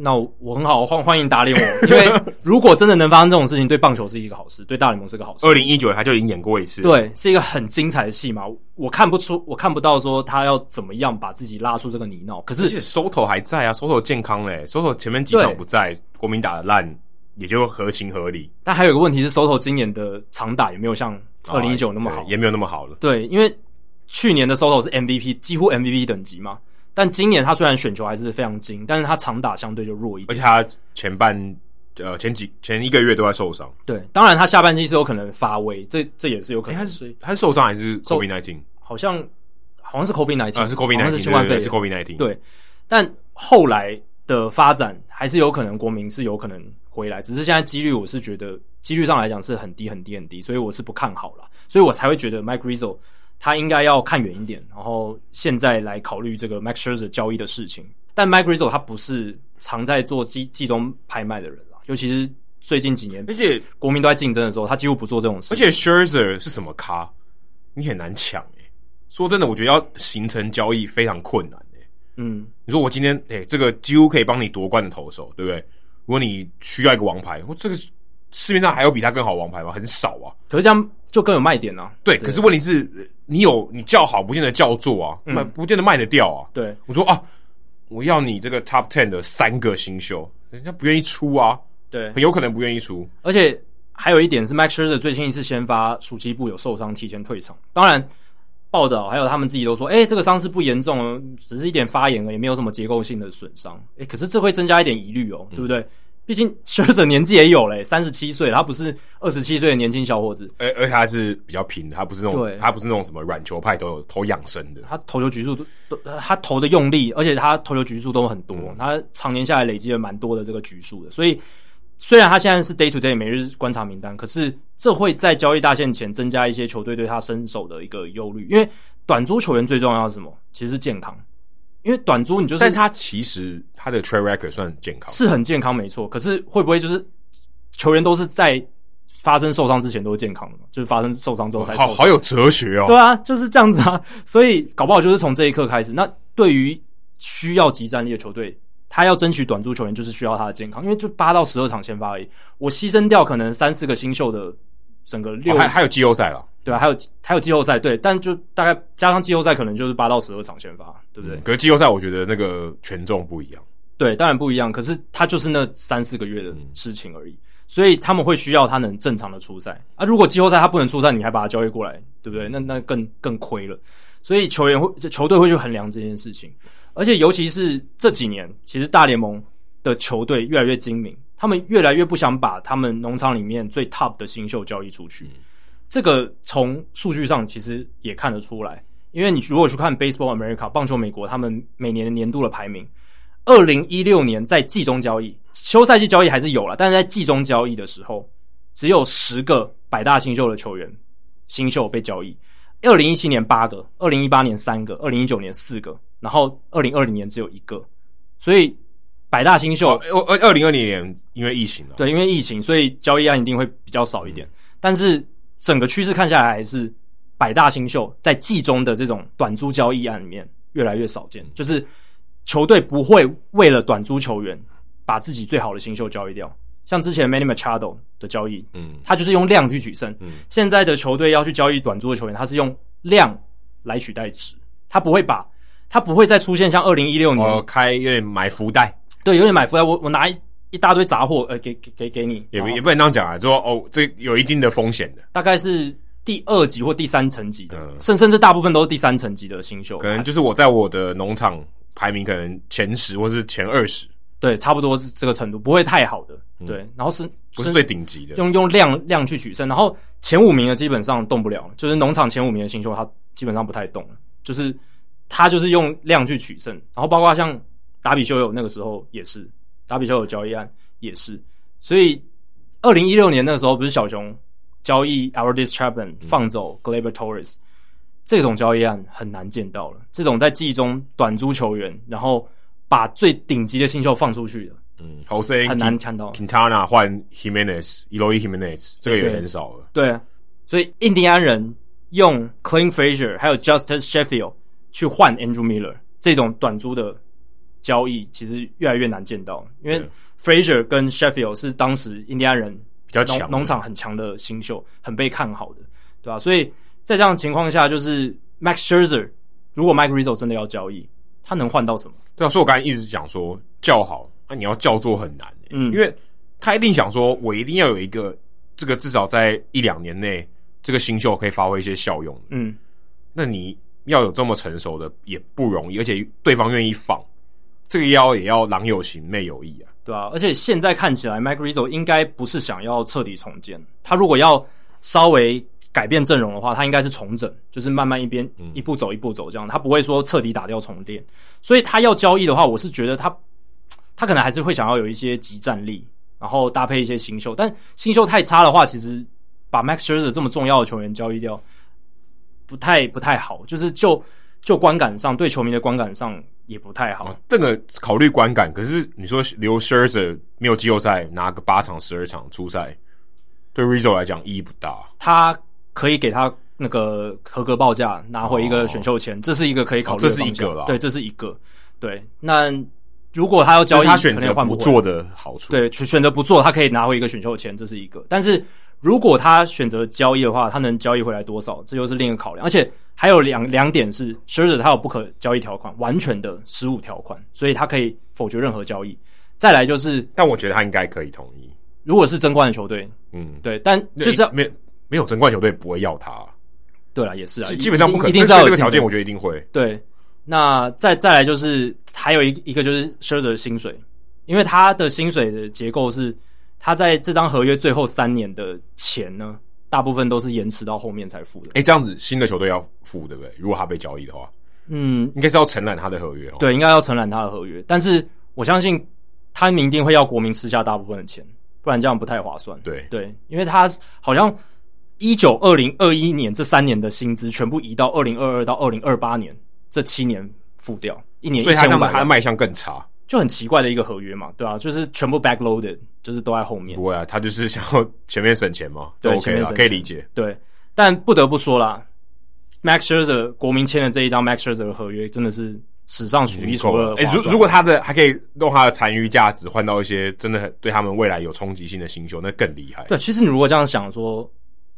那我很好，欢欢迎打脸我，因为如果真的能发生这种事情，对棒球是一个好事，对大联盟是个好事。二零一九年他就已经演过一次，对，是一个很精彩的戏嘛。我看不出，我看不到说他要怎么样把自己拉出这个泥淖。可是，而且 Soto 还在啊，Soto 健康嘞，Soto 前面几场不在，国民打的烂，也就合情合理。但还有一个问题是，Soto 今年的长打也没有像二零一九那么好，也没有那么好了。对，因为去年的 Soto 是 MVP，几乎 MVP 等级嘛。但今年他虽然选球还是非常精，但是他长打相对就弱一点，而且他前半呃前几前一个月都在受伤。对，当然他下半季是有可能发威，这这也是有可能。欸、他是他是受伤还是 COVID nineteen？好像好像是 COVID nineteen，啊是 COVID nineteen，是新冠肺炎，是 COVID nineteen。对，但后来的发展还是有可能国民是有可能回来，只是现在几率我是觉得几率上来讲是很低很低很低，所以我是不看好了，所以我才会觉得 Mike Rizzo。他应该要看远一点，然后现在来考虑这个 Max Scherzer 交易的事情。但 Mike Rizzo 他不是常在做季季中拍卖的人啦，尤其是最近几年，而且国民都在竞争的时候，他几乎不做这种事。而且 Scherzer 是什么咖？你很难抢诶。说真的，我觉得要形成交易非常困难诶。嗯，你说我今天诶、欸，这个几乎可以帮你夺冠的投手，对不对？如果你需要一个王牌，我这个市面上还有比他更好的王牌吗？很少啊。可是这样就更有卖点啊。对，对可是问题是。你有你叫好，不见得叫座啊，卖、嗯、不见得卖得掉啊。对，我说啊，我要你这个 top ten 的三个新秀，人家不愿意出啊。对，很有可能不愿意出。而且还有一点是，Max Scherzer 最近一次先发暑期部有受伤，提前退场。当然，报道还有他们自己都说，哎、欸，这个伤势不严重，只是一点发炎而已，没有什么结构性的损伤。哎、欸，可是这会增加一点疑虑哦，对不对？嗯毕竟，Scherzer 年纪也有嘞，三十七岁，他不是二十七岁的年轻小伙子，而而且他是比较平的，他不是那种，他不是那种什么软球派都有投养生的，他投球局数都都，他投的用力，而且他投球局数都很多，嗯、他常年下来累积了蛮多的这个局数的，所以虽然他现在是 day to day 每日观察名单，可是这会在交易大限前增加一些球队对他身手的一个忧虑，因为短租球员最重要的是什么？其实是健康。因为短租你就是，但他其实他的 track record 算很健康，是很健康没错。可是会不会就是球员都是在发生受伤之前都是健康的嘛？就是发生受伤之后才。好好有哲学哦。对啊，就是这样子啊。所以搞不好就是从这一刻开始。那对于需要集战力的球队，他要争取短租球员，就是需要他的健康，因为就八到十二场先发而已。我牺牲掉可能三四个新秀的整个六，还还有季后赛了。对啊，还有还有季后赛，对，但就大概加上季后赛，可能就是八到十二场先发，对不对？嗯、可是季后赛，我觉得那个权重不一样。对，当然不一样。可是他就是那三四个月的事情而已，嗯、所以他们会需要他能正常的出赛啊。如果季后赛他不能出赛，你还把他交易过来，对不对？那那更更亏了。所以球员会球队会去衡量这件事情，而且尤其是这几年，其实大联盟的球队越来越精明，他们越来越不想把他们农场里面最 top 的新秀交易出去。嗯这个从数据上其实也看得出来，因为你如果去看 Baseball America 棒球美国，他们每年的年度的排名，二零一六年在季中交易，休赛季交易还是有了，但是在季中交易的时候，只有十个百大新秀的球员新秀被交易。二零一七年八个，二零一八年三个，二零一九年四个，然后二零二零年只有一个，所以百大新秀，二二零二零年因为疫情了，对，因为疫情，所以交易案一定会比较少一点，嗯、但是。整个趋势看下来，还是百大新秀在季中的这种短租交易案里面越来越少见。就是球队不会为了短租球员把自己最好的新秀交易掉。像之前 Manny Machado 的交易，嗯，他就是用量去取胜。嗯，现在的球队要去交易短租的球员，他是用量来取代值，他不会把，他不会再出现像二零一六年开有点买福袋，对，有点买福袋。我我拿一。大堆杂货，呃，给给给给你，也也不能这样讲啊，说哦，这有一定的风险的，大概是第二级或第三层级的，嗯，甚甚至大部分都是第三层级的新秀，可能就是我在我的农场排名可能前十或是前二十，对，差不多是这个程度，不会太好的，嗯、对，然后是不是最顶级的，用用量量去取胜，然后前五名的基本上动不了，就是农场前五名的新秀，他基本上不太动了，就是他就是用量去取胜，然后包括像达比修友那个时候也是。达比修有交易案也是，所以二零一六年那时候不是小熊交易 Aroldis Chapman 放走 Gleyber Torres，这种交易案很难见到了。这种在季中短租球员，然后把最顶级的新秀放出去的，嗯，好像很难看到。Quintana 换 Jimenez，Eloy Jimenez，这个也很少了。对，对，所以印第安人用 Clint Frazier 还有 Justice Sheffield 去换 Andrew Miller 这种短租的。交易其实越来越难见到，因为 Frazier 跟 Sheffield 是当时印第安人比较强农场很强的新秀，很被看好的，对吧、啊？所以在这样的情况下，就是 Max Scherzer 如果 Mike Rizzo 真的要交易，他能换到什么？对啊，所以我刚才一直讲说叫好，那、啊、你要叫做很难、欸，嗯，因为他一定想说，我一定要有一个这个至少在一两年内，这个新秀可以发挥一些效用，嗯，那你。要有这么成熟的也不容易，而且对方愿意放这个腰也要郎有情妹有意啊，对啊，而且现在看起来，Mike Rizzo 应该不是想要彻底重建，他如果要稍微改变阵容的话，他应该是重整，就是慢慢一边一步走一步走这样，他不会说彻底打掉重练。所以他要交易的话，我是觉得他他可能还是会想要有一些即战力，然后搭配一些新秀，但新秀太差的话，其实把 Max Scherzer 这么重要的球员交易掉。不太不太好，就是就就观感上，对球迷的观感上也不太好。哦、这个考虑观感，可是你说留 Scherzer 没有季后赛拿个八场十二场初赛，对 Rizzo 来讲意义不大。他可以给他那个合格报价，拿回一个选秀权，哦、这是一个可以考虑的。这是一个啦，对，这是一个。对，那如果他要交易，他选择不做的好处，对，选择不做，他可以拿回一个选秀权，这是一个。但是。如果他选择交易的话，他能交易回来多少？这就是另一个考量。而且还有两两点是，Scherzer 他有不可交易条款，完全的失误条款，所以他可以否决任何交易。再来就是，但我觉得他应该可以同意。如果是争冠的球队，嗯，对，但就是没有没有争冠球队不会要他。对了，也是啊，基本上不可能。一定这个条件，我觉得一定会。对，那再再来就是还有一一个就是 Scherzer 的薪水，因为他的薪水的结构是。他在这张合约最后三年的钱呢，大部分都是延迟到后面才付的。诶，这样子新的球队要付对不对？如果他被交易的话，嗯，应该是要承揽他的合约哦。对，应该要承揽他的合约。但是我相信他明定会要国民吃下大部分的钱，不然这样不太划算。对对，因为他好像一九二零二一年这三年的薪资全部移到二零二二到二零二八年这七年付掉，一年，所以他他的卖相更差。就很奇怪的一个合约嘛，对啊，就是全部 backloaded，就是都在后面。不会啊，他就是想要前面省钱嘛，就 OK 了，可以理解。对，但不得不说啦，Max Scherzer 国民签的这一张 Max Scherzer 的合约真的是史上数一数二。哎，如如果他的还可以用他的残余价值换到一些真的很对他们未来有冲击性的新秀，那更厉害。对，其实你如果这样想说，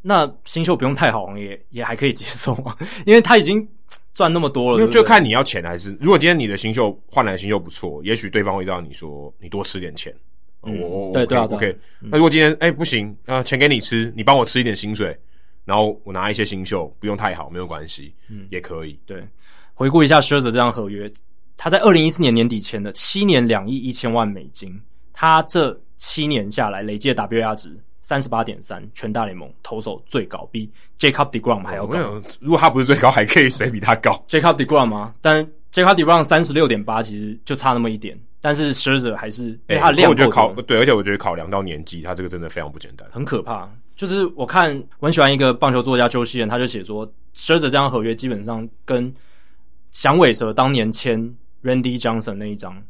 那新秀不用太好，也也还可以接受啊，因为他已经。赚那么多了，就看你要钱还是。如果今天你的新秀换来的新秀不错，也许对方会让你说你多吃点钱。我我对对 OK。那如果今天哎不行啊，钱给你吃，你帮我吃一点薪水，然后我拿一些新秀，不用太好，没有关系，嗯，也可以。对，回顾一下 Scherzer 这张合约，他在二零一四年年底签的七年两亿一千万美金，他这七年下来累计的 WAR 值。三十八点三，全大联盟投手最高，比 Jacob deGrom 还要高。哦。如果他不是最高，还可以谁比他高？Jacob deGrom 吗？但 Jacob deGrom 三十六点八，其实就差那么一点。但是 Scherzer 还是，哎，他的量，我觉得考对，而且我觉得考量到年纪，他这个真的非常不简单，很可怕。就是我看我很喜欢一个棒球作家周希仁，他就写说，Scherzer 这张合约基本上跟响尾蛇当年签 Randy Johnson 那一张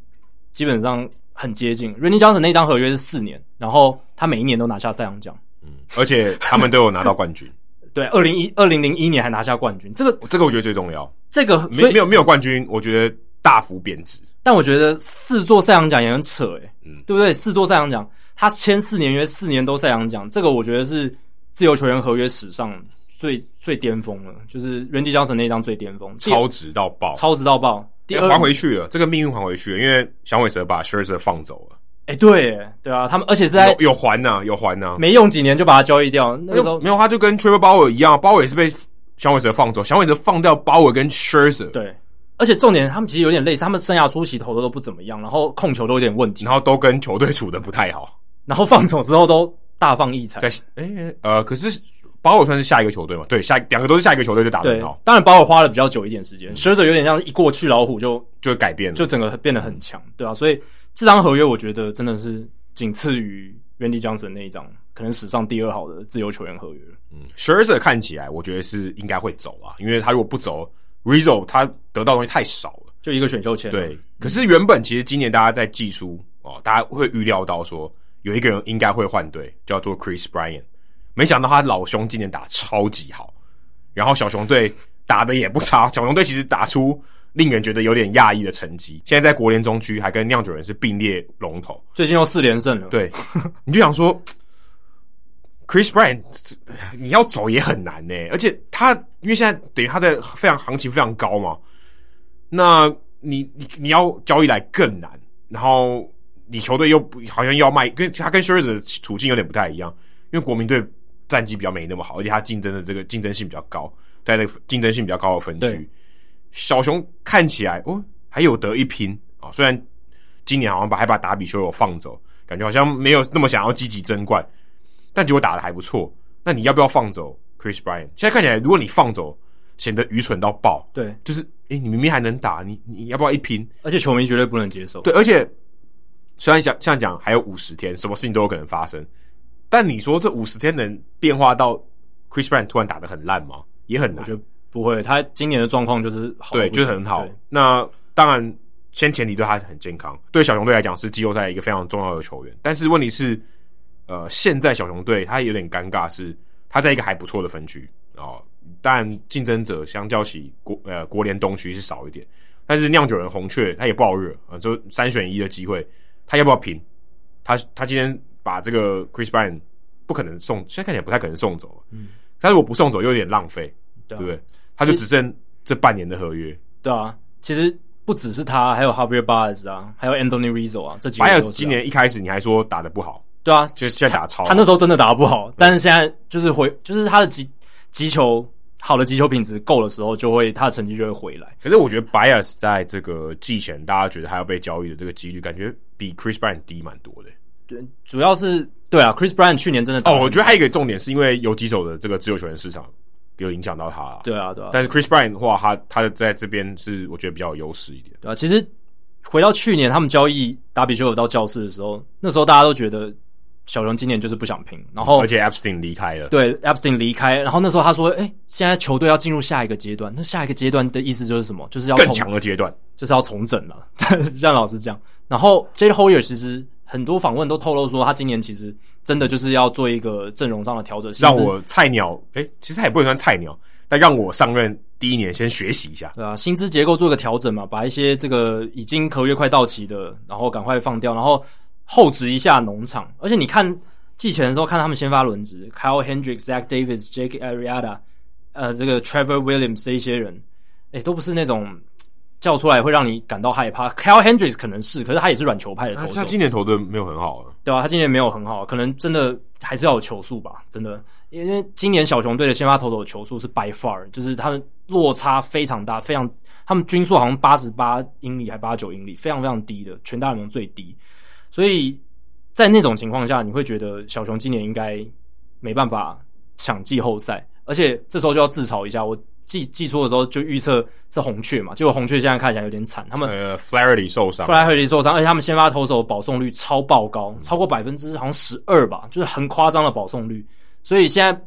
基本上。很接近，Randy Johnson 那张合约是四年，然后他每一年都拿下赛扬奖，嗯，而且他们都有拿到冠军。对，二零一二零零一年还拿下冠军，这个这个我觉得最重要。这个没没有没有冠军，我觉得大幅贬值。但我觉得四座赛扬奖也很扯诶、欸，嗯，对不对？四座赛扬奖，他签四年约，四年都赛扬奖，这个我觉得是自由球员合约史上最最巅峰了，就是 Randy Johnson 那张最巅峰，超值到爆，超值到爆。还回去了，这个命运还回去了，因为响尾蛇把 Scherzer 放走了。哎、欸，对，对啊，他们而且是在有还呐，有还呢、啊，没用几年就把它交易掉。那个时候没有，他就跟 Trevor Bauer 一样，鲍尔也是被响尾蛇放走，响尾蛇放掉鲍尔跟 Scherzer。对，而且重点他们其实有点类似，他们生涯初期投的都不怎么样，然后控球都有点问题，然后都跟球队处的不太好，然后放走之后都大放异彩。对，哎、欸，呃，可是。鲍尔算是下一个球队嘛？对，下两个都是下一个球队就打得很好。当然包尔花了比较久一点时间，Scherzer 有点像一过去老虎就就改变了，就整个变得很强，对啊，所以这张合约我觉得真的是仅次于 Randy Johnson 那一张，可能史上第二好的自由球员合约。嗯，Scherzer 看起来我觉得是应该会走啊，因为他如果不走，Rizzo 他得到的东西太少了，就一个选秀签。对，可是原本其实今年大家在季初哦，大家会预料到说有一个人应该会换队，叫做 Chris Bryant。没想到他老兄今年打超级好，然后小熊队打的也不差。小熊队其实打出令人觉得有点讶异的成绩，现在在国联中区还跟酿酒人是并列龙头，最近又四连胜了。对，你就想说，Chris Bryant 你要走也很难呢，而且他因为现在等于他的非常行情非常高嘛，那你你你要交易来更难，然后你球队又好像要卖，跟他跟 Scherzer 的处境有点不太一样，因为国民队。战绩比较没那么好，而且他竞争的这个竞争性比较高，在那个竞争性比较高的分区，小熊看起来哦还有得一拼啊、哦，虽然今年好像把还把达比修有放走，感觉好像没有那么想要积极争冠，但结果打的还不错。那你要不要放走 Chris Bryant？现在看起来，如果你放走，显得愚蠢到爆。对，就是诶、欸，你明明还能打，你你要不要一拼？而且球迷绝对不能接受。对，而且虽然想像讲还有五十天，什么事情都有可能发生，但你说这五十天能变化到 Chris Bryant 突然打得很烂吗？也很难。我觉得不会，他今年的状况就是好，对，就是很好。那当然，先前提对他很健康，对小熊队来讲是季后赛一个非常重要的球员。但是问题是，呃，现在小熊队他有点尴尬，是他在一个还不错的分区哦。但竞争者相较起国呃国联东区是少一点，但是酿酒人红雀他也不好惹啊，就三选一的机会，他要不要拼？他他今天把这个 Chris Bryant 不可能送，现在看起来不太可能送走，嗯，但是我不送走又有点浪费，对不对？他就只剩这半年的合约，对啊，其实不只是他，还有 Javier Baez 啊，还有 Anthony Rizzo 啊，这几个 Baez 今年一开始你还说打得不好，对啊，就现在打超好，他那时候真的打得不好，但是现在就是回，就是他的击击球。好的击球品质够的时候，就会他的成绩就会回来。可是我觉得 Baez 在这个季前，大家觉得还要被交易的这个几率，感觉比 Chris Bryant 低蛮多的。对，主要是对啊，Chris Bryant 去年真的哦，我觉得还有一个重点是因为有几手的这个自由球员市场有影响到他。对啊，对啊。但是 Chris Bryant 的话，他他在这边是我觉得比较有优势一点。对啊，其实回到去年他们交易达比修有到教室的时候，那时候大家都觉得。小熊今年就是不想拼，然后而且 Epstein 离开了，对 Epstein 离开，然后那时候他说：“哎、欸，现在球队要进入下一个阶段，那下一个阶段的意思就是什么？就是要更强的阶段，就是要重整了。”像老师这样，然后 Jed Hoyer 其实很多访问都透露说，他今年其实真的就是要做一个阵容上的调整，让我菜鸟，诶、欸，其实他也不能算菜鸟，但让我上任第一年先学习一下，对啊，薪资结构做一个调整嘛，把一些这个已经合约快到期的，然后赶快放掉，然后厚植一下农场，而且你看。季前的时候看他们先发轮值，Kyle Hendricks、Zach Davies、Jake Arrieta，呃，这个 Trevor Williams 这一些人，诶，都不是那种叫出来会让你感到害怕。Kyle Hendricks 可能是，可是他也是软球派的投手。他今年投的没有很好啊，对吧、啊？他今年没有很好，可能真的还是要有球速吧，真的。因为今年小熊队的先发投手的球速是 by far，就是他们落差非常大，非常他们均速好像八十八英里还八十九英里，非常非常低的，全大联盟最低，所以。在那种情况下，你会觉得小熊今年应该没办法抢季后赛，而且这时候就要自嘲一下。我记记错的时候就预测是红雀嘛，结果红雀现在看起来有点惨。他们呃，Flaherty 受伤，Flaherty 受伤，而且他们先发投手保送率超爆高，超过百分之好像十二吧，就是很夸张的保送率。所以现在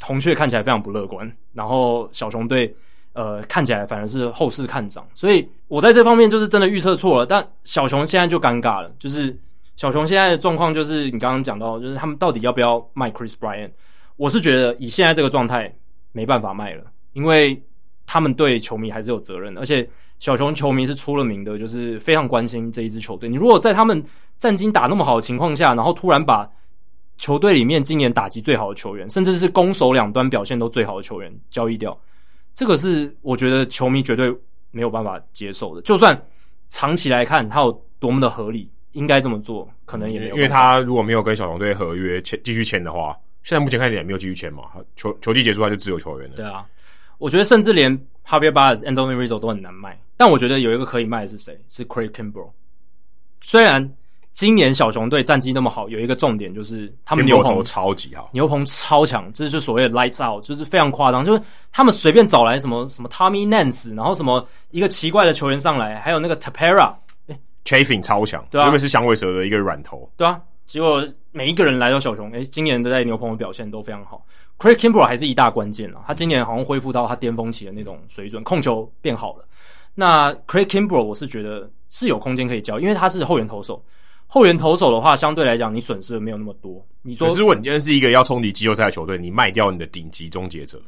红雀看起来非常不乐观，然后小熊队呃看起来反而是后市看涨。所以我在这方面就是真的预测错了，但小熊现在就尴尬了，就是。小熊现在的状况就是你刚刚讲到，就是他们到底要不要卖 Chris Bryant？我是觉得以现在这个状态没办法卖了，因为他们对球迷还是有责任的，而且小熊球迷是出了名的，就是非常关心这一支球队。你如果在他们战绩打那么好的情况下，然后突然把球队里面今年打击最好的球员，甚至是攻守两端表现都最好的球员交易掉，这个是我觉得球迷绝对没有办法接受的。就算长期来看，他有多么的合理。应该这么做，可能也没有。因为他如果没有跟小熊队合约签继续签的话，现在目前看起来也没有继续签嘛。球球季结束他就自由球员了。对啊，我觉得甚至连 Javier Baez、Anthony Rizzo 都很难卖。但我觉得有一个可以卖的是谁？是 Craig Kimbrel。虽然今年小熊队战绩那么好，有一个重点就是他们牛棚超级好，牛棚超强，这就是所谓的 lights out，就是非常夸张。就是他们随便找来什么什么 Tommy Nance，然后什么一个奇怪的球员上来，还有那个 Tepera。Chafin 超强，对啊，原本是响尾蛇的一个软头，对啊，结果每一个人来到小熊，诶，今年的在牛棚的表现都非常好。Craig Kimbrel 还是一大关键啊，他今年好像恢复到他巅峰期的那种水准，控球变好了。那 Craig Kimbrel 我是觉得是有空间可以交，因为他是后援投手，后援投手的话，相对来讲你损失的没有那么多。你说，可是如果你今天是一个要冲击季后赛的球队，你卖掉你的顶级终结者，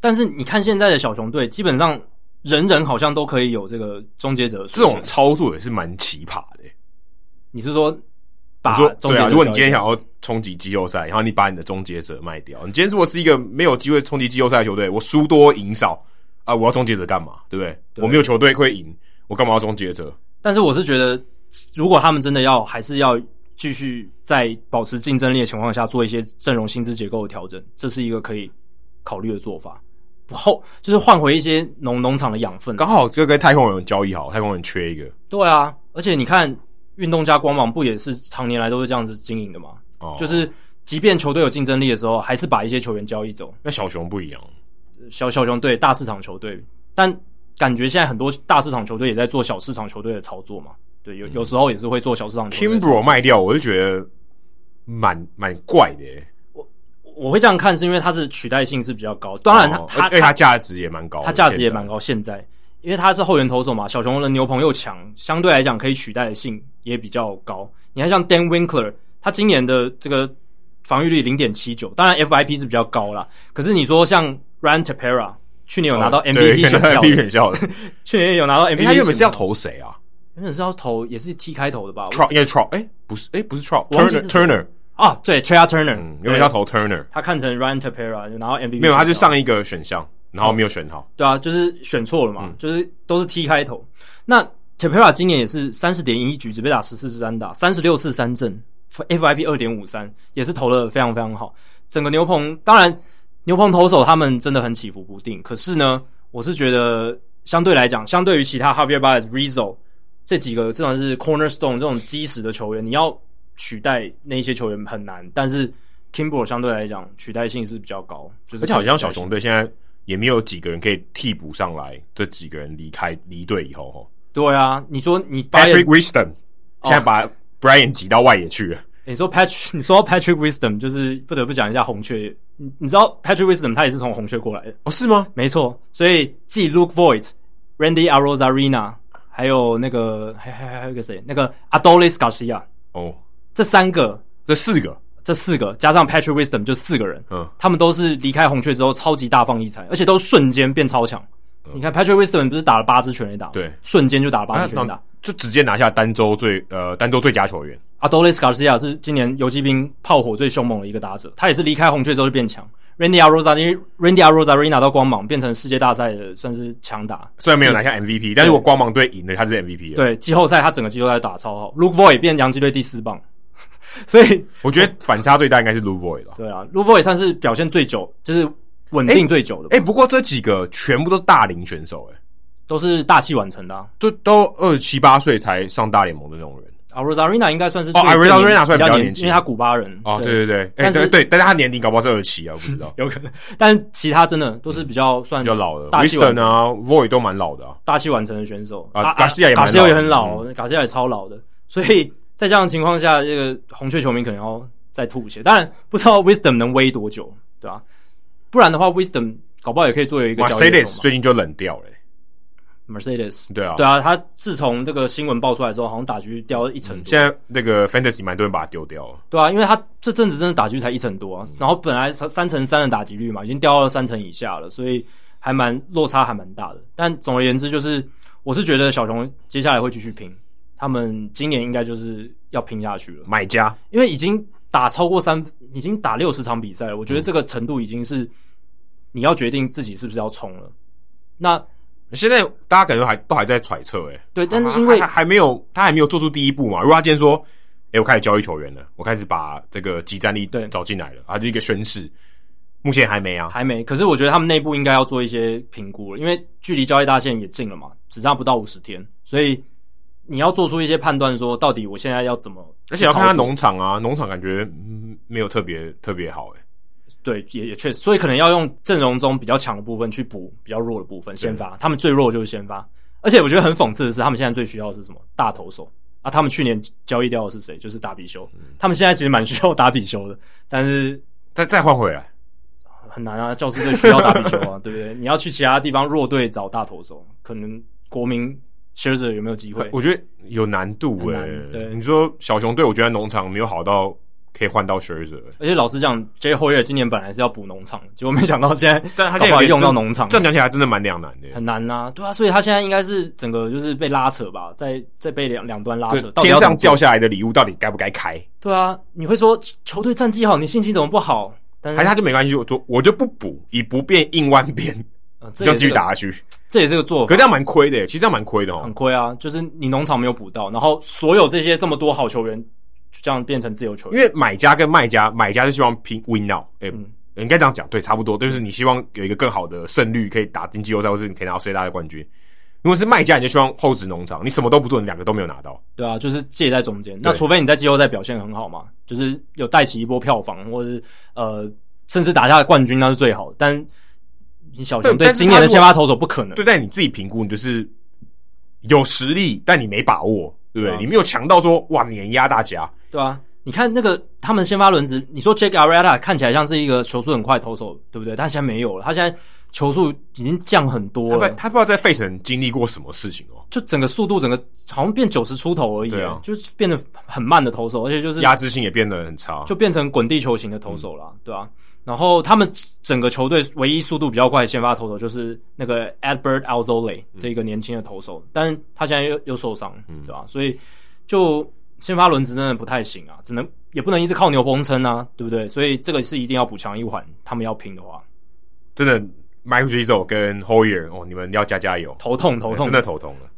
但是你看现在的小熊队，基本上人人好像都可以有这个终结者，这种操作也是蛮奇葩的。你是说把，对啊？如果你今天想要冲击季后赛，然后你把你的终结者卖掉，你今天如果是一个没有机会冲击季后赛的球队，我输多赢少啊，我要终结者干嘛？对不对？对我没有球队会赢，我干嘛要终结者？但是我是觉得，如果他们真的要，还是要继续在保持竞争力的情况下做一些阵容薪资结构的调整，这是一个可以考虑的做法。后就是换回一些农农场的养分。刚好就跟太空人交易好，太空人缺一个。对啊，而且你看，运动家光芒不也是常年来都是这样子经营的吗？哦，就是即便球队有竞争力的时候，还是把一些球员交易走。那小熊不一样，小小熊对大市场球队，但感觉现在很多大市场球队也在做小市场球队的操作嘛。对，有有时候也是会做小市场球队。Kimbrough 卖掉，我就觉得蛮蛮怪的耶。我我会这样看，是因为它是取代性是比较高。当然它，它、它价值也蛮高，它价值也蛮高。现在，因为它是后援投手嘛，小熊的牛棚又强，相对来讲可以取代的性也比较高。你看像 Dan Winkler，他今年的这个防御率零点七九，当然 FIP 是比较高啦。可是你说像 Ryan Tapera，去年有拿到 MVP 选票的，哦、去年有拿到 MVP，欸、他原本是要投谁啊？原本是要投也是 T 开头的吧？Trout 应该 Trout，哎，不是，哎，不是 Trout，Turner Turner 啊，对，Trea Turner，原本要投 Turner，他看成 Ryan Tapera，然后 MVP 没有，他就上一个选项，然后没有选好，对啊，就是选错了嘛，就是都是 T 开头。那 Tepera 今年也是三十点一局，只被打十四支安打，三十六次三振，FIP 二点五三，也是投的非常非常好。整个牛棚，当然牛棚投手他们真的很起伏不定，可是呢，我是觉得相对来讲，相对于其他 Javier Baez、Rizzo。这几个这种是 cornerstone 这种基石的球员，你要取代那些球员很难。但是 Kimbrel 相对来讲取代性是比较高，就是，而且好像小熊队现在也没有几个人可以替补上来。这几个人离开离队以后，对啊，你说你 Patrick Wisdom 现在把 Brian 挤到外野去了。哦，你说 Patrick，你说 Patrick Wisdom 就是不得不讲一下红雀。你你知道 Patrick Wisdom 他也是从红雀过来的哦？是吗？没错，所以继 Luke Voit、Randy Arozarena。还有那个，还还还有一个谁？那个 Adolis Garcia 哦，这三个，这四个，这四个加上 Patrick Wisdom 就四个人，嗯，他们都是离开红雀之后超级大放异彩，而且都瞬间变超强。嗯、你看 Patrick Wisdom 不是打了八支全垒打，对，瞬间就打了八支全垒打，就直接拿下单周最呃单周最佳球员。Adolis Garcia 是今年游击兵炮火最凶猛的一个打者，他也是离开红雀之后就变强。Randy Arozarena，Randy Arozarena 拿到光芒，变成世界大赛的算是强打。虽然没有拿下 MVP，但是我光芒队赢了，他是 MVP 了。对，季后赛他整个季后赛打超好。Luke Voit 变洋基队第四棒，所以我觉得反差最大应该是 Luke Voit 了。对啊，Luke Voit 算是表现最久，就是稳定最久的。哎、欸欸，不过这几个全部都是大龄选手、欸，哎，都是大器晚成的、啊，都都二十七八岁才上大联盟的那种人。Arozarena 应该算是哦，Arozarena 算比较年轻，因为他古巴人。哦，对对对，哎，对对，但是他年龄搞不好是二十七啊，我不知道，有可能。但其他真的都是比较算比较老的，Wisdom 啊，Void 都蛮老的，大器晚成的选手啊。卡西亚也卡西亚也很老，卡西亚也超老的。所以在这样的情况下，这个红雀球迷可能要再吐血。当然不知道 Wisdom 能威多久，对吧？不然的话，Wisdom 搞不好也可以作为一个。Mercedes 最近就冷掉了。Mercedes 对啊，对啊，他自从这个新闻爆出来之后，好像打狙掉了一成多。现在那个 Fantasy 蛮多人把它丢掉了。对啊，因为他这阵子真的打狙才一成多啊，然后本来三成三的打击率嘛，已经掉到了三成以下了，所以还蛮落差还蛮大的。但总而言之，就是我是觉得小熊接下来会继续拼，他们今年应该就是要拼下去了。买家，因为已经打超过三，已经打六十场比赛了，我觉得这个程度已经是你要决定自己是不是要冲了。那现在大家感觉还都还在揣测，诶对，但是因为他还没有，他还没有做出第一步嘛。如果他今天说，诶、欸、我开始交易球员了，我开始把这个即战力对找进来了，他就一个宣誓。目前还没啊，还没。可是我觉得他们内部应该要做一些评估了，因为距离交易大限也近了嘛，只差不到五十天，所以你要做出一些判断，说到底我现在要怎么？而且要看他农场啊，农场感觉嗯没有特别特别好，诶对，也也确实，所以可能要用阵容中比较强的部分去补比较弱的部分。先发，他们最弱的就是先发，而且我觉得很讽刺的是，他们现在最需要的是什么？大投手啊！他们去年交易掉的是谁？就是达比修。嗯、他们现在其实蛮需要达比修的，但是再再换回来很难啊！教师队需要达比修啊，对不对？你要去其他地方弱队找大投手，可能国民 Scherzer 有没有机会？我觉得有难度诶、欸。对，你说小熊队，我觉得农场没有好到。可以换到 Scherzer，而且老实讲，Jay Hoyer 今年本来是要补农场，结果没想到现在，但他现在用到农场，这样讲起来真的蛮两难的，很难呐、啊，对啊，所以他现在应该是整个就是被拉扯吧，在在被两两端拉扯，天上掉下来的礼物到底该不该开？对啊，你会说球队战绩好，你心情怎么不好？但是还是他就没关系，我就我就不补，以不变应万变，嗯，这样继续打下去，这也是个做法，可是这样蛮亏的，其实这样蛮亏的哦，很亏啊，就是你农场没有补到，然后所有这些这么多好球员。这样变成自由球员，因为买家跟卖家，买家是希望拼 win now，哎、欸，应该这样讲，对，差不多，就是你希望有一个更好的胜率，可以打进季后赛，或是你可以拿到世界大赛冠军。如果是卖家，你就希望厚植农场，你什么都不做，你两个都没有拿到。对啊，就是介在中间。那除非你在季后赛表现很好嘛，就是有带起一波票房，或者是呃，甚至打下冠军，那是最好的。但你小熊队今年的先发投手不可能。对，但你自己评估，你就是有实力，但你没把握，对不对？啊、你没有强到说哇碾压大家，对啊。你看那个他们先发轮值，你说 Jake Arrieta 看起来像是一个球速很快的投手，对不对？他现在没有了，他现在。球速已经降很多了，他不知道在费城经历过什么事情哦，就整个速度整个好像变九十出头而已，对啊，就是变得很慢的投手，而且就是压制性也变得很差，就变成滚地球型的投手了，嗯、对啊。然后他们整个球队唯一速度比较快的先发投手就是那个 Albert Alzolay、嗯、这一个年轻的投手，但是他现在又又受伤，嗯、对吧？所以就先发轮值真的不太行啊，只能也不能一直靠牛棚撑啊，对不对？所以这个是一定要补强一环，他们要拼的话，真的。Michael Rizzo 跟 Heuer 哦，你们要加加油，头痛头痛，真的头痛了。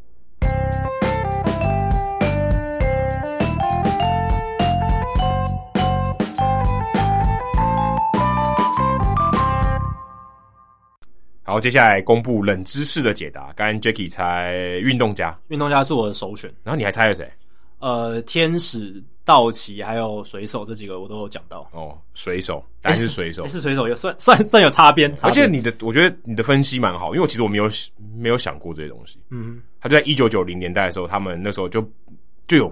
好，接下来公布冷知识的解答。刚刚 Jacky 猜运动家，运动家是我的首选。然后你还猜了谁？呃，天使。道奇还有水手这几个我都有讲到哦，水手还是水手，是水手，有算算算有擦边，而且你的我觉得你的分析蛮好，因为我其实我没有没有想过这些东西。嗯，他就在一九九零年代的时候，他们那时候就就有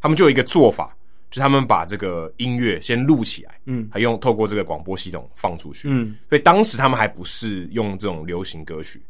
他们就有一个做法，就他们把这个音乐先录起来，嗯，还用透过这个广播系统放出去，嗯，所以当时他们还不是用这种流行歌曲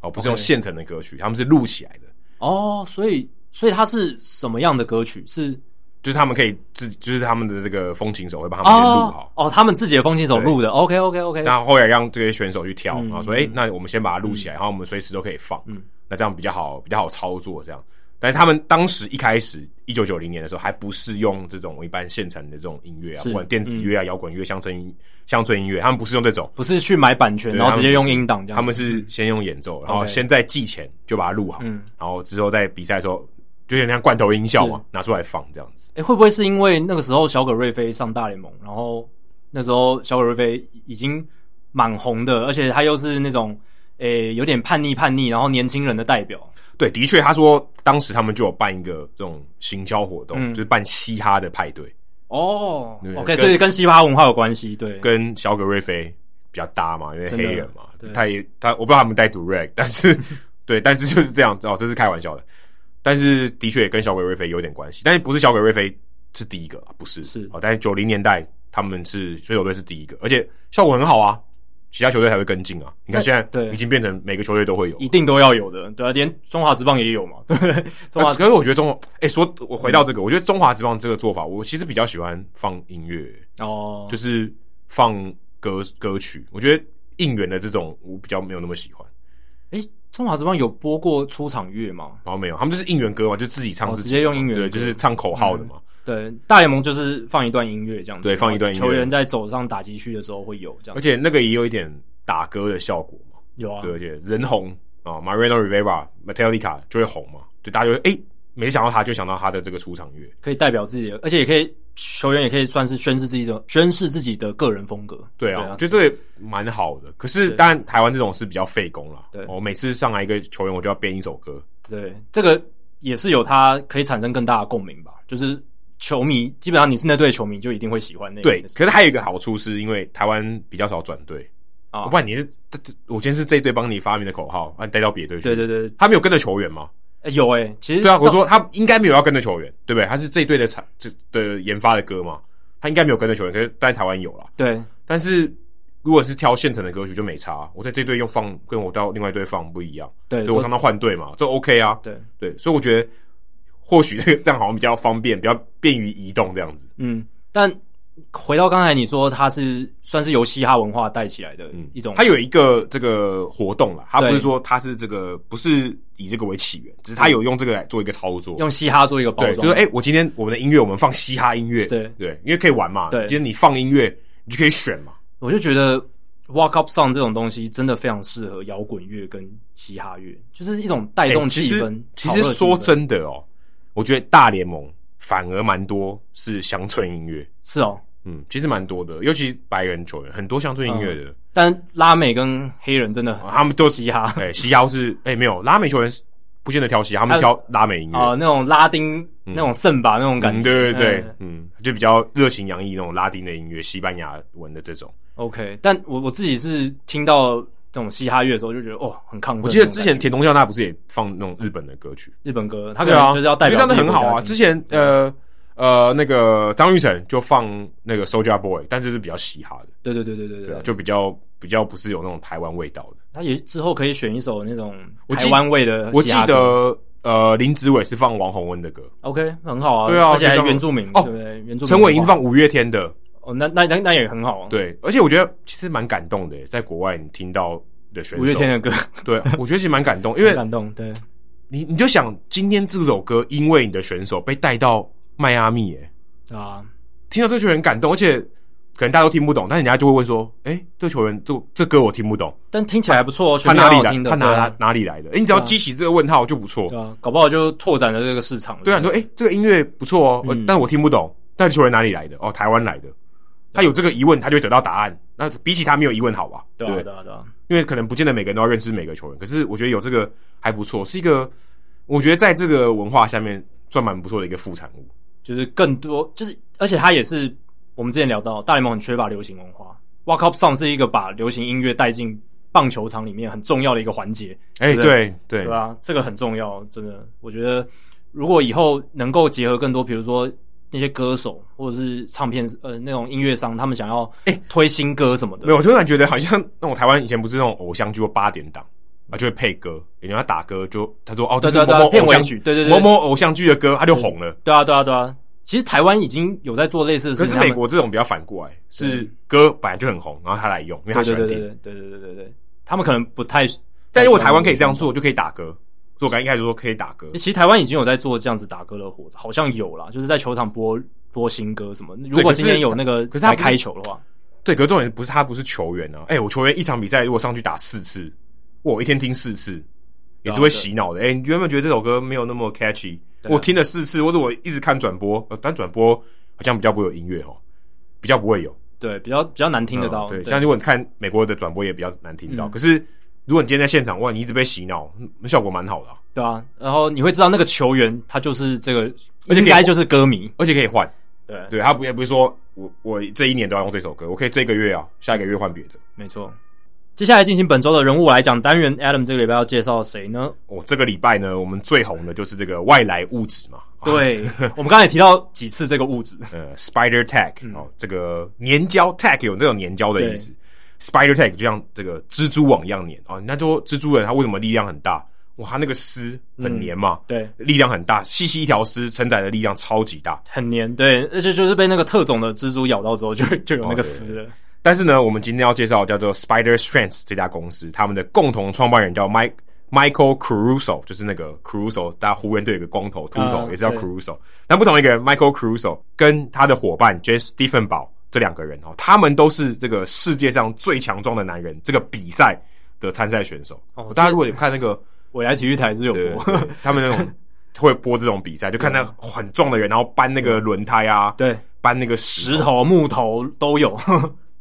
哦，不是用现成的歌曲，他们是录起来的。哦，所以所以它是什么样的歌曲？是？就是他们可以自，就是他们的这个风琴手会帮他们先录好。哦，哦，他们自己的风琴手录的，OK OK OK。那后后来让这些选手去挑，嗯、然后说，哎、嗯。欸，那我们先把它录起来，嗯、然后我们随时都可以放，嗯，那这样比较好，比较好操作这样。但是他们当时一开始一九九零年的时候，还不是用这种一般现成的这种音乐啊，不管电子乐啊、摇滚乐、乡村音、乡村音乐，他们不是用这种，不是去买版权，然后直接用音档这样，他们是先用演奏，然后先在季前就把它录好，嗯，然后之后在比赛的时候。就有点像罐头音效嘛，拿出来放这样子。哎、欸，会不会是因为那个时候小葛瑞飞上大联盟，然后那时候小葛瑞飞已经蛮红的，而且他又是那种诶、欸、有点叛逆叛逆，然后年轻人的代表。对，的确，他说当时他们就有办一个这种行销活动，嗯、就是办嘻哈的派对。哦对，OK，所以跟嘻哈文化有关系。对，跟小葛瑞菲比较搭嘛，因为黑人嘛，他也他我不知道他们带 Durag，但是 对，但是就是这样哦，这是开玩笑的。但是的确也跟小葛瑞菲有点关系，但是不是小葛瑞菲是第一个，不是是哦。但是九零年代他们是水手队是第一个，而且效果很好啊，其他球队才会跟进啊。你看现在对已经变成每个球队都会有，一定都要有的，对啊，连中华职棒也有嘛，对不对？中华、啊，可是我觉得中华，哎、欸，说我回到这个，嗯、我觉得中华职棒这个做法，我其实比较喜欢放音乐哦，就是放歌歌曲，我觉得应援的这种我比较没有那么喜欢，哎、欸。中华职棒有播过出场乐吗？然后没有，他们就是应援歌嘛，就自己唱自己，直接用音乐，对，就是唱口号的嘛。嗯、对，大联盟就是放一段音乐这样子，对，放一段音乐。球员在走上打击区的时候会有这样，而且那个也有一点打歌的效果嘛。有啊，对，而且人红啊，Mariano Rivera、Metallica 就会红嘛，就大家就会诶没想到他，就想到他的这个出场乐，可以代表自己的，而且也可以球员也可以算是宣示自己的宣示自己的个人风格。对啊，我觉得这个蛮好的。可是当然，台湾这种是比较费工了。对，我每次上来一个球员，我就要编一首歌。对，这个也是有它可以产生更大的共鸣吧。就是球迷基本上你是那队球迷，就一定会喜欢那个。对，可是还有一个好处，是因为台湾比较少转队啊。不然你是，我今天是这队帮你发明的口号，啊，你带到别队去。对对对，他没有跟着球员吗？欸、有诶、欸，其实对啊，我说他应该没有要跟着球员，对不对？他是这一队的产这的研发的歌嘛，他应该没有跟着球员，可是在台湾有啦。对，但是如果是挑现成的歌曲就没差，我在这队用放，跟我到另外一队放不一样。对，对我常常换队嘛，这 OK 啊。对对，所以我觉得或许这个这样好像比较方便，比较便于移动这样子。嗯，但。回到刚才你说，它是算是由嘻哈文化带起来的一种，它有一个这个活动了，它不是说它是这个不是以这个为起源，只是它有用这个来做一个操作，用嘻哈做一个包装，就是哎，我今天我们的音乐我们放嘻哈音乐，对对，因为可以玩嘛，对，今天你放音乐你就可以选嘛，我就觉得 Walk Up Song 这种东西真的非常适合摇滚乐跟嘻哈乐，就是一种带动气氛。其实说真的哦，我觉得大联盟反而蛮多是乡村音乐，是哦。嗯，其实蛮多的，尤其白人球员很多乡村音乐的、嗯，但拉美跟黑人真的、哦、他们都嘻哈，哎，嘻哈是哎、欸、没有拉美球员不见得挑嘻哈，他们挑拉美音乐哦、呃，那种拉丁、嗯、那种圣吧那种感觉，嗯、对对对，嗯，嗯，就比较热情洋溢那种拉丁的音乐，西班牙文的这种。OK，但我我自己是听到这种嘻哈乐的时候就觉得哦，很亢奋。我记得之前田中孝那不是也放那种日本的歌曲，日本歌，他可能就是要代表，这样很好啊。之前呃。呃，那个张育成就放那个 Soulja Boy，但是是比较嘻哈的。对对对对对对，对，就比较比较不是有那种台湾味道的。他也之后可以选一首那种台湾味的我。我记得呃，林子伟是放王洪恩的歌。OK，很好啊。对啊，而且还原住民哦，对不对？原住民。陈伟霆放五月天的。哦，那那那那也很好啊。对，而且我觉得其实蛮感动的，在国外你听到的选手。五月天的歌，对，我觉得其实蛮感动，因为 感动。对，你你就想今天这首歌，因为你的选手被带到迈阿密，哎。啊，听到这个球员感动，而且可能大家都听不懂，但人家就会问说：“哎、欸，这个球员这这歌我听不懂，但听起来还不错哦。他哪里来？的他哪哪哪里来的？哎、欸，你只要激起这个问号就不错，对啊，搞不好就拓展了这个市场。对啊，你说哎、欸，这个音乐不错哦、嗯，但我听不懂，但球员哪里来的？哦，台湾来的。他有这个疑问，他就会得到答案。那比起他没有疑问好吧？对啊，对啊，对啊。因为可能不见得每个人都要认识每个球员，可是我觉得有这个还不错，是一个我觉得在这个文化下面算蛮不错的一个副产物。就是更多，就是而且它也是我们之前聊到大联盟很缺乏流行文化，Walk Up Song 是一个把流行音乐带进棒球场里面很重要的一个环节。哎、欸，对对对啊？这个很重要，真的。我觉得如果以后能够结合更多，比如说那些歌手或者是唱片呃那种音乐商，他们想要哎推新歌什么的，欸、没有，我突然觉得好像那种台湾以前不是那种偶像剧八点档啊，就会配歌，人家打歌就他说哦，这是某某偶像剧，对对对，某某偶像剧的歌，他就红了。对啊，对啊，对啊。其实台湾已经有在做类似的事情，可是美国这种比较反过来，是歌本来就很红，然后他来用，因为他喜欢听。对对对对对对对，他们可能不太。但如果台湾可以这样做，就可以打歌。所以我刚一开始说可以打歌。其实台湾已经有在做这样子打歌的活，好像有啦，就是在球场播播新歌什么。如果今天有那个可是他开球的话，对，可是重点不是他不是球员啊。哎、欸，我球员一场比赛如果上去打四次，我一天听四次，也是会洗脑的。哎、欸，你原本觉得这首歌没有那么 catchy？我听了四次，或者我一直看转播，呃，但转播好像比较不会有音乐哦，比较不会有，对，比较比较难听得到。嗯、对，像如果你看美国的转播也比较难听到。嗯、可是如果你今天在现场，哇，你一直被洗脑，那效果蛮好的、啊，对啊。然后你会知道那个球员他就是这个，而且应该就是歌迷，而且可以换。对，对他不也不是说我我这一年都要用这首歌，我可以这个月啊，下一个月换别的。没错。接下来进行本周的人物来讲单元，Adam 这个礼拜要介绍谁呢？哦，这个礼拜呢，我们最红的就是这个外来物质嘛。对，我们刚才也提到几次这个物质，呃，Spider Tech、嗯、哦，这个粘胶 Tech 有那种粘胶的意思，Spider Tack 就像这个蜘蛛网一样粘哦。那说蜘蛛人他为什么力量很大？哇，他那个丝很粘嘛、嗯，对，力量很大，细细一条丝承载的力量超级大，很粘，对，而且就是被那个特种的蜘蛛咬到之后就，就 就有那个丝了。哦但是呢，我们今天要介绍叫做 Spider Strength 这家公司，他们的共同创办人叫 Mike Michael Caruso，就是那个 Caruso，大家湖人队有个光头秃头，也是叫 Caruso。但不同一个人，Michael Caruso 跟他的伙伴 Jesse Diefenbach 这两个人哦，他们都是这个世界上最强壮的男人这个比赛的参赛选手。哦，大家如果有看那个 未来体育台是有播，他们那种会播这种比赛，就看那 很壮的人，然后搬那个轮胎啊，对，搬那个石头、木头都有。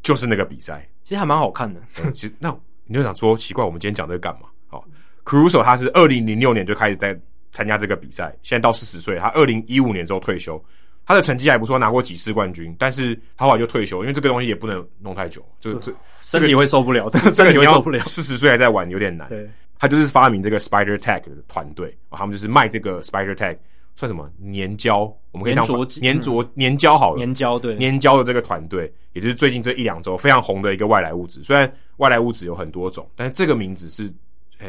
就是那个比赛，其实还蛮好看的。其实那你就想说，奇怪，我们今天讲这个干嘛？哦，Caruso 他是二零零六年就开始在参加这个比赛，现在到四十岁，他二零一五年之后退休，他的成绩还不错，拿过几次冠军，但是他后来就退休，因为这个东西也不能弄太久，这这身体会受不了，这个身体会受不了，四十岁还在玩有点难。对，他就是发明这个 Spider Tech 的团队，他们就是卖这个 Spider Tech。算什么粘胶？我们可以当粘着粘着粘胶好了。粘胶对粘胶的这个团队，也就是最近这一两周非常红的一个外来物质。虽然外来物质有很多种，但是这个名字是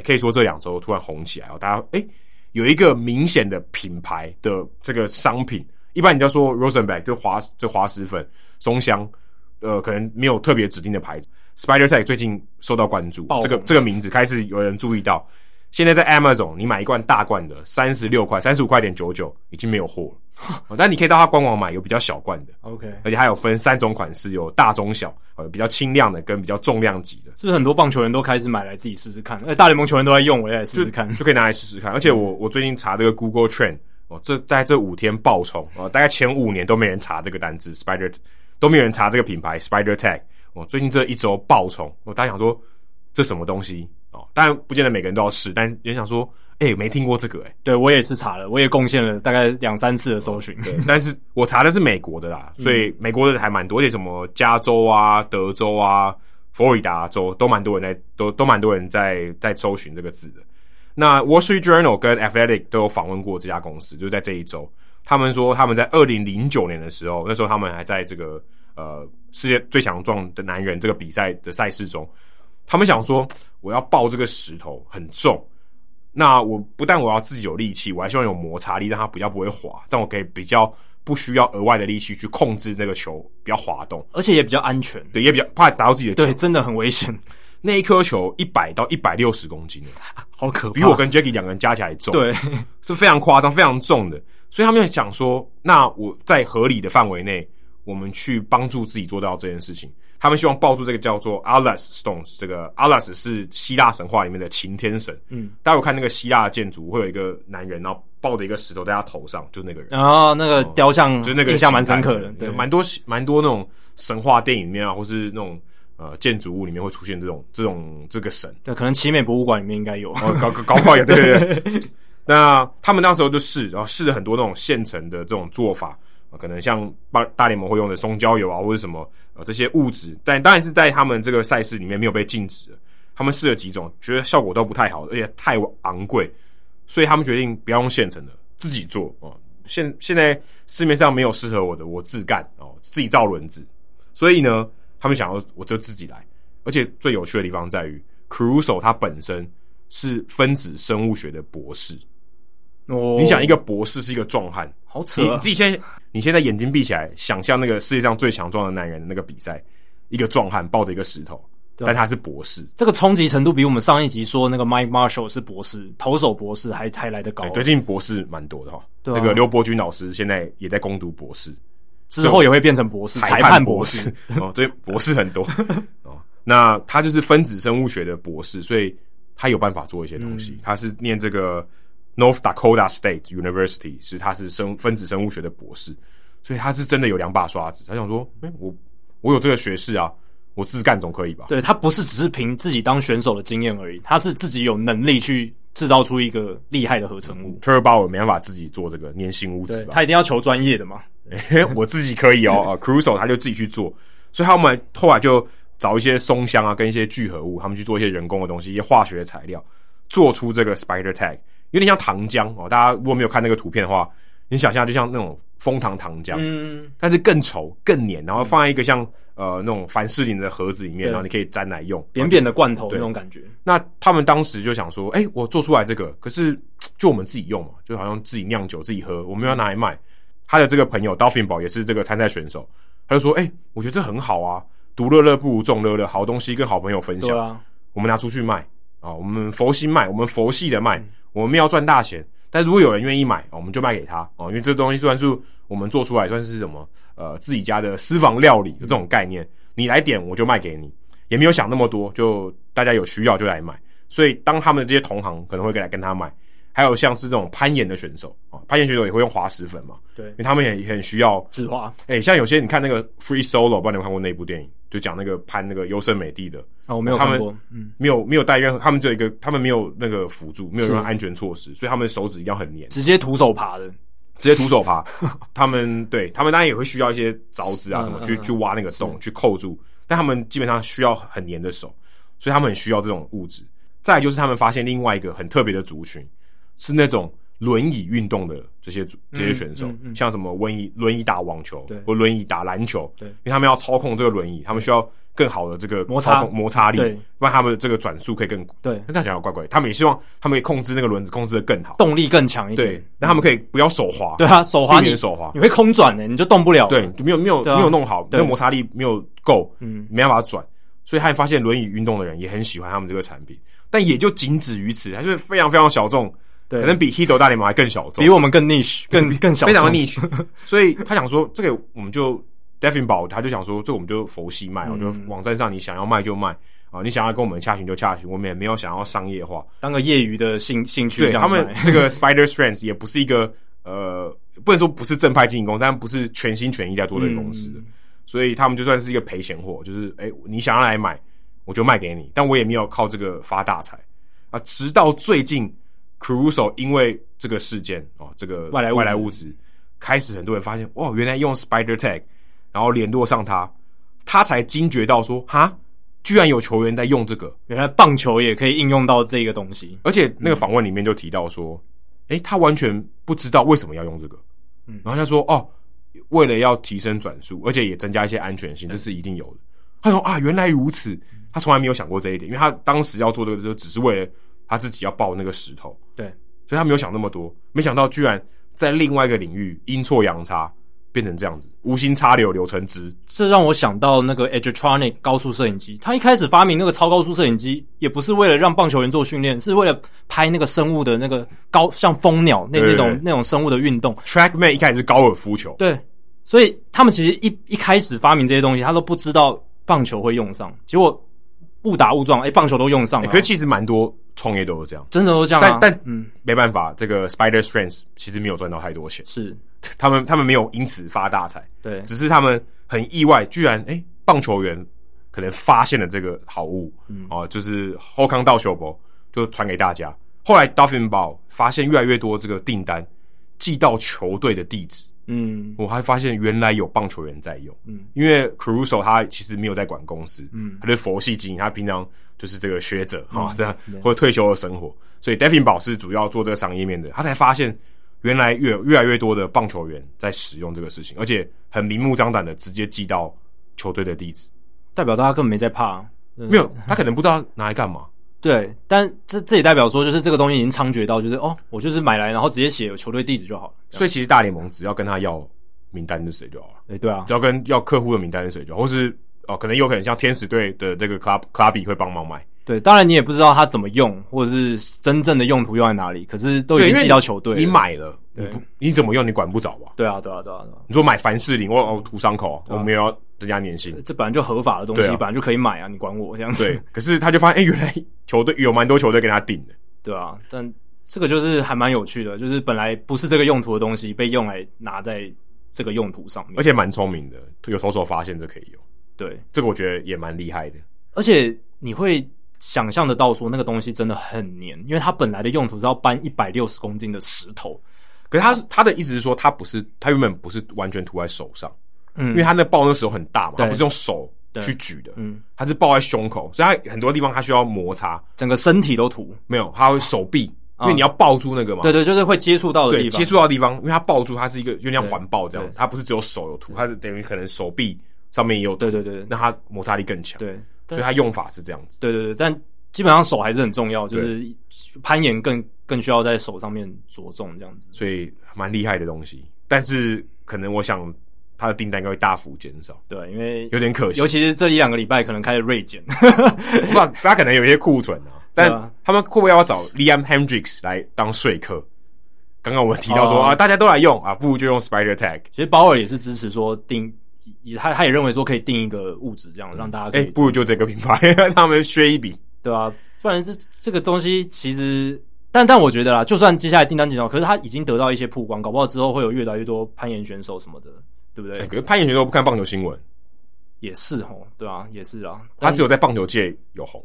可以说这两周突然红起来哦。大家诶有一个明显的品牌的这个商品，一般你就说 Rosenbach 就滑就滑石粉松香，呃，可能没有特别指定的牌子。Spider Tack 最近受到关注，这个这个名字开始有人注意到。现在在 Amazon，你买一罐大罐的，三十六块、三十五块点九九，已经没有货了。但你可以到它官网买，有比较小罐的，OK，而且还有分三种款式，有大、中、小，呃，比较轻量的跟比较重量级的。是不是很多棒球人都开始买来自己试试看？而大联盟球员都在用，我也来试试看，就可以拿来试试看。而且我我最近查这个 Google Trend，哦，这在这五天爆冲，哦，大概前五年都没人查这个单字 Spider 都没有人查这个品牌 Spider Tack。哦，最近这一周爆冲，我大家想说这什么东西哦？当然不见得每个人都要试，但也想说，哎、欸，没听过这个哎、欸。对我也是查了，我也贡献了大概两三次的搜寻。对，但是我查的是美国的啦，所以美国的还蛮多，而且什么加州啊、德州啊、佛罗里达州都蛮多人在，都都蛮多人在在搜寻这个字的。那 Wall Street Journal 跟 Athletic 都有访问过这家公司，就是在这一周，他们说他们在二零零九年的时候，那时候他们还在这个呃世界最强壮的男人这个比赛的赛事中，他们想说我要抱这个石头很重，那我不但我要自己有力气，我还希望有摩擦力，让它比较不会滑，这样我可以比较不需要额外的力气去控制那个球比较滑动，而且也比较安全，对，也比较怕砸到自己的球，对，真的很危险。那一颗球一百到一百六十公斤，好可怕，比我跟 Jackie 两个人加起来重，对，是非常夸张、非常重的。所以他们就想说，那我在合理的范围内，我们去帮助自己做到这件事情。他们希望抱住这个叫做 Atlas Stones，这个 Atlas 是希腊神话里面的擎天神。嗯，大家有看那个希腊的建筑，会有一个男人，然后抱着一个石头在他头上，就是那个人。然后那个雕像，就是那个印象蛮深刻的，对，蛮多蛮多那种神话电影里面啊，或是那种。呃，建筑物里面会出现这种这种这个神，对，可能奇美博物馆里面应该有，哦，搞搞搞不好有，对对对。那他们那时候就试，然后试了很多那种现成的这种做法，呃、可能像大大联盟会用的松焦油啊，或者什么呃这些物质，但当然是在他们这个赛事里面没有被禁止的。他们试了几种，觉得效果都不太好，而且太昂贵，所以他们决定不要用现成的，自己做哦。现现在市面上没有适合我的，我自干哦，自己造轮子。所以呢。他们想要我就自己来，而且最有趣的地方在于，Caruso 他本身是分子生物学的博士。哦，你想一个博士是一个壮汉，好扯啊！你自己现在，你现在眼睛闭起来，想象那个世界上最强壮的男人的那个比赛，一个壮汉抱着一个石头，但他是博士，这个冲击程度比我们上一集说那个 Mike Marshall 是博士，投手博士还还来得高。对，最近博士蛮多的哈。对啊，那个刘伯钧老师现在也在攻读博士。之后也会变成博士，裁判博士哦，这博士很多 哦。那他就是分子生物学的博士，所以他有办法做一些东西。嗯、他是念这个 North Dakota State University，是他是生分子生物学的博士，所以他是真的有两把刷子。他想说，哎、欸，我我有这个学士啊，我自干总可以吧？对，他不是只是凭自己当选手的经验而已，他是自己有能力去制造出一个厉害的合成物。Bauer 没办法自己做这个粘性物质吧？他一定要求专业的嘛。欸、我自己可以哦，啊，Caruso 他就自己去做，所以他们后来就找一些松香啊，跟一些聚合物，他们去做一些人工的东西，一些化学材料，做出这个 Spider Tack，有点像糖浆哦。大家如果没有看那个图片的话，你想象就像那种枫糖糖浆，嗯，但是更稠、更黏，然后放在一个像呃那种凡士林的盒子里面，然后你可以沾来用，扁扁的罐头那种感觉。那他们当时就想说，哎、欸，我做出来这个，可是就我们自己用嘛，就好像自己酿酒、自己喝，我们要拿来卖。他的这个朋友 Dolphin 宝也是这个参赛选手，他就说：“哎、欸，我觉得这很好啊，独乐乐不如众乐乐，好东西跟好朋友分享，啊、我们拿出去卖啊，我们佛心卖，我们佛系的卖，嗯、我们要赚大钱，但如果有人愿意买，我们就卖给他哦，因为这东西算是我们做出来，算是什么呃自己家的私房料理的这种概念，你来点我就卖给你，也没有想那么多，就大家有需要就来买，所以当他们的这些同行可能会来跟他买。”还有像是这种攀岩的选手啊，攀岩选手也会用滑石粉嘛？对，因为他们也很需要纸滑。哎、欸，像有些你看那个 Free Solo，不知道你有没有看过那部电影？就讲那个攀那个优胜美地的哦，我没有看过，嗯，没有没有带任何，他们只有一个，他们没有那个辅助，没有任何安全措施，所以他们的手指一定要很黏，直接徒手爬的，直接徒手爬。他们对他们当然也会需要一些凿子啊什么去、嗯、去挖那个洞去扣住，但他们基本上需要很黏的手，所以他们很需要这种物质。再来就是他们发现另外一个很特别的族群，是那种。轮椅运动的这些这些选手，像什么轮椅轮椅打网球，对或轮椅打篮球，对，因为他们要操控这个轮椅，他们需要更好的这个摩擦摩擦力，对，让他们这个转速可以更对。那这样讲有怪怪，他们也希望他们可以控制那个轮子控制的更好，动力更强一点。对，那他们可以不要手滑，对啊，手滑你手滑，你会空转的，你就动不了。对，没有没有没有弄好，那个摩擦力没有够，嗯，没办法转。所以他也发现轮椅运动的人也很喜欢他们这个产品，但也就仅止于此，还是非常非常小众。对，可能比 h i d o 大联盟还更小众，比我们更 niche，更更小众，非常 niche。所以他想说，这个我们就 Dolphin 宝，他就想说，这个我们就佛系卖，我、嗯、就网站上你想要卖就卖啊，你想要跟我们洽询就洽询，我们也没有想要商业化，当个业余的兴兴趣。对，他们这个 Spider Strength 也不是一个呃，不能说不是正派经营公司，但不是全心全意在做这个公司的。嗯所以他们就算是一个赔钱货，就是哎、欸，你想要来买，我就卖给你，但我也没有靠这个发大财啊。直到最近，Caruso 因为这个事件哦，这个外来外来物质，开始很多人发现哇，原来用 Spider Tag，然后联络上他，他才惊觉到说哈。居然有球员在用这个，原来棒球也可以应用到这个东西。而且那个访问里面就提到说，诶、欸，他完全不知道为什么要用这个。嗯，然后他说，哦，为了要提升转速，而且也增加一些安全性，这是一定有的。他说啊，原来如此，他从来没有想过这一点，因为他当时要做这个，就只是为了他自己要抱那个石头。对，所以他没有想那么多，没想到居然在另外一个领域阴错阳差。变成这样子，无心插柳柳成枝。这让我想到那个 Edgertronic 高速摄影机。他一开始发明那个超高速摄影机，也不是为了让棒球员做训练，是为了拍那个生物的那个高，像蜂鸟那那种那种生物的运动。TrackMan 一开始是高尔夫球，对，所以他们其实一一开始发明这些东西，他都不知道棒球会用上，结果误打误撞，哎、欸，棒球都用上了。欸、可是其实蛮多创业都是这样，真的都这样、啊。但但嗯，没办法，这个 Spider Strength 其实没有赚到太多钱。是。他们他们没有因此发大财，对，只是他们很意外，居然哎、欸，棒球员可能发现了这个好物，嗯，哦、啊，就是后康道修博就传给大家。后来 Dolphin Ball 发现越来越多这个订单寄到球队的地址，嗯，我还发现原来有棒球员在用，嗯，因为 Caruso 他其实没有在管公司，嗯，他是佛系经营，他平常就是这个学者哈，这样、嗯、或者退休的生活，所以 Dolphin Ball 是主要做这个商业面的，他才发现。原来越越来越多的棒球员在使用这个事情，而且很明目张胆的直接寄到球队的地址，代表大家根本没在怕。没有，他可能不知道拿来干嘛。对，但这这也代表说，就是这个东西已经猖獗到，就是哦，我就是买来，然后直接写球队地址就好了。所以其实大联盟只要跟他要名单是谁就好了。哎，对啊，只要跟要客户的名单是谁就好，或是哦，可能有可能像天使队的这个 club clubby 会帮忙买。对，当然你也不知道他怎么用，或者是真正的用途用在哪里。可是都已经寄到球队，你买了，你不你怎么用，你管不着吧？对啊，对啊，对啊。你说买凡士林，我哦涂伤口，我没有要增加粘性，这本来就合法的东西，本来就可以买啊，你管我这样子？对。可是他就发现，哎，原来球队有蛮多球队跟他订的。对啊，但这个就是还蛮有趣的，就是本来不是这个用途的东西，被用来拿在这个用途上面，而且蛮聪明的，有投手发现这可以用。对，这个我觉得也蛮厉害的。而且你会。想象得到说那个东西真的很黏，因为它本来的用途是要搬一百六十公斤的石头。可是他他的意思是说，他不是他原本不是完全涂在手上，嗯，因为他那抱那时候很大嘛，他不是用手去举的，嗯，他是抱在胸口，所以他很多地方他需要摩擦，整个身体都涂。没有，他会手臂，因为你要抱住那个嘛，对对，就是会接触到的地方，接触到的地方，因为他抱住，它是一个有点像环抱这样子，他不是只有手有涂，他是等于可能手臂上面也有，对对对，那他摩擦力更强，对，所以他用法是这样子，对对对，但。基本上手还是很重要，就是攀岩更更需要在手上面着重这样子，所以蛮厉害的东西。但是可能我想他的订单应该会大幅减少，对，因为有点可惜，尤其是这一两个礼拜可能开始锐减，不知道大家可能有一些库存啊。但他们会不会要找 Liam Hendricks 来当说客？刚刚我们提到说、哦、啊，大家都来用啊，不如就用 Spider Tag。其实鲍尔也是支持说定。也他他也认为说可以定一个物质，这样让大家可以。哎、欸，不如就这个品牌，他们削一笔，对啊，不然这这个东西其实，但但我觉得啦，就算接下来订单减少，可是他已经得到一些曝光，搞不好之后会有越来越多攀岩选手什么的，对不对？欸、可是攀岩选手不看棒球新闻，也是哦，对啊，也是啊，他只有在棒球界有红，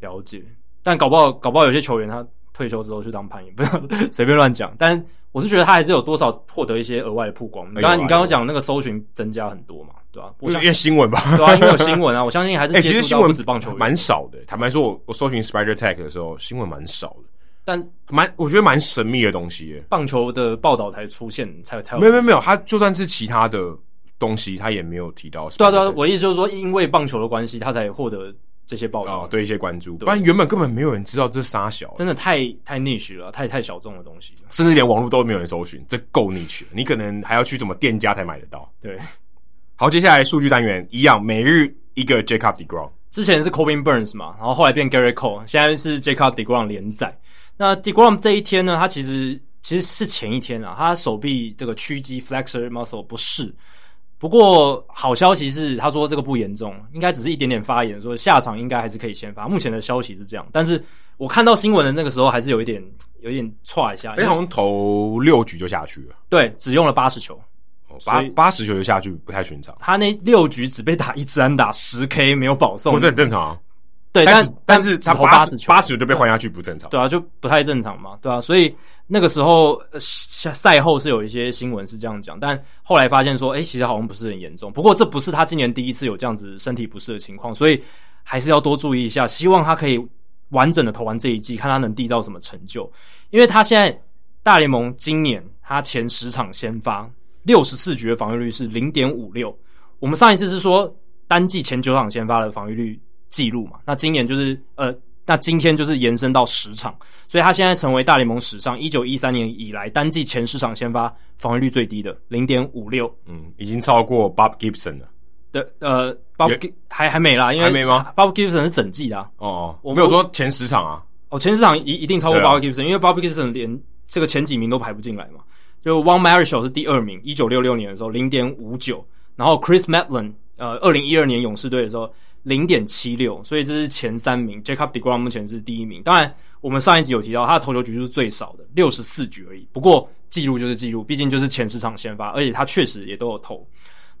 了解。但搞不好搞不好有些球员他退休之后去当攀岩，不要 随便乱讲，但。我是觉得他还是有多少获得一些额外的曝光。刚才你刚刚讲那个搜寻增加很多嘛，对吧？我想因为新闻吧，对啊，因为有新闻啊。我相信还是 其实新闻不止棒球蛮少的。坦白说，我我搜寻 Spider Tech 的时候，新闻蛮少的，但蛮我觉得蛮神秘的东西耶。棒球的报道才出现，才才有没有没有没有，他就算是其他的东西，他也没有提到。对啊对啊，我意思就是说，因为棒球的关系，他才获得。这些报道、哦、对一些关注，不然原本根本没有人知道这是啥小，真的太太 niche 了，太太小众的东西，甚至连网络都没有人搜寻，这够 niche 了。你可能还要去什么店家才买得到。对，好，接下来数据单元一样，每日一个 Jacob Degrom，之前是 Corbin Burnes 嘛，然后后来变 Gerrit Cole，现在是 Jacob Degrom 连载。那 Degrom 这一天呢，他其实其实是前一天啊，他手臂这个屈肌 flexor muscle 不适。不过好消息是，他说这个不严重，应该只是一点点发炎，说下场应该还是可以先发。目前的消息是这样，但是我看到新闻的那个时候，还是有一点有一点剉一下，哎，好像投六局就下去了，对，只用了八十球，八八十球就下去不太寻常。他那六局只被打一支安打，十 K 没有保送，不是很正常啊。对，但但但是他八十八十就被换下去不正常。对啊，就不太正常嘛，对啊，所以那个时候赛后是有一些新闻是这样讲，但后来发现说，哎，其实好像不是很严重。不过这不是他今年第一次有这样子身体不适的情况，所以还是要多注意一下。希望他可以完整的投完这一季，看他能缔造什么成就。因为他现在大联盟今年他前十场先发六十四局的防御率是零点五六。我们上一次是说单季前九场先发的防御率记录嘛？那今年就是呃。那今天就是延伸到十场，所以他现在成为大联盟史上一九一三年以来单季前十场先发防御率最低的零点五六，嗯，已经超过 Bob Gibson 了。对，呃，Bob 还还没啦，因为还没吗？Bob Gibson 是整季的啊。哦哦，我没有说前十场啊。哦，前十场一一定超过 Bob Gibson，因为 Bob Gibson 连这个前几名都排不进来嘛。就 Juan Marichal 是第二名，一九六六年的时候零点五九，然后 Chris Matlin 呃，二零一二年勇士队的时候。零点七六，所以这是前三名。Jacob deGrom 目前是第一名。当然，我们上一集有提到他的投球局数是最少的，六十四局而已。不过记录就是记录，毕竟就是前十场先发，而且他确实也都有投。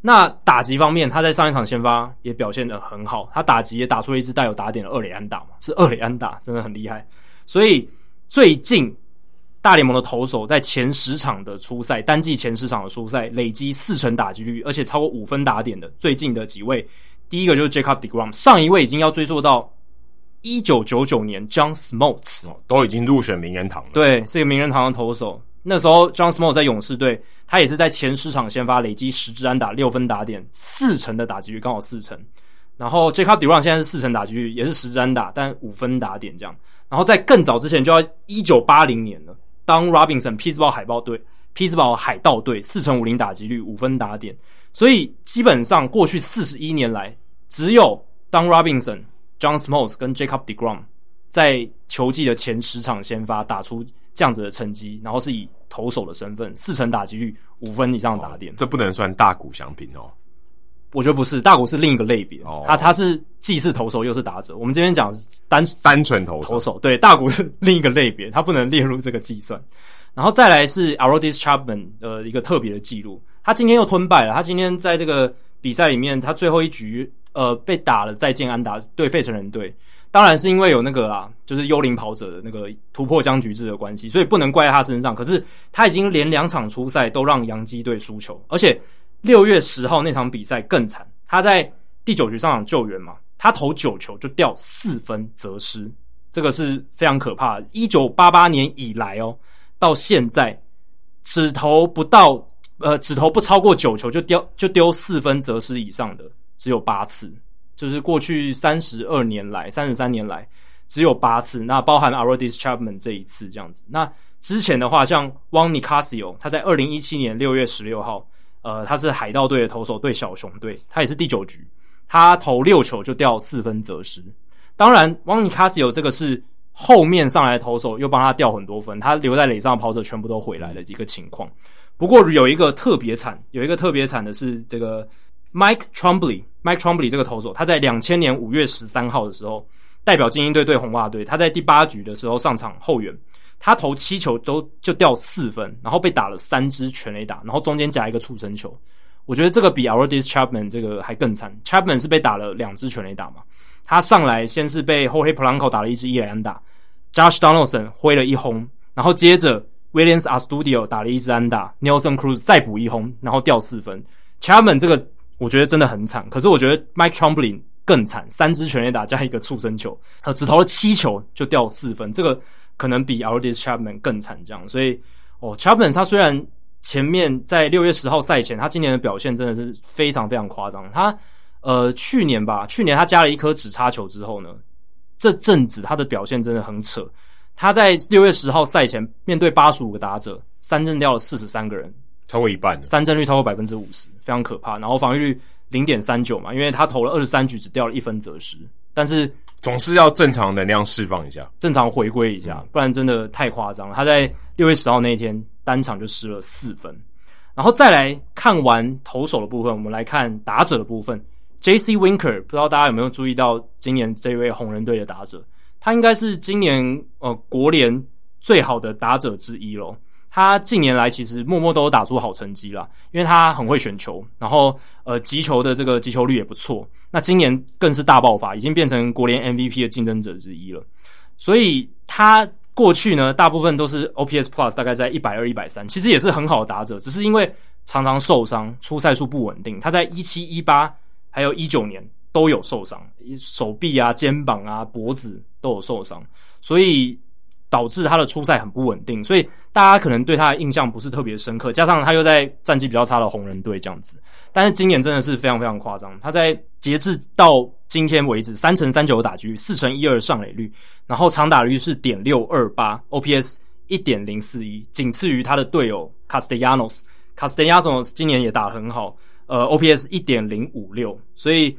那打击方面，他在上一场先发也表现得很好，他打击也打出了一支带有打点的二垒安打嘛，是二垒安打，真的很厉害。所以最近大联盟的投手在前十场的初赛，单季前十场的初赛累积四成打击率，而且超过五分打点的最近的几位。第一个就是 Jacob deGrom，上一位已经要追溯到一九九九年 John Smoltz，都已经入选名人堂了。对，是一个名人堂的投手。那时候 John Smoltz 在勇士队，他也是在前十场先发，累积十支安打，六分打点，四成的打击率，刚好四成。然后 Jacob deGrom 现在是四成打击率，也是十支安打，但五分打点这样。然后在更早之前就要一九八零年了，当 Robinson 匹兹堡海豹队，匹兹堡海盗队四成五零打击率，五分打点。所以基本上过去四十一年来，只有当 Robinson、John Smoltz 跟 Jacob deGrom 在球季的前十场先发打出这样子的成绩，然后是以投手的身份，四成打击率，五分以上打点。哦，这不能算大谷翔平哦。我觉得不是，大谷是另一个类别。哦，他他是既是投手又是打者。我们今天讲单单纯投手，投手对，大谷是另一个类别，他不能列入这个计算。然后再来是 Arodis Chapman 的一个特别的记录，他今天又吞败了。他今天在这个比赛里面，他最后一局。呃，被打了再见安打对费城人队，当然是因为有那个啊，就是幽灵跑者的那个突破僵局制的关系，所以不能怪在他身上。可是他已经连两场初赛都让洋基队输球，而且六月十号那场比赛更惨，他在第九局上场救援嘛，他投九球就掉四分责失，这个是非常可怕的。一九八八年以来哦，到现在只投不到呃，只投不超过九球就丢就丢四分责失以上的。只有八次，就是过去三十二年来、三十三年来只有八次。那包含 Arodis Chapman 这一次这样子。那之前的话，像 Juan Nicasio，他在二零一七年六月十六号，呃，他是海盗队的投手对小熊队，他也是第九局，他投六球就掉四分责失。当然，Juan Nicasio 这个是后面上来投手又帮他掉很多分，他留在垒上的跑者全部都回来的一个情况。不过有一个特别惨，有一个特别惨的是这个。Mike Trombley，Mike Trombley 这个投手，他在两千年五月十三号的时候代表精英队对红袜队，他在第八局的时候上场后援，他投七球都就掉四分，然后被打了三支全垒打，然后中间夹一个触身球。我觉得这个比 Aroldis Chapman 这个还更惨。Chapman 是被打了两支全垒打嘛，他上来先是被 Jorge Polanco 打了一支一垒安打，Josh Donaldson 挥了一轰，然后接着 Williams a s t u d i o 打了一支安打，Nelson Cruz 再补一轰，然后掉四分。Chapman 这个。我觉得真的很惨，可是我觉得 Mike Trombley 更惨，三支全垒打加一个触身球，呃，只投了七球就掉四分，这个可能比 Aroldis Chapman 更惨，这样。所以，哦，Chapman 他虽然前面在六月十号赛前，他今年的表现真的是非常非常夸张。他呃，去年吧，去年他加了一颗指叉球之后呢，这阵子他的表现真的很扯。他在六月十号赛前面对八十五个打者，三振掉了四十三个人。超过一半，三振率超过百分之五十，非常可怕。然后防御率零点三九嘛，因为他投了二十三局，只掉了一分责失。但是总是要正常能量释放一下，正常回归一下，不然真的太夸张了。他在六月十号那一天单场就失了四分。然后再来看完投手的部分，我们来看打者的部分。J.C. Winker，不知道大家有没有注意到今年这位红人队的打者，他应该是今年呃国联最好的打者之一喽。他近年来其实默默都有打出好成绩啦，因为他很会选球，然后呃击球的这个击球率也不错。那今年更是大爆发，已经变成国联 MVP 的竞争者之一了。所以他过去呢，大部分都是 OPS Plus 大概在一百二、一百三，其实也是很好的打者，只是因为常常受伤，出赛数不稳定。他在一七、一八还有一九年都有受伤，手臂啊、肩膀啊、脖子都有受伤，所以。导致他的出赛很不稳定，所以大家可能对他的印象不是特别深刻。加上他又在战绩比较差的红人队这样子，但是今年真的是非常非常夸张。他在截至到今天为止，三成三九打击率，四成一二上垒率，然后长打率是点六二八，OPS 一点零四一，仅次于他的队友 Castellanos。Castellanos 今年也打得很好，呃，OPS 一点零五六，所以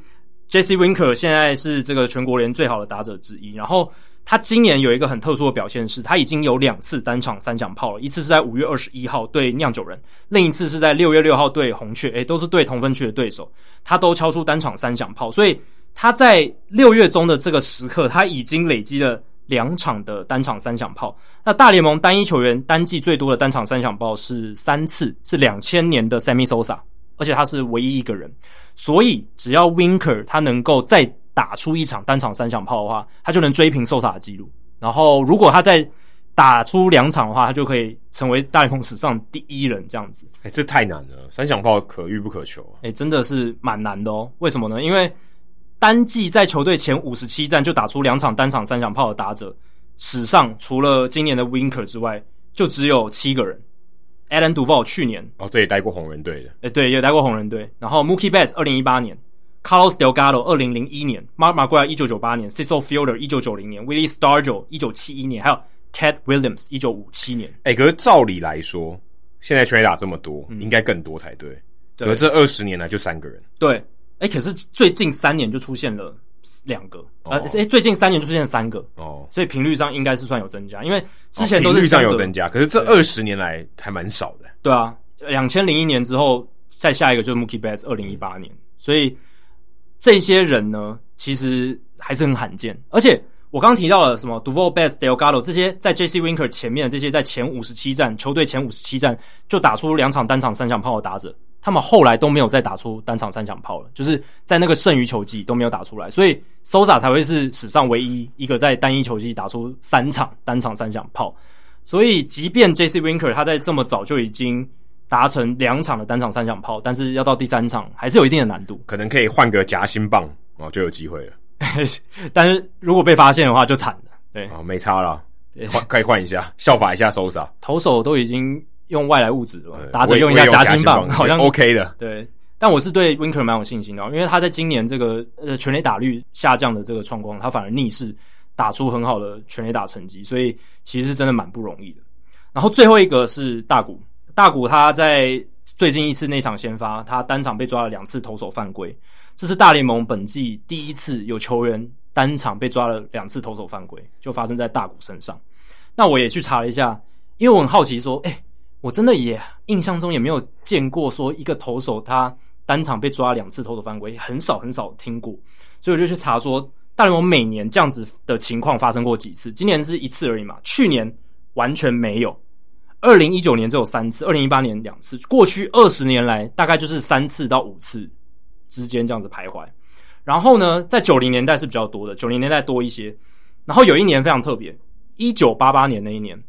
Jesse Winker 现在是这个全国联最好的打者之一，然后。他今年有一个很特殊的表现是，他已经有两次单场三响炮了，一次是在五月二十一号对酿酒人，另一次是在六月六号对红雀，诶，都是对同分区的对手，他都敲出单场三响炮，所以他在六月中的这个时刻，他已经累积了两场的单场三响炮。那大联盟单一球员单季最多的单场三响炮是三次，是两千年的 Sammy Sosa，而且他是唯一一个人，所以只要 Winker 他能够再打出一场单场三响炮的话，他就能追平 Sosa 的记录。然后，如果他再打出两场的话，他就可以成为大联盟史上第一人。这样子，哎、欸，这太难了，三响炮可遇不可求。哎、欸，真的是蛮难的哦。为什么呢？因为单季在球队前五十七战就打出两场单场三响炮的打者，史上除了今年的 Winker 之外，就只有七个人。Adam Duvall 去年哦，这也待过红人队的。哎、欸，对，也待过红人队。然后 Mookie Betts 二零一八年。Carlos Delgado 二零零一年，Mark McGwire 一九九八年，Cecil Fielder 一九九零年，Willie Stargell 一九七一年，还有 Ted Williams 一九五七年。哎、欸，可是照理来说，现在全垒打这么多，嗯、应该更多才对。对，可是这二十年来就三个人。对，哎、欸，可是最近三年就出现了两个，哦、呃，哎、欸，最近三年就出现了三个，哦，所以频率上应该是算有增加，因为之前都是频率上有增加，可是这二十年来还蛮少的。对啊，两千零一年之后，再下一个就是 Mookie Betts 二零一八年，所以。这些人呢，其实还是很罕见。而且我刚刚提到了什么 Duvall Betts Delgado 这些在 Jesse Winker 前面的这些，在前五十七战球队前五十七战就打出两场单场三响炮的打者，他们后来都没有再打出单场三响炮了，就是在那个剩余球季都没有打出来。所以 Sosa 才会是史上唯一一个在单一球季打出三场单场三响炮。所以，即便 Jesse Winker 他在这么早就已经。达成两场的单场三响炮，但是要到第三场还是有一定的难度。可能可以换个夹心棒哦，就有机会了。但是如果被发现的话，就惨了。对，哦，没差了，换可以换一下，效法一下 Sosa。投手都已经用外来物质吧，打者用一下夹心棒，好像 OK 的。对，但我是对 Winker 蛮有信心的，因为他在今年这个呃全垒打率下降的这个状况，他反而逆势打出很好的全垒打成绩，所以其实是真的蛮不容易的。然后最后一个是大谷。大谷他在最近一次那场先发，他单场被抓了两次投手犯规，这是大联盟本季第一次有球员单场被抓了两次投手犯规，就发生在大谷身上。那我也去查了一下，因为我很好奇说，诶，我真的也印象中也没有见过说一个投手他单场被抓两次投手犯规，很少很少听过，所以我就去查说，大联盟每年这样子的情况发生过几次？今年是一次而已嘛，去年完全没有。二零一九年只有三次，二零一八年两次，过去二十年来大概就是三次到五次之间这样子徘徊。然后呢，在九零年代是比较多的，九零年代多一些。然后有一年非常特别，一九八八年那一年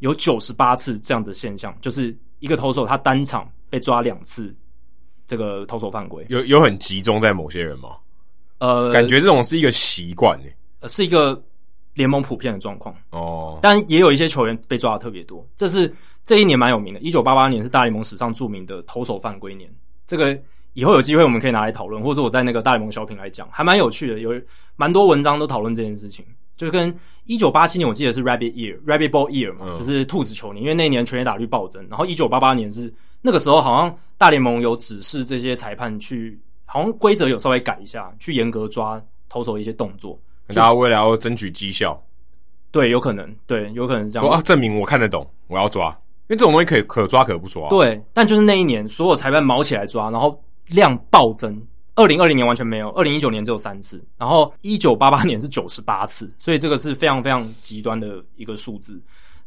有九十八次这样的现象，就是一个投手他单场被抓两次，这个投手犯规。有有很集中在某些人吗？呃，感觉这种是一个习惯诶，呃，是一个。联盟普遍的状况哦，但也有一些球员被抓的特别多。这是这一年蛮有名的，一九八八年是大联盟史上著名的投手犯规年。这个以后有机会我们可以拿来讨论，或者我在那个大联盟小品来讲，还蛮有趣的。有蛮多文章都讨论这件事情，就是跟一九八七年我记得是 Rabbit Year，Rabbit Ball Year 嘛，嗯、就是兔子球年，因为那一年全垒打率暴增。然后一九八八年是那个时候，好像大联盟有指示这些裁判去，好像规则有稍微改一下，去严格抓投手一些动作。大家为了要争取绩效，对，有可能，对，有可能是这样。啊，证明我看得懂，我要抓，因为这种东西可以可抓可不抓。对，但就是那一年，所有裁判毛起来抓，然后量暴增。二零二零年完全没有，二零一九年只有三次，然后一九八八 年是九十八次，所以这个是非常非常极端的一个数字。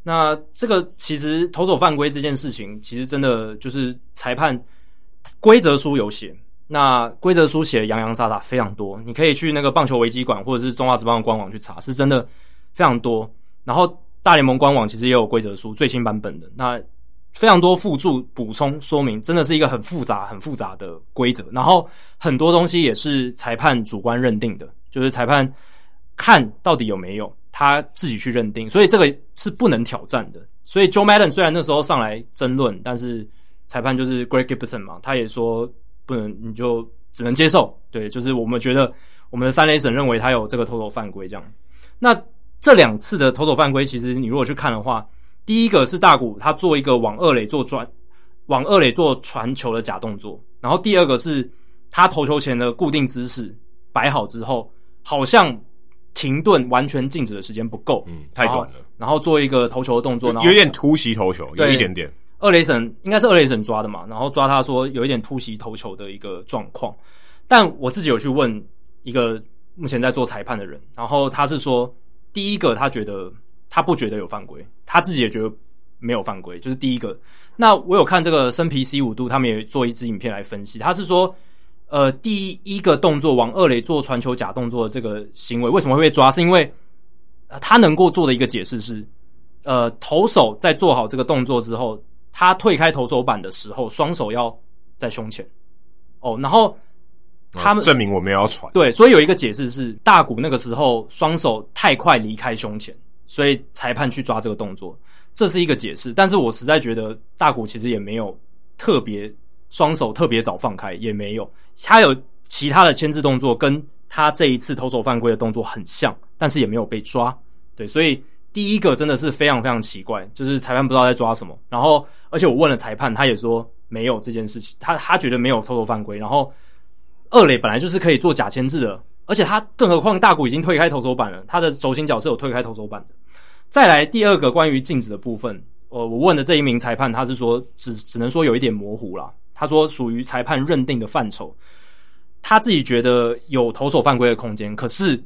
那这个其实投手犯规这件事情，其实真的就是裁判规则书有写，那规则书写洋洋洒洒非常多，你可以去那个棒球维基馆或者是中华职棒的官网去查，是真的非常多。然后大联盟官网其实也有规则书最新版本的，那非常多附注补充说明，真的是一个很复杂、很复杂的规则。然后很多东西也是裁判主观认定的，就是裁判看到底有没有。他自己去认定，所以这个是不能挑战的。所以 Joe Madden 虽然那时候上来争论，但是裁判就是 Greg Gibson 嘛，他也说不能，你就只能接受。对，就是我们觉得我们的三垒审认为他有这个投手犯规这样。那这两次的投手犯规，其实你如果去看的话，第一个是大谷他做一个往二垒做转，往二垒做传球的假动作，然后第二个是他投球前的固定姿势摆好之后，好像。停顿完全静止的时间不够，嗯，太短了。然后做一个投球的动作，然后有点突袭投球，有一点点。二雷神应该是二雷神抓的嘛，然后抓他说有一点突袭投球的一个状况。但我自己有去问一个目前在做裁判的人，然后他是说，第一个他觉得他不觉得有犯规，他自己也觉得没有犯规，就是第一个。那我有看这个生皮 C 五度，他们也做一支影片来分析，他是说。呃，第一个动作往二垒做传球假动作的这个行为为什么会被抓？是因为呃，他能够做的一个解释是，呃，投手在做好这个动作之后，他退开投手板的时候，双手要在胸前。哦，然后他们、哦、证明我们要传。对，所以有一个解释是，大谷那个时候双手太快离开胸前，所以裁判去抓这个动作，这是一个解释。但是我实在觉得大谷其实也没有特别。双手特别早放开也没有，他有其他的牵制动作，跟他这一次投手犯规的动作很像，但是也没有被抓。对，所以第一个真的是非常非常奇怪，就是裁判不知道在抓什么。然后，而且我问了裁判，他也说没有这件事情，他他觉得没有投手犯规。然后二垒本来就是可以做假牵制的，而且他更何况大谷已经推开投手板了，他的轴心角是有推开投手板的。再来第二个关于静止的部分，呃，我问的这一名裁判，他是说只只能说有一点模糊啦。他说属于裁判认定的范畴，他自己觉得有投手犯规的空间，可是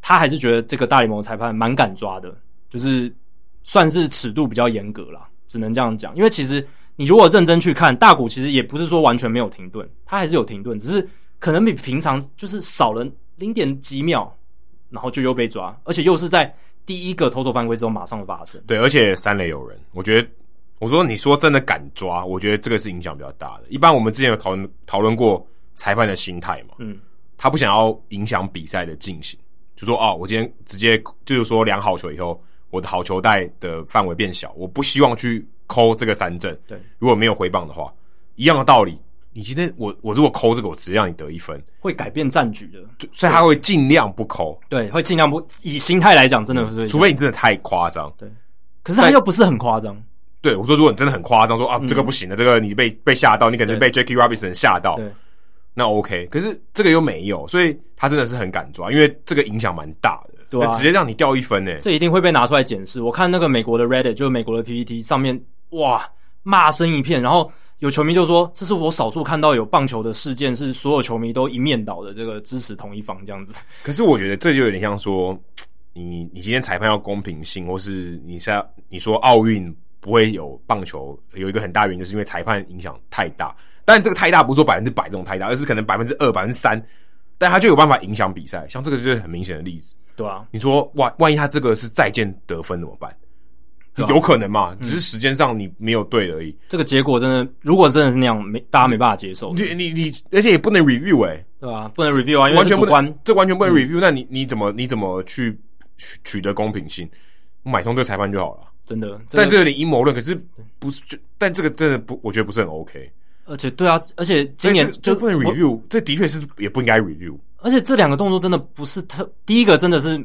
他还是觉得这个大联盟裁判蛮敢抓的，就是算是尺度比较严格啦，只能这样讲。因为其实你如果认真去看，大谷其实也不是说完全没有停顿，他还是有停顿，只是可能比平常就是少了零点几秒，然后就又被抓，而且又是在第一个投手犯规之后马上发生。对，而且三垒有人，我觉得。我说：“你说真的敢抓？我觉得这个是影响比较大的。一般我们之前有讨论讨论过裁判的心态嘛，嗯，他不想要影响比赛的进行，就说哦，我今天直接就是说量好球以后，我的好球带的范围变小，我不希望去抠这个三振。对，如果没有回棒的话，一样的道理。你今天我我如果抠这个，我直接让你得一分，会改变战局的，所以他会尽量不抠。对，会尽量不以心态来讲，真的是，除非你真的太夸张。对，可是他又不是很夸张。”对，我说如果你真的很夸张，说啊、嗯、这个不行的，这个你被被吓到，你可能被 Jackie Robinson 吓到，那 OK。可是这个又没有，所以他真的是很敢抓，因为这个影响蛮大的，对、啊，直接让你掉一分呢。这一定会被拿出来检视。我看那个美国的 Reddit，就是美国的 PPT 上面，哇，骂声一片。然后有球迷就说：“这是我少数看到有棒球的事件是所有球迷都一面倒的，这个支持同一方这样子。”可是我觉得这就有点像说，你你今天裁判要公平性，或是你像你说奥运。不会有棒球有一个很大原因，就是因为裁判影响太大。但这个太大不是说百分之百这种太大，而是可能百分之二、百分之三，但他就有办法影响比赛。像这个就是很明显的例子。对啊，你说万万一他这个是再见得分怎么办？啊、有可能嘛？只是时间上你没有对而已、嗯。这个结果真的，如果真的是那样，没大家没办法接受。你你你，而且也不能 review 哎、欸，对啊，不能 review 啊，因为完全不能，这完全不能 review、嗯。那你你怎么你怎么去取取得公平性？买通这个裁判就好了。真的，这个、但这有点阴谋论。可是不是就，但这个真的不，我觉得不是很 OK。而且，对啊，而且今年就不能 review，这的确是也不应该 review。而且这两个动作真的不是特，第一个真的是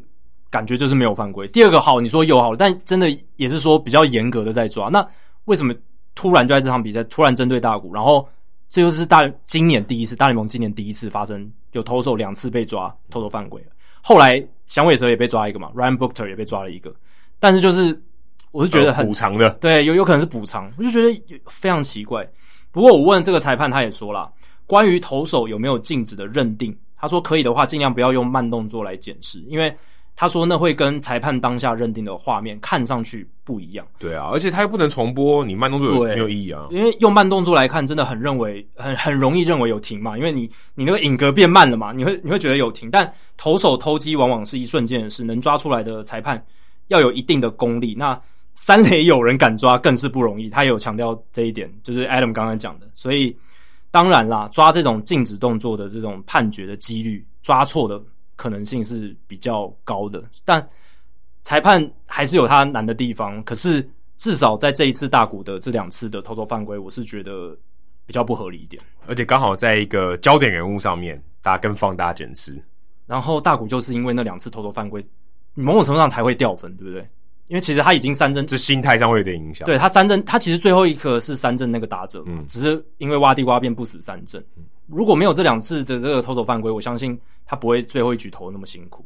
感觉就是没有犯规，第二个好，你说有好，但真的也是说比较严格的在抓。那为什么突然就在这场比赛突然针对大谷？然后这就是大今年第一次大联盟今年第一次发生有投手两次被抓偷偷犯规。后来响尾蛇也被抓一个嘛，Ryan Buchter 也被抓了一个，但是就是。我是觉得很补偿的，对，有有可能是补偿，我就觉得非常奇怪。不过我问这个裁判，他也说了，关于投手有没有禁止的认定，他说可以的话，尽量不要用慢动作来检视，因为他说那会跟裁判当下认定的画面看上去不一样。对啊，而且他又不能重播，你慢动作有没有意义啊？因为用慢动作来看，真的很认为很很容易认为有停嘛，因为你你那个影格变慢了嘛，你会你会觉得有停。但投手偷击往往是一瞬间的事，能抓出来的裁判要有一定的功力。那三垒有人敢抓更是不容易，他也有强调这一点，就是 Adam 刚才讲的。所以当然啦，抓这种静止动作的这种判决的几率，抓错的可能性是比较高的。但裁判还是有他难的地方。可是至少在这一次大谷的这两次的投手犯规，我是觉得比较不合理一点。而且刚好在一个焦点人物上面，大家更放大检视。然后大谷就是因为那两次投手犯规，某种程度上才会掉分，对不对？因为其实他已经三振，这心态上会有点影响。对他三振，他其实最后一个是三振那个打者，嗯，只是因为挖地瓜变不死三振。如果没有这两次的这个投手犯规，我相信他不会最后一局投那么辛苦。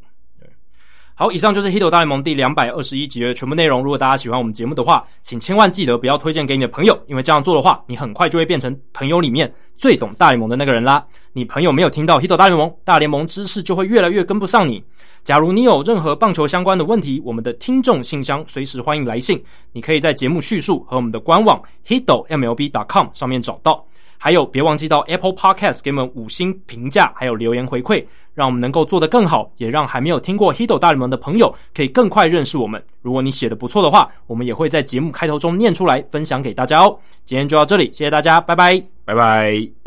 好，以上就是《Hito 大联盟》第两百二十一集的全部内容。如果大家喜欢我们节目的话，请千万记得不要推荐给你的朋友，因为这样做的话，你很快就会变成朋友里面最懂大联盟的那个人啦。你朋友没有听到《Hito 大联盟》，大联盟知识就会越来越跟不上你。假如你有任何棒球相关的问题，我们的听众信箱随时欢迎来信。你可以在节目叙述和我们的官网 hitomlb.com 上面找到。还有，别忘记到 Apple Podcast 给我们五星评价，还有留言回馈，让我们能够做得更好，也让还没有听过 Hito 大联盟的朋友可以更快认识我们。如果你写的不错的话，我们也会在节目开头中念出来，分享给大家哦。今天就到这里，谢谢大家，拜拜，拜拜。